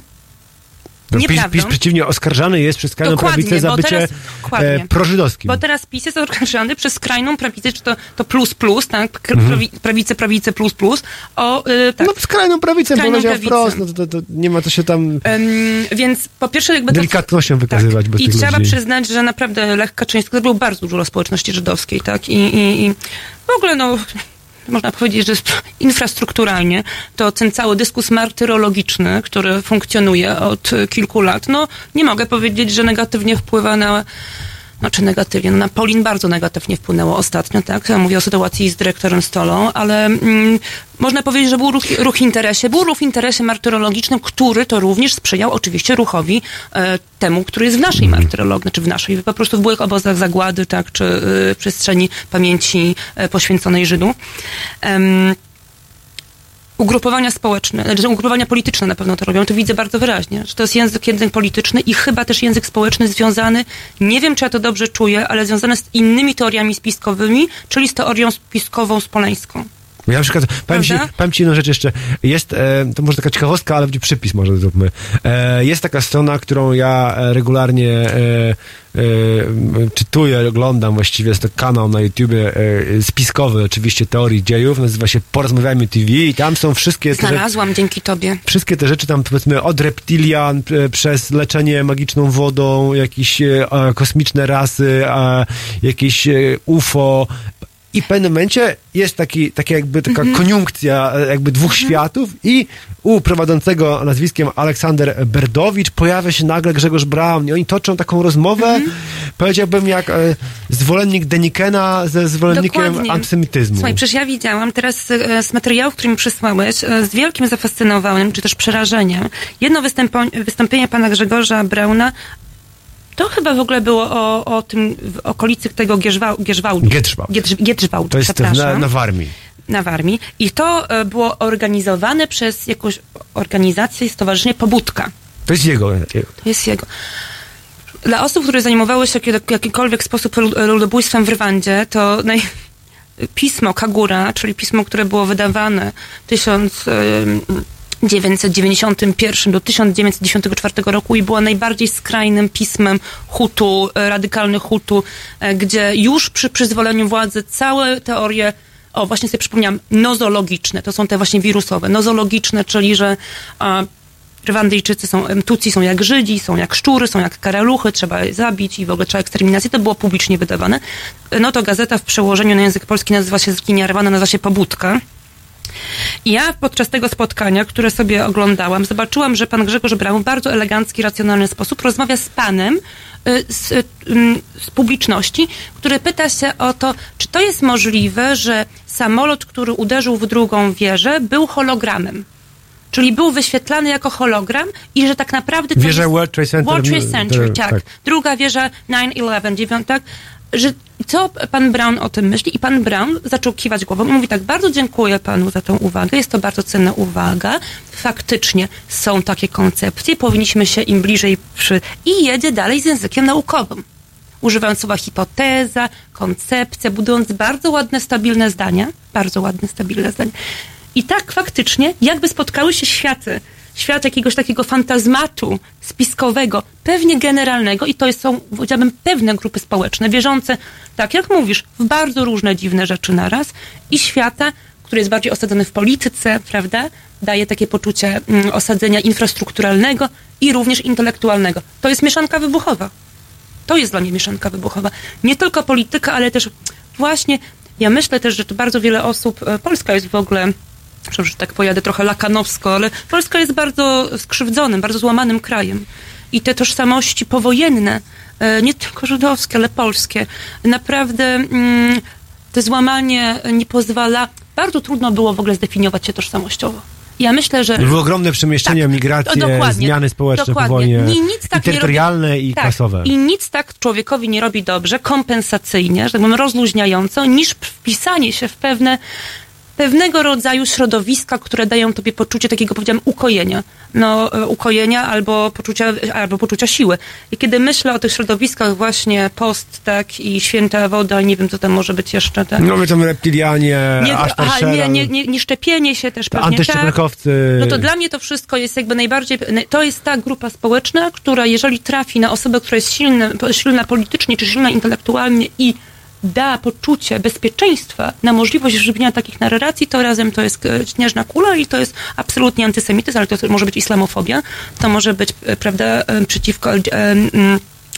No, PiS, Nieprawdą. PiS przeciwnie oskarżany jest przez skrajną Dokładnie, prawicę za bycie teraz- e, prożydowskim. Bo teraz PiS jest oskarżany przez skrajną prawicę, czy to, to plus plus, tak? Mhm. prawi- Prawicę, prawicę plus plus. O, y, tak. No skrajną prawicę, Skrajną powiedział prawicę. wprost, no to, to, to nie ma co się tam Ym, więc po pierwsze jakby to... delikatnością wykazywać, bo I trzeba ludzi... przyznać, że naprawdę Lech Kaczyński zrobił bardzo dużo społeczności żydowskiej, tak? I, i, i w ogóle, no, można powiedzieć, że infrastrukturalnie to ten cały dyskus martyrologiczny, który funkcjonuje od kilku lat, no, nie mogę powiedzieć, że negatywnie wpływa na znaczy negatywnie, no na Polin bardzo negatywnie wpłynęło ostatnio, tak? Ja mówię o sytuacji z dyrektorem Stolą, ale mm, można powiedzieć, że był ruch, ruch w interesie. Był ruch w interesie martyrologicznym, który to również sprzyjał oczywiście ruchowi e, temu, który jest w naszej martyrologii, znaczy w naszej, po prostu w byłych obozach zagłady, tak? Czy y, przestrzeni pamięci e, poświęconej Żydu. Em, ugrupowania społeczne, znaczy ugrupowania polityczne na pewno to robią, to widzę bardzo wyraźnie, że to jest język język polityczny i chyba też język społeczny związany, nie wiem czy ja to dobrze czuję, ale związany z innymi teoriami spiskowymi, czyli z teorią spiskową spoleńską. Ja na przykład, powiem ci, powiem ci jedną rzecz jeszcze. Jest, e, to może taka ciekawostka, ale będzie przypis może zróbmy. E, jest taka strona, którą ja e, regularnie e, e, czytuję, oglądam właściwie, jest to kanał na YouTubie e, spiskowy oczywiście teorii dziejów, nazywa się Porozmawiajmy TV i tam są wszystkie te, Znalazłam dzięki tobie. wszystkie te rzeczy tam powiedzmy od reptilian przez leczenie magiczną wodą, jakieś kosmiczne rasy, e, jakieś UFO. I w pewnym momencie jest taki, taka jakby taka Mhm. koniunkcja e, jakby dwóch światów i u prowadzącego nazwiskiem Aleksander Berdowicz pojawia się nagle Grzegorz Braun i oni toczą taką rozmowę, Mhm. powiedziałbym jak e, zwolennik Denikena ze zwolennikiem Dokładnie. antysemityzmu. Słuchaj, przecież ja widziałam teraz e, z materiałów, który mi przysłałeś, e, z wielkim zafascynowaniem, czy też przerażeniem, jedno wystąpienie pana Grzegorza Brauna, to chyba w ogóle było o, o tym, w okolicy tego Gierzwał, Gierzwałdu. Giedrzwałd, To jest na, na Warmii. na Warmii. I to e, było organizowane przez jakąś organizację i stowarzyszenie Pobudka. To jest jego. To jest jego. Dla osób, które zajmowały się w jakikolwiek sposób lud- ludobójstwem w Rwandzie, to naj... pismo Kagura, czyli pismo, które było wydawane w 1991 do 1994 roku i było najbardziej skrajnym pismem Hutu, e, radykalnych Hutu, e, gdzie już przy przyzwoleniu władzy całe teorie o, właśnie sobie przypomniałam, nozologiczne, to są te właśnie wirusowe, nozologiczne, czyli że a, Rwandyjczycy są, Tutsi są jak Żydzi, są jak szczury, są jak karaluchy, trzeba je zabić i w ogóle trzeba eksterminacji. To było publicznie wydawane. No to gazeta w przełożeniu na język polski nazywa się z linia rwana, nazywa się Pobudka. Ja podczas tego spotkania, które sobie oglądałam, zobaczyłam, że pan Grzegorz Braun w bardzo elegancki, racjonalny sposób rozmawia z panem y, z, y, z publiczności, który pyta się o to, czy to jest możliwe, że samolot, który uderzył w drugą wieżę, był hologramem. Czyli był wyświetlany jako hologram i że tak naprawdę Wieża jest... World Trade Center, World Trade m, Center, to- tak. tak. Druga wieża 9-11, dziewiąt- tak. Że co pan Brown o tym myśli? I pan Brown zaczął kiwać głową mówi tak, bardzo dziękuję panu za tą uwagę, jest to bardzo cenna uwaga. Faktycznie są takie koncepcje, powinniśmy się im bliżej przy... I jedzie dalej z językiem naukowym. Używając słowa hipoteza, koncepcja, budując bardzo ładne, stabilne zdania. Bardzo ładne, stabilne zdania. I tak faktycznie, jakby spotkały się światy, świat jakiegoś takiego fantazmatu spiskowego, pewnie generalnego, i to są, powiedziałabym, pewne grupy społeczne, wierzące, tak jak mówisz, w bardzo różne dziwne rzeczy naraz, i świata, który jest bardziej osadzony w polityce, prawda? Daje takie poczucie mm, osadzenia infrastrukturalnego i również intelektualnego. To jest mieszanka wybuchowa. To jest dla mnie mieszanka wybuchowa. Nie tylko polityka, ale też właśnie, ja myślę też, że bardzo wiele osób, e, Polska jest w ogóle, przepraszam, że tak pojadę trochę lakanowsko, ale Polska jest bardzo skrzywdzonym, bardzo złamanym krajem. I te tożsamości powojenne, e, nie tylko żydowskie, ale polskie, naprawdę mm, to złamanie nie pozwala, bardzo trudno było w ogóle zdefiniować się tożsamościowo. Ja myślę, że... Były ogromne przemieszczenia, migracje, Tak. dokładnie, zmiany społeczne po dokładnie. Ni- nic tak I terytorialne robi, i tak, klasowe. I nic tak człowiekowi nie robi dobrze, kompensacyjnie, że tak powiem, rozluźniająco, niż wpisanie się w pewne pewnego rodzaju środowiska, które dają tobie poczucie takiego, powiedziałam, ukojenia. No, e, ukojenia albo poczucia, albo poczucia siły. I kiedy myślę o tych środowiskach właśnie post, tak, i święta woda, nie wiem, co tam może być jeszcze, tak. No my tam reptilianie, Nie, aż aha, nie, nie, nie, nie szczepienie się też pewnie, tak. antyszczepionkowcy. No to dla mnie to wszystko jest jakby najbardziej, to jest ta grupa społeczna, która jeżeli trafi na osobę, która jest silna, silna politycznie czy silna intelektualnie i da poczucie bezpieczeństwa na możliwość żywienia takich narracji, to razem to jest e, śnieżna kula i to jest absolutnie antysemityzm, ale to może być islamofobia, to może być, e, prawda, e, przeciwko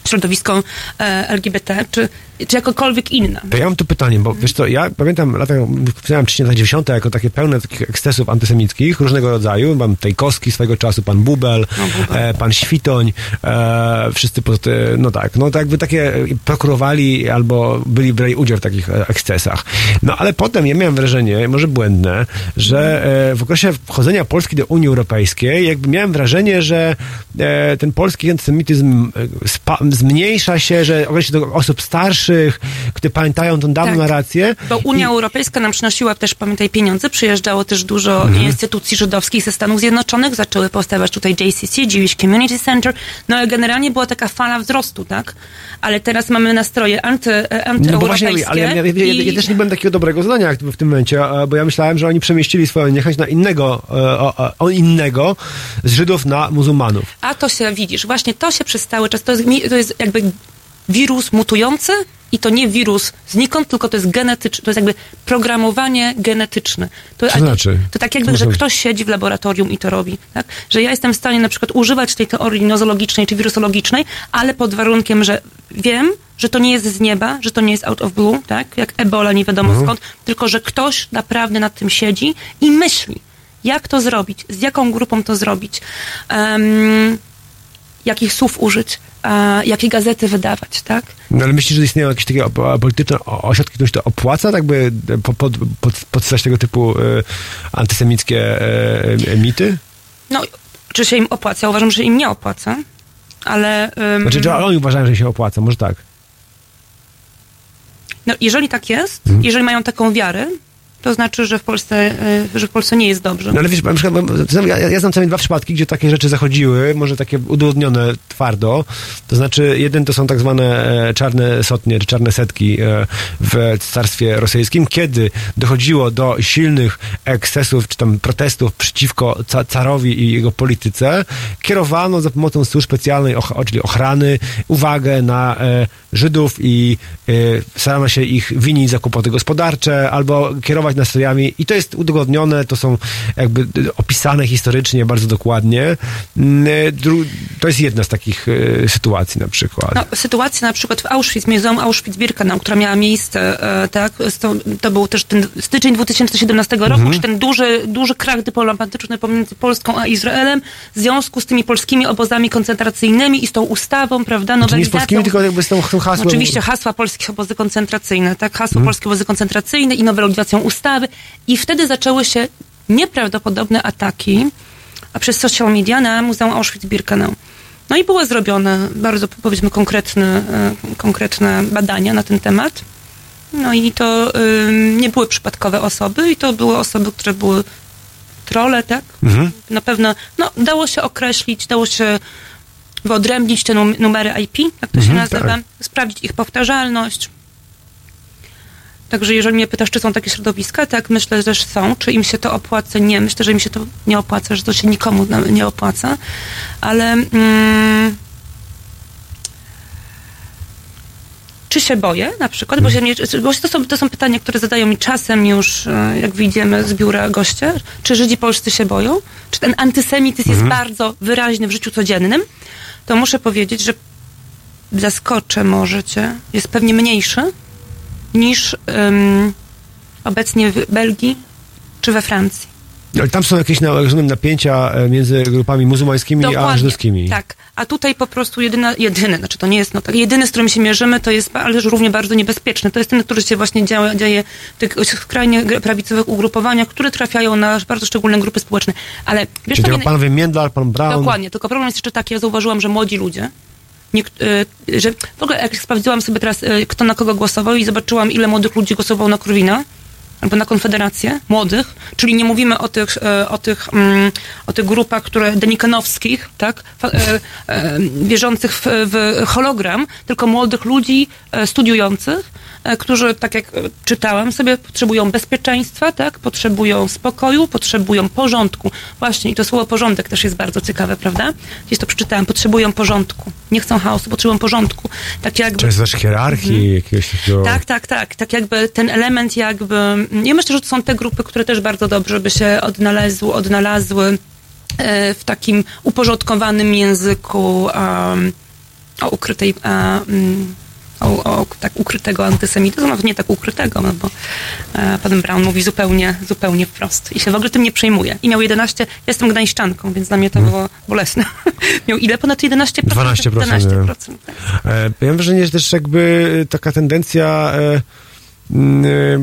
środowiskom e, LGBT, czy, czy jakokolwiek inna. To ja mam tu pytanie, bo wiesz co, ja pamiętam lata, wspomniałem wcześniej lata 90. jako takie pełne takich ekscesów antysemickich różnego rodzaju. Pan Tejkowski swego czasu, pan Bubel, e, pan Świtoń, e, wszyscy po, no tak, no tak jakby takie prokurowali albo byli brali udział w takich e, ekscesach. No ale potem ja miałem wrażenie, może błędne, że e, w okresie wchodzenia Polski do Unii Europejskiej jakby miałem wrażenie, że e, ten polski antysemityzm e, zmniejsza się, że określa do osób starszych, które pamiętają tą dawną Tak. narrację. Bo Unia Europejska nam przynosiła też, pamiętaj, pieniądze. Przyjeżdżało też dużo Mhm. instytucji żydowskich ze Stanów Zjednoczonych. Zaczęły powstawać tutaj JCC, Jewish Community Center. No ale generalnie była taka fala wzrostu, tak? Ale teraz mamy nastroje anty, e, No antyeuropejskie. właśnie, ale ja, ja, ja, ja, i- ja też nie byłem takiego dobrego zdania w tym momencie, bo ja myślałem, że oni przemieścili swoją niechęć na innego, e, o, o, o innego z Żydów na muzułmanów. A to się widzisz, właśnie to się przez cały czas, to jest, to jest jakby wirus mutujący i to nie wirus znikąd, tylko to jest genetyczne, to jest jakby programowanie genetyczne. To, a- znaczy? To tak jakby, że znaczy? ktoś siedzi w laboratorium i to robi, tak? Że ja jestem w stanie na przykład używać tej teorii nozologicznej czy wirusologicznej, ale pod warunkiem, że wiem, że to nie jest z nieba, że to nie jest out of blue, tak? Jak ebola, nie wiadomo Mhm. skąd, tylko że ktoś naprawdę nad tym siedzi i myśli, jak to zrobić, z jaką grupą to zrobić. Em, jakich słów użyć, a jakie gazety wydawać, tak? No ale myślisz, że istnieją jakieś takie polityczne ośrodki, które się to opłaca, tak by po, pod, pod, podsyłać tego typu e, antysemickie e, mity? No, czy się im opłaca? Uważam, że im nie opłaca, ale... em, Znaczy, czy oni uważają, że się opłaca, może tak. no, jeżeli tak jest, Mhm. jeżeli mają taką wiarę, to znaczy, że w Polsce, e, że w Polsce nie jest dobrze. No ale wiesz, na przykład, ja, ja znam co dwa przypadki, gdzie takie rzeczy zachodziły, może takie udowodnione twardo. To znaczy, jeden to są tak zwane e, czarne sotnie, czy czarne setki e, w carstwie rosyjskim, kiedy dochodziło do silnych ekscesów, czy tam protestów przeciwko ca carowi i jego polityce, kierowano za pomocą służb specjalnej, czyli ochrany, uwagę na Żydów i starano się ich winić za kłopoty gospodarcze, albo kierować nastrojami i to jest udowodnione, to są jakby y, opisane historycznie bardzo dokładnie. Mm, y, dru- To jest jedna z takich y, sytuacji na przykład. No, sytuacja na przykład w Auschwitz, Muzeum Auschwitz-Birkenau, która miała miejsce, e, tak, to, to był też ten styczeń 2017 roku, Mhm. czy ten duży, duży krach dyplomatyczny pomiędzy Polską a Izraelem w związku z tymi polskimi obozami koncentracyjnymi i z tą ustawą, prawda, Znaczy nie z nowelizacją. polskimi, tylko jakby z tą hasłem. Oczywiście hasła polskich obozy koncentracyjne, tak? Hasło Mhm. polskie obozy koncentracyjne i nowelizacją ustawy. I wtedy zaczęły się nieprawdopodobne ataki przez social media na Muzeum Auschwitz-Birkenau. No i były zrobione bardzo, powiedzmy, konkretne, e, konkretne badania na ten temat. No i to nie były przypadkowe osoby i to były osoby, które były trole, tak? Mhm. Na pewno, no, dało się określić, dało się wyodrębnić te num- numery IP, jak to się Mhm, nazywa, tak. sprawdzić ich powtarzalność. Także jeżeli mnie pytasz, czy są takie środowiska, tak, myślę, że są. Czy im się to opłaca? Nie, myślę, że im się to nie opłaca, że to się nikomu nie opłaca. Ale mm, czy się boję na przykład? Bo, się mnie, bo to, są, to są pytania, które zadają mi czasem już, e, jak wyjdziemy z biura goście. Czy Żydzi polscy się boją? Czy ten antysemityzm jest Mhm. bardzo wyraźny w życiu codziennym? To muszę powiedzieć, że zaskoczę może cię, jest pewnie mniejszy niż em, obecnie w Belgii czy we Francji. Ale tam są jakieś rozumiem, napięcia e, między grupami muzułmańskimi a Dokładnie. żydowskimi. Tak, a tutaj po prostu jedyna, jedyny, znaczy to nie jest, no tak, jedyny, z którym się mierzymy, to jest, ale równie bardzo niebezpieczny. To jest ten, który się właśnie dzieje, dzieje w tych skrajnie prawicowych ugrupowaniach, które trafiają na bardzo szczególne grupy społeczne. Ale wiesz, Czyli panowie Międlar, pan Brown. Dokładnie, tylko problem jest jeszcze taki, ja zauważyłam, że młodzi ludzie, y, że w ogóle jak sprawdziłam sobie teraz, y, kto na kogo głosował i zobaczyłam, ile młodych ludzi głosowało na Korwina, albo na konfederację młodych, czyli nie mówimy o tych, e, o tych, mm, o tych grupach, które denikanowskich, tak, e, e, wierzących w, w hologram, tylko młodych ludzi e, studiujących, e, którzy, tak jak e, czytałam sobie, potrzebują bezpieczeństwa, tak, potrzebują spokoju, potrzebują porządku. Właśnie, i to słowo porządek też jest bardzo ciekawe, prawda? Gdzieś to przeczytałam, potrzebują porządku. Nie chcą chaosu, potrzebują porządku. Tak jakby... Czy jest też hierarchii jakiegoś takiego... Tak, tak, tak. Tak jakby ten element jakby... Ja myślę, że to są te grupy, które też bardzo dobrze by się odnalazły, odnalazły e, w takim uporządkowanym języku um, o ukrytej... mm, o, o tak ukrytego antysemityzmu, nawet nie tak ukrytego, no bo e, pan Brown mówi zupełnie, zupełnie wprost i się w ogóle tym nie przejmuje. I miał 11, ja jestem gdańszczanką, więc dla mnie to było bolesne. (laughs) miał ile? Ponad 11%? 12%. 12%. E, Ja mam wrażenie, że też jakby taka tendencja, e,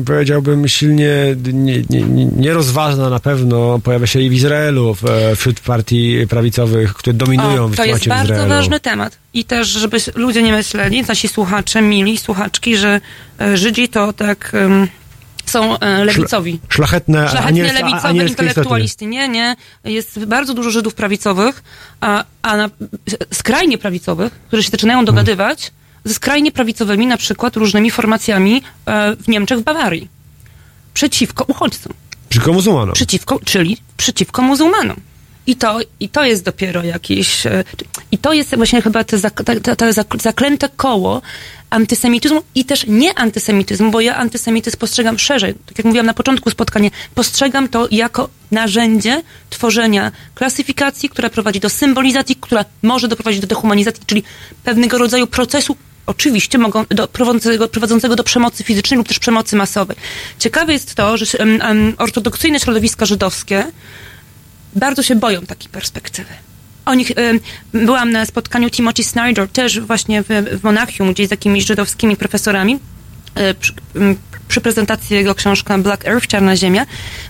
powiedziałbym, silnie nie- nie- nie- nierozważna na pewno pojawia się i w Izraelu, e, wśród partii prawicowych, które dominują O, w to jest bardzo Izraelu. ważny temat. I też, żeby ludzie nie myśleli, nasi słuchacze, mili słuchaczki, że e, Żydzi to tak są e, lewicowi. Szlachetne, Szlachetnie anielskie, lewicowe intelektualisty. Nie, nie. Jest bardzo dużo Żydów prawicowych, a, a na, skrajnie prawicowych, którzy się zaczynają dogadywać ze skrajnie prawicowymi, na przykład różnymi formacjami e, w Niemczech, w Bawarii. Przeciwko uchodźcom. Przeciwko muzułmanom. Przeciwko, czyli przeciwko muzułmanom. I to, I to jest dopiero jakieś. e, I to jest właśnie chyba te, te zak- zaklęte koło antysemityzmu i też nie antysemityzmu, bo ja antysemityzm postrzegam szerzej. Tak jak mówiłam na początku spotkania, postrzegam to jako narzędzie tworzenia klasyfikacji, która prowadzi do symbolizacji, która może doprowadzić do dehumanizacji, czyli pewnego rodzaju procesu oczywiście mogą do, prowadzącego, prowadzącego do przemocy fizycznej lub też przemocy masowej. Ciekawe jest to, że em, ortodoksyjne środowiska żydowskie bardzo się boją takiej perspektywy. O nich, byłam na spotkaniu Timothy Snyder, też właśnie w, w Monachium, gdzieś z jakimiś żydowskimi profesorami, e, przy, przy prezentacji jego książki Black Earth, Czarna Ziemia,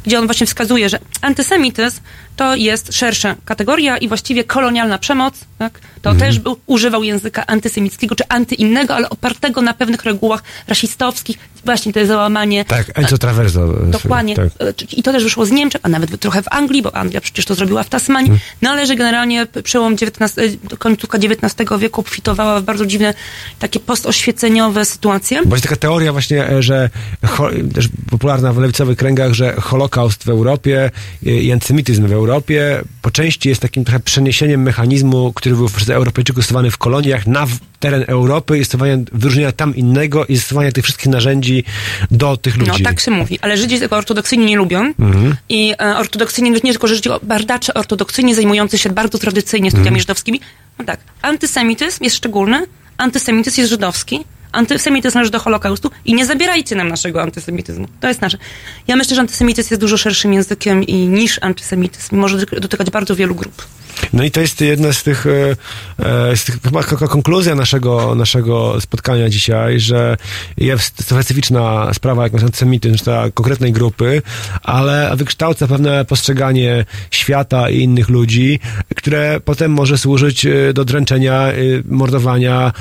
gdzie on właśnie wskazuje, że antysemityzm to jest szersza kategoria i właściwie kolonialna przemoc, tak? to też był, używał języka antysemickiego czy antyinnego, ale opartego na pewnych regułach rasistowskich. Właśnie to jest załamanie Tak, Enzo Traverso. Dokładnie. Tak. E, I to też wyszło z Niemczech, a nawet trochę w Anglii, bo Anglia przecież to zrobiła w Tasmanii. Mhm. No ale że generalnie przełom XIX, e, końcówka XIX wieku obfitowała w bardzo dziwne, takie postoświeceniowe sytuacje. Bo jest taka teoria właśnie, e, że też popularna w lewicowych kręgach, że Holokaust w Europie e, i antysemityzm w Europie po części jest takim trochę przeniesieniem mechanizmu, który był przez Europejczyków stosowany w koloniach na teren Europy i stosowanie wyróżnienia tam innego i stosowanie tych wszystkich narzędzi do tych ludzi. No tak się mówi, ale Żydzi tego ortodoksyjnie nie lubią Mhm. i e, ortodoksyjnie, nie tylko Żydzi, bardacze ortodoksyjnie zajmujący się bardzo tradycyjnie studiami Mhm. żydowskimi. No tak, antysemityzm jest szczególny, antysemityzm jest żydowski, antysemityzm należy do Holokaustu i nie zabierajcie nam naszego antysemityzmu. To jest nasze. Ja myślę, że antysemityzm jest dużo szerszym językiem i niż antysemityzm może dotyk- dotykać bardzo wielu grup. No i to jest jedna z tych, e, e, z tych chyba konkluzja naszego, naszego spotkania dzisiaj, że jest specyficzna sprawa, jak antysemityzm ta konkretnej grupy, ale wykształca pewne postrzeganie świata i innych ludzi, które potem może służyć e, do dręczenia, mordowania,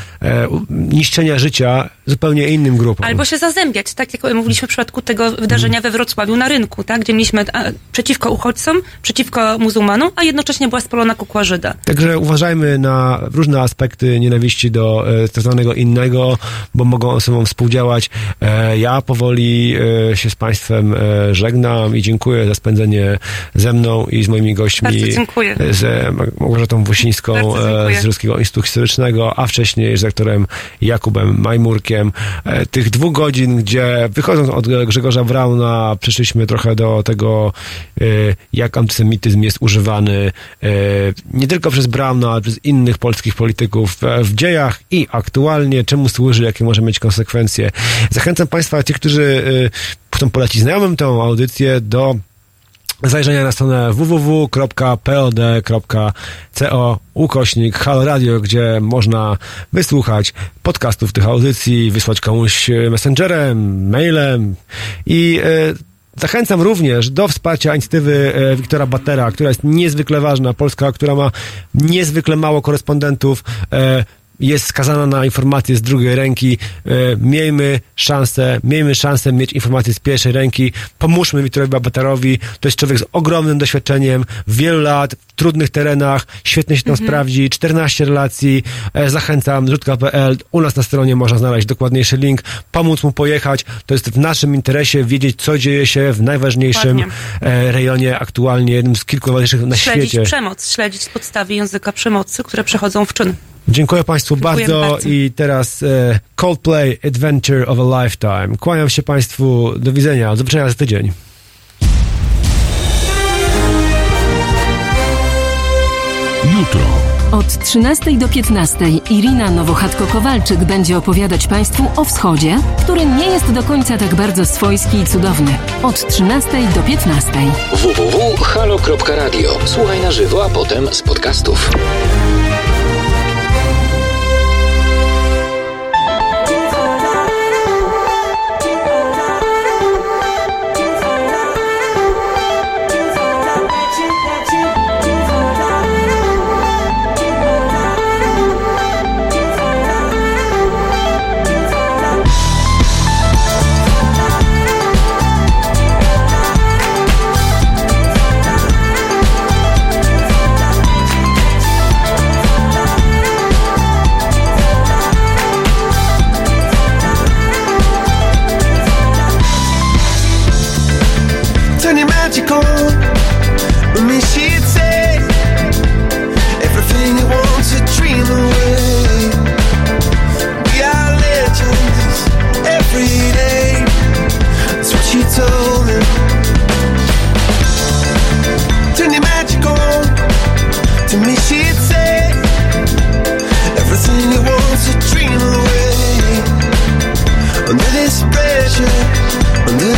niszczenia życia zupełnie innym grupom. Albo się zazębiać, tak jak mówiliśmy w przypadku tego wydarzenia we Wrocławiu na rynku, tak, gdzie mieliśmy przeciwko uchodźcom, przeciwko muzułmanom, a jednocześnie była spalona kukła Żyda. Także uważajmy na różne aspekty nienawiści do e, tak zwanego innego, bo mogą ze sobą współdziałać. E, ja powoli e, się z Państwem żegnam i dziękuję za spędzenie ze mną i z moimi gośćmi. Bardzo dziękuję. Z Małgorzatą dziękuję. z Ruskiego Instytutu Historycznego, a wcześniej z rektorem Jakubem Majmurkiem. Tych dwóch godzin, gdzie wychodząc od Grzegorza Brauna, przeszliśmy trochę do tego, jak antysemityzm jest używany nie tylko przez Brauna, ale przez innych polskich polityków w dziejach i aktualnie, czemu służy, jakie może mieć konsekwencje. Zachęcam Państwa, tych, którzy e, chcą polecić znajomym tę audycję, do zajrzenia na stronę www.pod.co ukośnik Halo Radio, gdzie można wysłuchać podcastów tych audycji, wysłać komuś e, messengerem, mailem i e, Zachęcam również do wsparcia inicjatywy e, Wiktora Batera, która jest niezwykle ważna, Polska, która ma niezwykle mało korespondentów. Jest skazana na informacje z drugiej ręki. E, miejmy szansę, miejmy szansę mieć informacje z pierwszej ręki. Pomóżmy Wiktorowi Babatarowi. To jest człowiek z ogromnym doświadczeniem, wielu lat, w trudnych terenach, świetnie się tam Mhm. sprawdzi, 14 relacji. E, zachęcam, rzutka.pl. U nas na stronie można znaleźć dokładniejszy link. Pomóc mu pojechać. To jest w naszym interesie wiedzieć, co dzieje się w najważniejszym Dokładnie. e, rejonie aktualnie, jednym z kilku najważniejszych na śledzić świecie. przemoc, śledzić podstawy języka przemocy, które przechodzą w czyn. Dziękuję Państwu Dziękujemy bardzo. bardzo. i teraz e, Coldplay Adventure of a Lifetime. Kłaniam się Państwu, do widzenia, do zobaczenia za tydzień. Jutro. Od 13 do 15 Irina Nowochatko-Kowalczyk będzie opowiadać Państwu o wschodzie, który nie jest do końca tak bardzo swojski i cudowny. Od 13 do 15. www.halo.radio. Słuchaj na żywo, a potem z podcastów.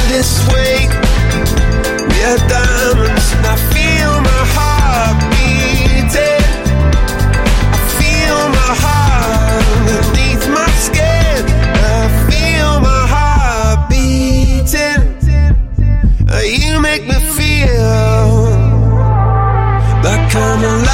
This way. We are diamonds, and I feel my heart beating. I feel my heart underneath my skin. I feel my heart beating. You make me feel like I'm alive